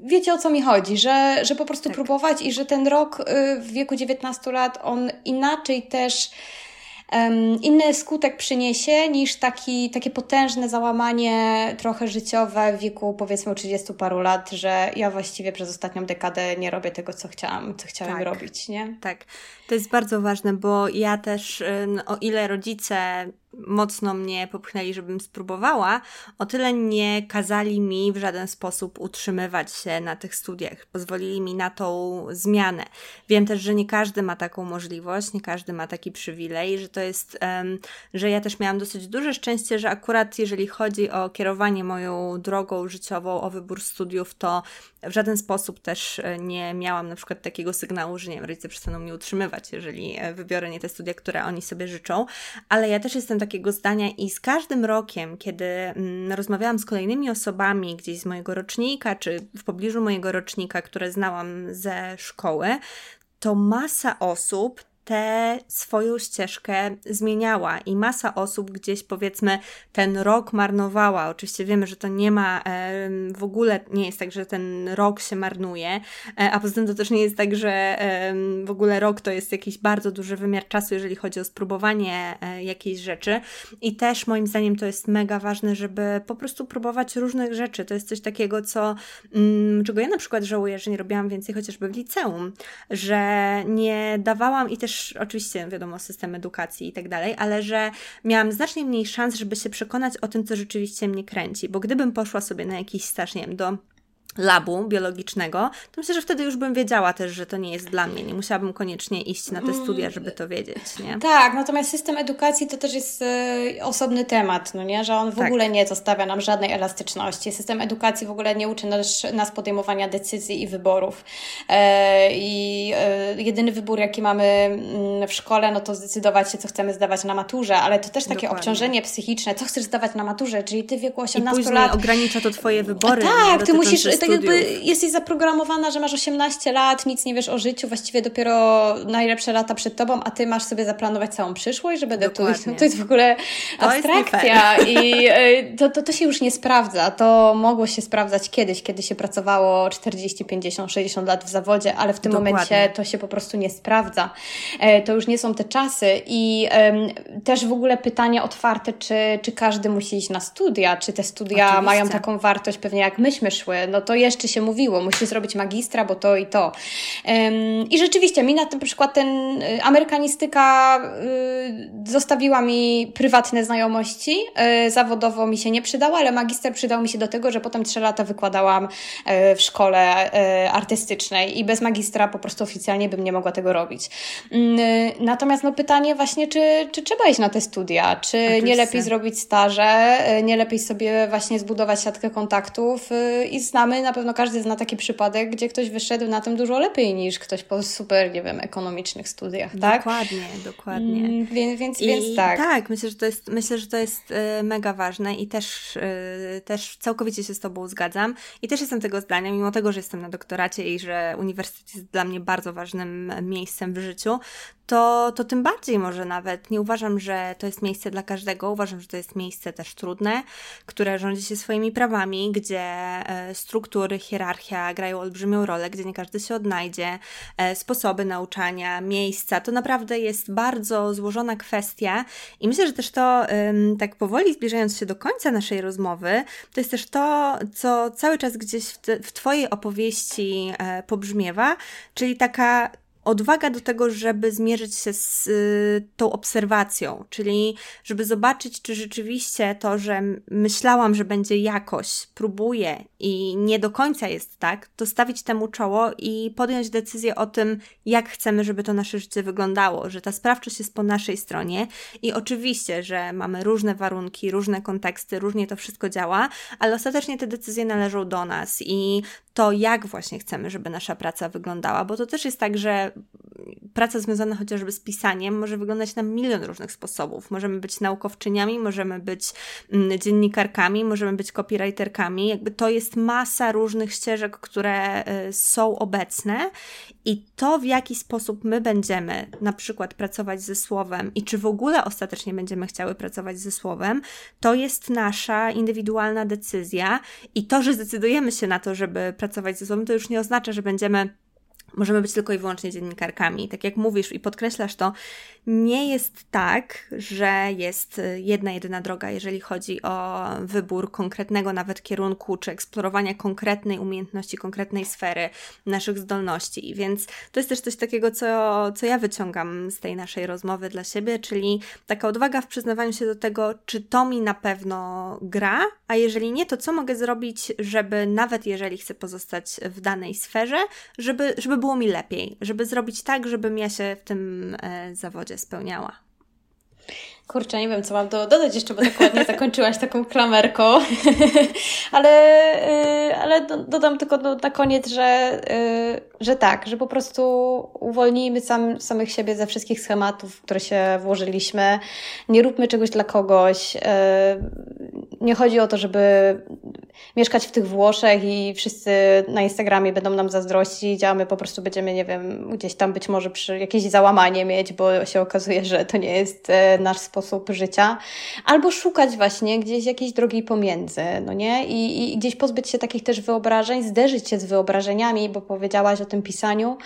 wiecie o co mi chodzi, że, że po prostu tak. próbować i że ten rok y, w wieku 19 lat on inaczej też inny skutek przyniesie niż taki, takie potężne załamanie trochę życiowe w wieku powiedzmy 30 paru lat, że ja właściwie przez ostatnią dekadę nie robię tego, co chciałam, co chciałam tak. robić, nie? Tak. To jest bardzo ważne, bo ja też, o ile rodzice mocno mnie popchnęli, żebym spróbowała, o tyle nie kazali mi w żaden sposób utrzymywać się na tych studiach. Pozwolili mi na tą zmianę. Wiem też, że nie każdy ma taką możliwość, nie każdy ma taki przywilej, że to jest, że ja też miałam dosyć duże szczęście, że akurat jeżeli chodzi o kierowanie moją drogą życiową, o wybór studiów, to w żaden sposób też e, nie miałam na przykład takiego sygnału, że nie wiem, rodzice przestaną mnie utrzymywać, jeżeli e, wybiorę nie te studia, które oni sobie życzą, ale ja też jestem takiego zdania i z każdym rokiem, kiedy mm, rozmawiałam z kolejnymi osobami gdzieś z mojego rocznika, czy w pobliżu mojego rocznika, które znałam ze szkoły, to masa osób tę swoją ścieżkę zmieniała i masa osób gdzieś powiedzmy ten rok marnowała. Oczywiście wiemy, że to nie ma w ogóle, nie jest tak, że ten rok się marnuje, e, a poza tym to też nie jest tak, że w ogóle rok to jest jakiś bardzo duży wymiar czasu, jeżeli chodzi o spróbowanie e, jakiejś rzeczy i też moim zdaniem to jest mega ważne, żeby po prostu próbować różnych rzeczy. To jest coś takiego, co mm, czego ja na przykład żałuję, że nie robiłam więcej chociażby w liceum, że nie dawałam i też też oczywiście wiadomo, system edukacji i tak dalej, ale że miałam znacznie mniej szans, żeby się przekonać o tym, co rzeczywiście mnie kręci. Bo gdybym poszła sobie na jakiś staż, nie wiem, do labu biologicznego, to myślę, że wtedy już bym wiedziała też, że to nie jest dla mnie. Nie musiałabym koniecznie iść na te studia, żeby to wiedzieć, nie? Tak, natomiast system edukacji to też jest y, osobny temat, no nie? Że on w tak. ogóle nie zostawia nam żadnej elastyczności. System edukacji w ogóle nie uczy nas, nas podejmowania decyzji i wyborów. E, I e, jedyny wybór, jaki mamy mm, w szkole, no to zdecydować się, co chcemy zdawać na maturze, ale to też takie Dokładnie. obciążenie psychiczne, co chcesz zdawać na maturze, czyli ty w wieku 18 I później lat... ogranicza to Twoje wybory. Tak, ty musisz tak jakby jesteś zaprogramowana, że masz 18 lat, nic nie wiesz o życiu, właściwie dopiero najlepsze lata przed tobą, a ty masz sobie zaplanować całą przyszłość, że będę tu. To jest w ogóle abstrakcja i e, to, to, to się już nie sprawdza. To mogło się sprawdzać kiedyś, kiedy się pracowało 40, 50, 60 lat w zawodzie, ale w tym Dokładnie. momencie to się po prostu nie sprawdza. E, to już nie są te czasy i też w ogóle pytanie otwarte, czy, czy każdy musi iść na studia, czy te studia Oczywiście. mają taką wartość pewnie jak myśmy szły, no to jeszcze się mówiło, musisz zrobić magistra, bo to i to. I rzeczywiście mi na tym przykład ten y, amerykanistyka y, zostawiła mi prywatne znajomości, y, zawodowo mi się nie przydała, ale magister przydał mi się do tego, że potem trzy lata wykładałam w szkole artystycznej i bez magistra po prostu oficjalnie bym nie mogła tego robić. Natomiast no pytanie właśnie, czy, czy trzeba iść na te studia, czy nie lepiej zrobić staże, nie lepiej sobie właśnie zbudować siatkę kontaktów i znamy, na pewno każdy zna taki przypadek, gdzie ktoś wyszedł na tym dużo lepiej niż ktoś po super, nie wiem, ekonomicznych studiach, tak? Dokładnie, dokładnie. Mm, więc, więc, I, więc tak. Tak, myślę, że to jest, myślę, że to jest y, mega ważne i też, y, też całkowicie się z Tobą zgadzam i też jestem tego zdania, mimo tego, że jestem na doktoracie i że uniwersytet jest dla mnie bardzo ważnym miejscem w życiu, to, to tym bardziej może nawet. Nie uważam, że to jest miejsce dla każdego. Uważam, że to jest miejsce też trudne, które rządzi się swoimi prawami, gdzie e, struktury, hierarchia grają olbrzymią rolę, gdzie nie każdy się odnajdzie, e, sposoby nauczania, miejsca. To naprawdę jest bardzo złożona kwestia i myślę, że też to tak powoli zbliżając się do końca naszej rozmowy, to jest też to, co cały czas gdzieś w, te, w Twojej opowieści e, pobrzmiewa, czyli taka odwaga do tego, żeby zmierzyć się z y, tą obserwacją, czyli żeby zobaczyć, czy rzeczywiście to, że myślałam, że będzie jakoś, próbuję i nie do końca jest tak, to stawić temu czoło i podjąć decyzję o tym, jak chcemy, żeby to nasze życie wyglądało, że ta sprawczość jest po naszej stronie i oczywiście, że mamy różne warunki, różne konteksty, różnie to wszystko działa, ale ostatecznie te decyzje należą do nas i to, jak właśnie chcemy, żeby nasza praca wyglądała, bo to też jest tak, że praca związana chociażby z pisaniem może wyglądać na milion różnych sposobów. Możemy być naukowczyniami, możemy być mm, dziennikarkami, możemy być copywriterkami. Jakby to jest masa różnych ścieżek, które y, są obecne i to, w jaki sposób my będziemy na przykład pracować ze słowem i czy w ogóle ostatecznie będziemy chciały pracować ze słowem, to jest nasza indywidualna decyzja i to, że zdecydujemy się na to, żeby pracować ze słowem, to już nie oznacza, że będziemy możemy być tylko i wyłącznie dziennikarkami. Tak jak mówisz i podkreślasz to, nie jest tak, że jest jedna, jedyna droga, jeżeli chodzi o wybór konkretnego nawet kierunku, czy eksplorowania konkretnej umiejętności, konkretnej sfery naszych zdolności. Więc to jest też coś takiego, co, co ja wyciągam z tej naszej rozmowy dla siebie, czyli taka odwaga w przyznawaniu się do tego, czy to mi na pewno gra, a jeżeli nie, to co mogę zrobić, żeby nawet jeżeli chcę pozostać w danej sferze, żeby, żeby było mi lepiej, żeby zrobić tak, żebym ja się w tym e, zawodzie spełniała. Kurczę, nie wiem, co mam do, dodać jeszcze, bo dokładnie zakończyłaś taką klamerką, ale, yy, ale do, dodam tylko do, na koniec, że, yy, że tak, że po prostu uwolnijmy sam, samych siebie ze wszystkich schematów, w które się włożyliśmy, nie róbmy czegoś dla kogoś, yy, nie chodzi o to, żeby mieszkać w tych Włoszech i wszyscy na Instagramie będą nam zazdrościć, a my po prostu będziemy, nie wiem, gdzieś tam być może przy jakieś załamanie mieć, bo się okazuje, że to nie jest nasz sposób życia. Albo szukać właśnie gdzieś jakiejś drogi pomiędzy, no nie? I, I gdzieś pozbyć się takich też wyobrażeń, zderzyć się z wyobrażeniami, bo powiedziałaś o tym pisaniu.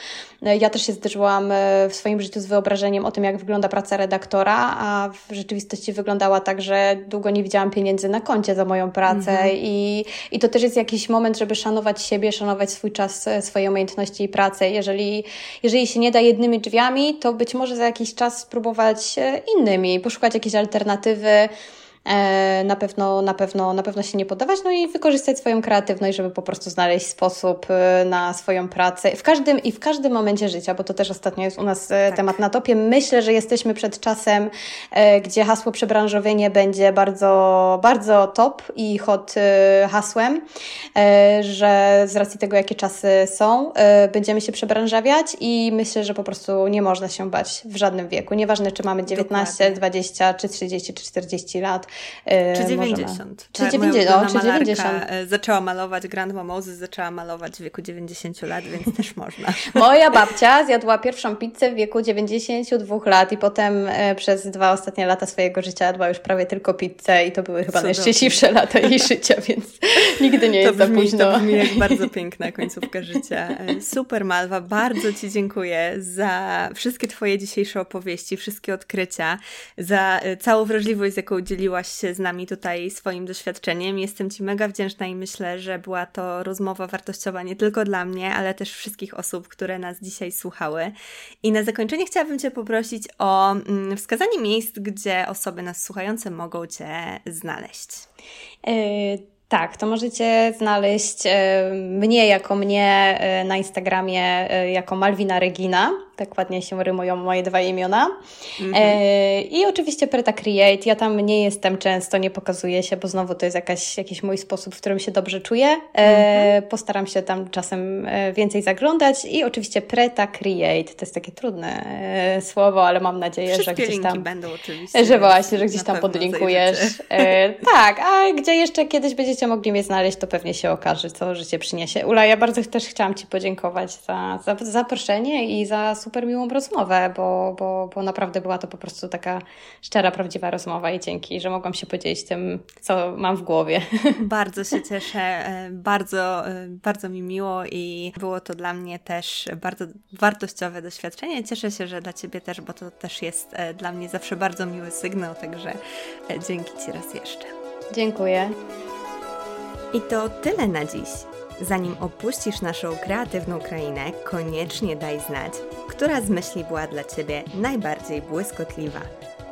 E, ja też się zderzyłam e, w swoim życiu z wyobrażeniem o tym, jak wygląda praca redaktora, a w rzeczywistości wyglądała tak, że długo nie widziałam pieniędzy na koncie za moją pracę mhm. i, i to też jest jakiś moment, żeby szanować siebie, szanować swój czas, e, swoje umiejętności i pracę. Jeżeli, jeżeli się nie da jednymi drzwiami, to być może za jakiś czas spróbować e, innymi, poszukać jakiejś alternatywy, na pewno, na pewno, na pewno się nie poddawać, no i wykorzystać swoją kreatywność, żeby po prostu znaleźć sposób e, na swoją pracę w każdym i w każdym momencie życia, bo to też ostatnio jest u nas e, tak. temat na topie. Myślę, że jesteśmy przed czasem, gdzie hasło przebranżowienie będzie bardzo, bardzo top i hot hasłem, że z racji tego, jakie czasy są, będziemy się przebranżawiać i myślę, że po prostu nie można się bać w żadnym wieku. Nieważne, czy mamy 19, Dokładnie. 20, czy 30, czy 40 lat. Czy 90. Czy, 90, o, czy 90. Zaczęła malować, Grandma Moses zaczęła malować w wieku 90 lat, więc też można. Moja babcia zjadła pierwszą pizzę w wieku 92 lat i potem e, przez dwa ostatnie lata swojego życia jadła już prawie tylko pizzę i to były chyba najszczęśliwsze lata jej życia, więc nigdy nie jest to brzmi, za późno. To brzmi jak bardzo piękna końcówka życia. E, super Malwa, bardzo Ci dziękuję za wszystkie Twoje dzisiejsze opowieści, wszystkie odkrycia, za e, całą wrażliwość, z jaką dzieliłaś podzieliłaś się z nami tutaj swoim doświadczeniem. Jestem Ci mega wdzięczna i myślę, że była to rozmowa wartościowa nie tylko dla mnie, ale też wszystkich osób, które nas dzisiaj słuchały. I na zakończenie chciałabym Cię poprosić o mm, wskazanie miejsc, gdzie osoby nas słuchające mogą Cię znaleźć. Yy tak, to możecie znaleźć e, mnie jako mnie e, na Instagramie jako Malwina Regina. Tak ładnie się rymują moje dwa imiona. Mhm. I oczywiście Preta Create. Ja tam nie jestem często, nie pokazuję się, bo znowu to jest jakaś, jakiś mój sposób, w którym się dobrze czuję. Mhm. Postaram się tam czasem więcej zaglądać. I oczywiście Preta Create. To jest takie trudne słowo, ale mam nadzieję, Wszystkie że gdzieś tam. będą oczywiście. Że właśnie, że gdzieś tam podlinkujesz. Tak, a gdzie jeszcze kiedyś będziecie będziecie mogli mnie znaleźć, to pewnie się okaże, co życie przyniesie. Ula, ja bardzo też chciałam Ci podziękować za, za zaproszenie i za super miłą rozmowę, bo, bo, bo naprawdę była to po prostu taka szczera, prawdziwa rozmowa i dzięki, że mogłam się podzielić tym, co mam w głowie. Bardzo się cieszę, e, bardzo, e, bardzo mi miło i było to dla mnie też bardzo wartościowe doświadczenie. Cieszę się, że dla Ciebie też, bo to też jest e, dla mnie zawsze bardzo miły sygnał, także dzięki Ci raz jeszcze. Dziękuję. I to tyle na dziś. Zanim opuścisz naszą kreatywną krainę, koniecznie daj znać, która z myśli była dla Ciebie najbardziej błyskotliwa.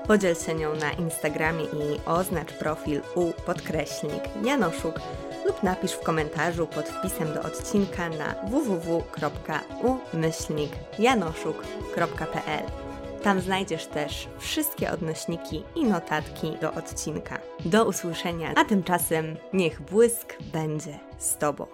Podziel się nią na Instagramie i oznacz profil u podkreślnik Janoszuk lub napisz w komentarzu pod wpisem do odcinka na www.umyślnikjanoszuk.pl. Tam znajdziesz też wszystkie odnośniki i notatki do odcinka. Do usłyszenia, a tymczasem niech błysk będzie z Tobą.